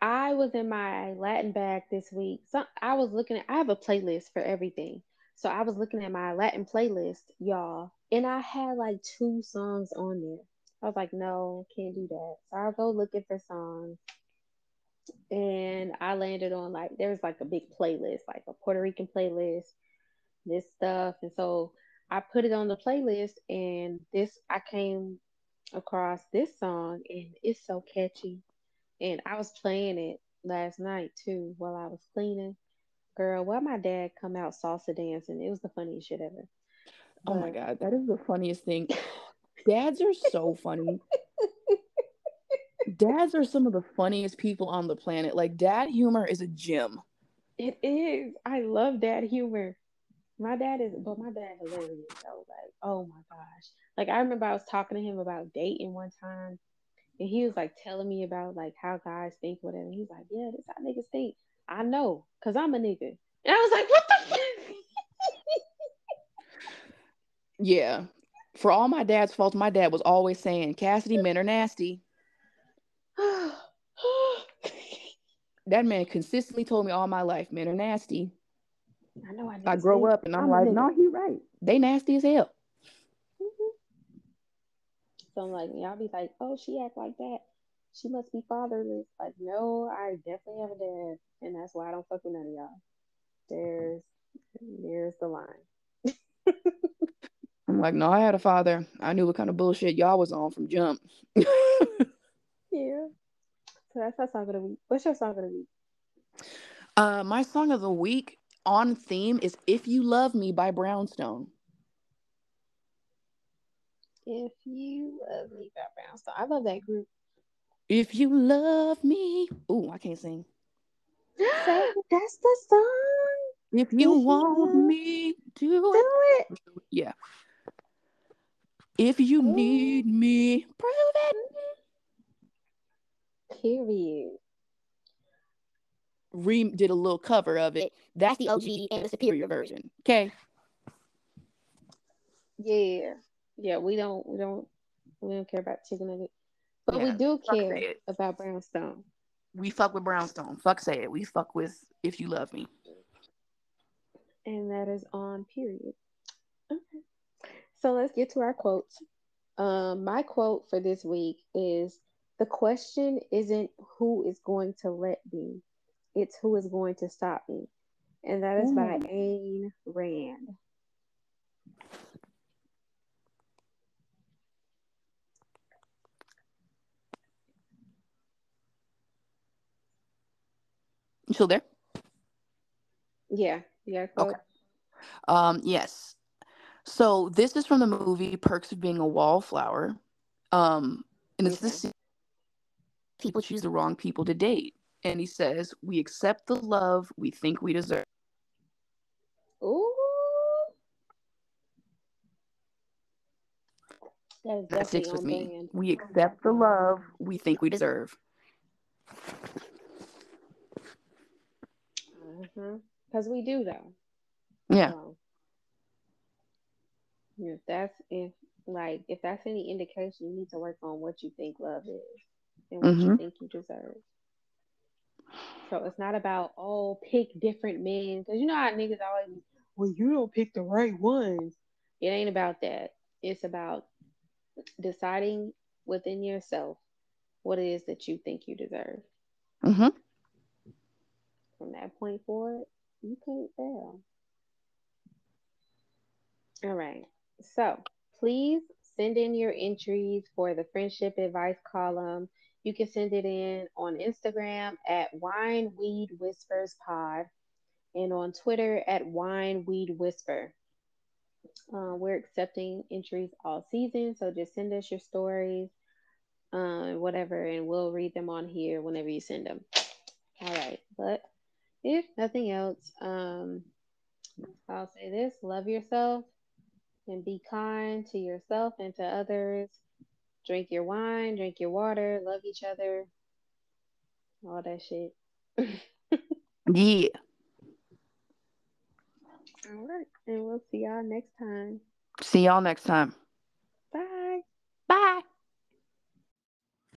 I was in my Latin bag this week. So I was looking at I have a playlist for everything. So I was looking at my Latin playlist, y'all, and I had like two songs on there. I was like, no, can't do that. So I'll go looking for songs. And I landed on like there was like a big playlist, like a Puerto Rican playlist, this stuff. And so I put it on the playlist and this I came across this song and it's so catchy. And I was playing it last night too while I was cleaning. Girl, why my dad come out salsa dancing? It was the funniest shit ever. Oh my god, that is the funniest thing. Dads are so funny. Dads are some of the funniest people on the planet. Like dad humor is a gem. it is. I love dad humor. My dad is, but my dad hilarious. Was like, oh my gosh. Like I remember I was talking to him about dating one time, and he was like telling me about like how guys think, whatever. He's like, yeah, this how niggas think. I know, cause I'm a nigga. And I was like, what the fuck? Yeah. For all my dad's faults, my dad was always saying, Cassidy, men are nasty. That man consistently told me all my life, men are nasty. I know I. I grow up and I'm, I'm like, no, he right. They nasty as hell. Mhm. So I'm like, y'all be like, oh, she act like that. She must be fatherless. Like, no, I definitely have a dad, and that's why I don't fuck with none of y'all. There's, there's the line. I'm like, no, I had a father. I knew what kind of bullshit y'all was on from jump. Yeah. So that's my song of the week. What's your song of the week? uh, my song of the week on theme is If You Love Me by Brownstone. If you love me, by Brownstone. I love that group. If you love me. Ooh, I can't sing. that's the song. If you If want love- me, do Do it. it. Yeah. If you Ooh. need me, prove it. Period. Reem did a little cover of it. That's the OG and the superior version. Okay. Yeah. Yeah, we don't we don't we don't care about chicken nugget. But we do care about Brownstone. We fuck with Brownstone. Fuck say it. We fuck with If You Love Me. And that is on period. Okay. So let's get to our quotes. Um, my quote for this week is the question isn't who is going to let me, it's who is going to stop me. And that is by Ayn Rand. You still there? Yeah. Yeah. Okay. Um, yes. So this is from the movie Perks of Being a Wallflower. Um, and it's Okay. this people choose the wrong people to date. And he says, We accept the love we think we deserve. Ooh. That is That sticks with me. We accept the love we think we deserve. Because we do, though. Yeah. So, if that's if like if that's any indication, you need to work on what you think love is and what you Mhm. think you deserve. So it's not about oh pick different men because you know how niggas always well you don't pick the right ones. It ain't about that. It's about deciding within yourself what it is that you think you deserve. Mm-hmm. From that point forward, you can't fail. All right. So please send in your entries for the friendship advice column. You can send it in on Instagram at Wine Weed Whispers Pod and on Twitter at Wine Weed Whisper. Uh, we're accepting entries all season, so just send us your stories, uh, whatever, and we'll read them on here whenever you send them. All right, but if nothing else, um, I'll say this: love yourself and be kind to yourself and to others. Drink your wine, drink your water, love each other, all that shit. Yeah. All right, and we'll see y'all next time. See y'all next time. Bye. Bye.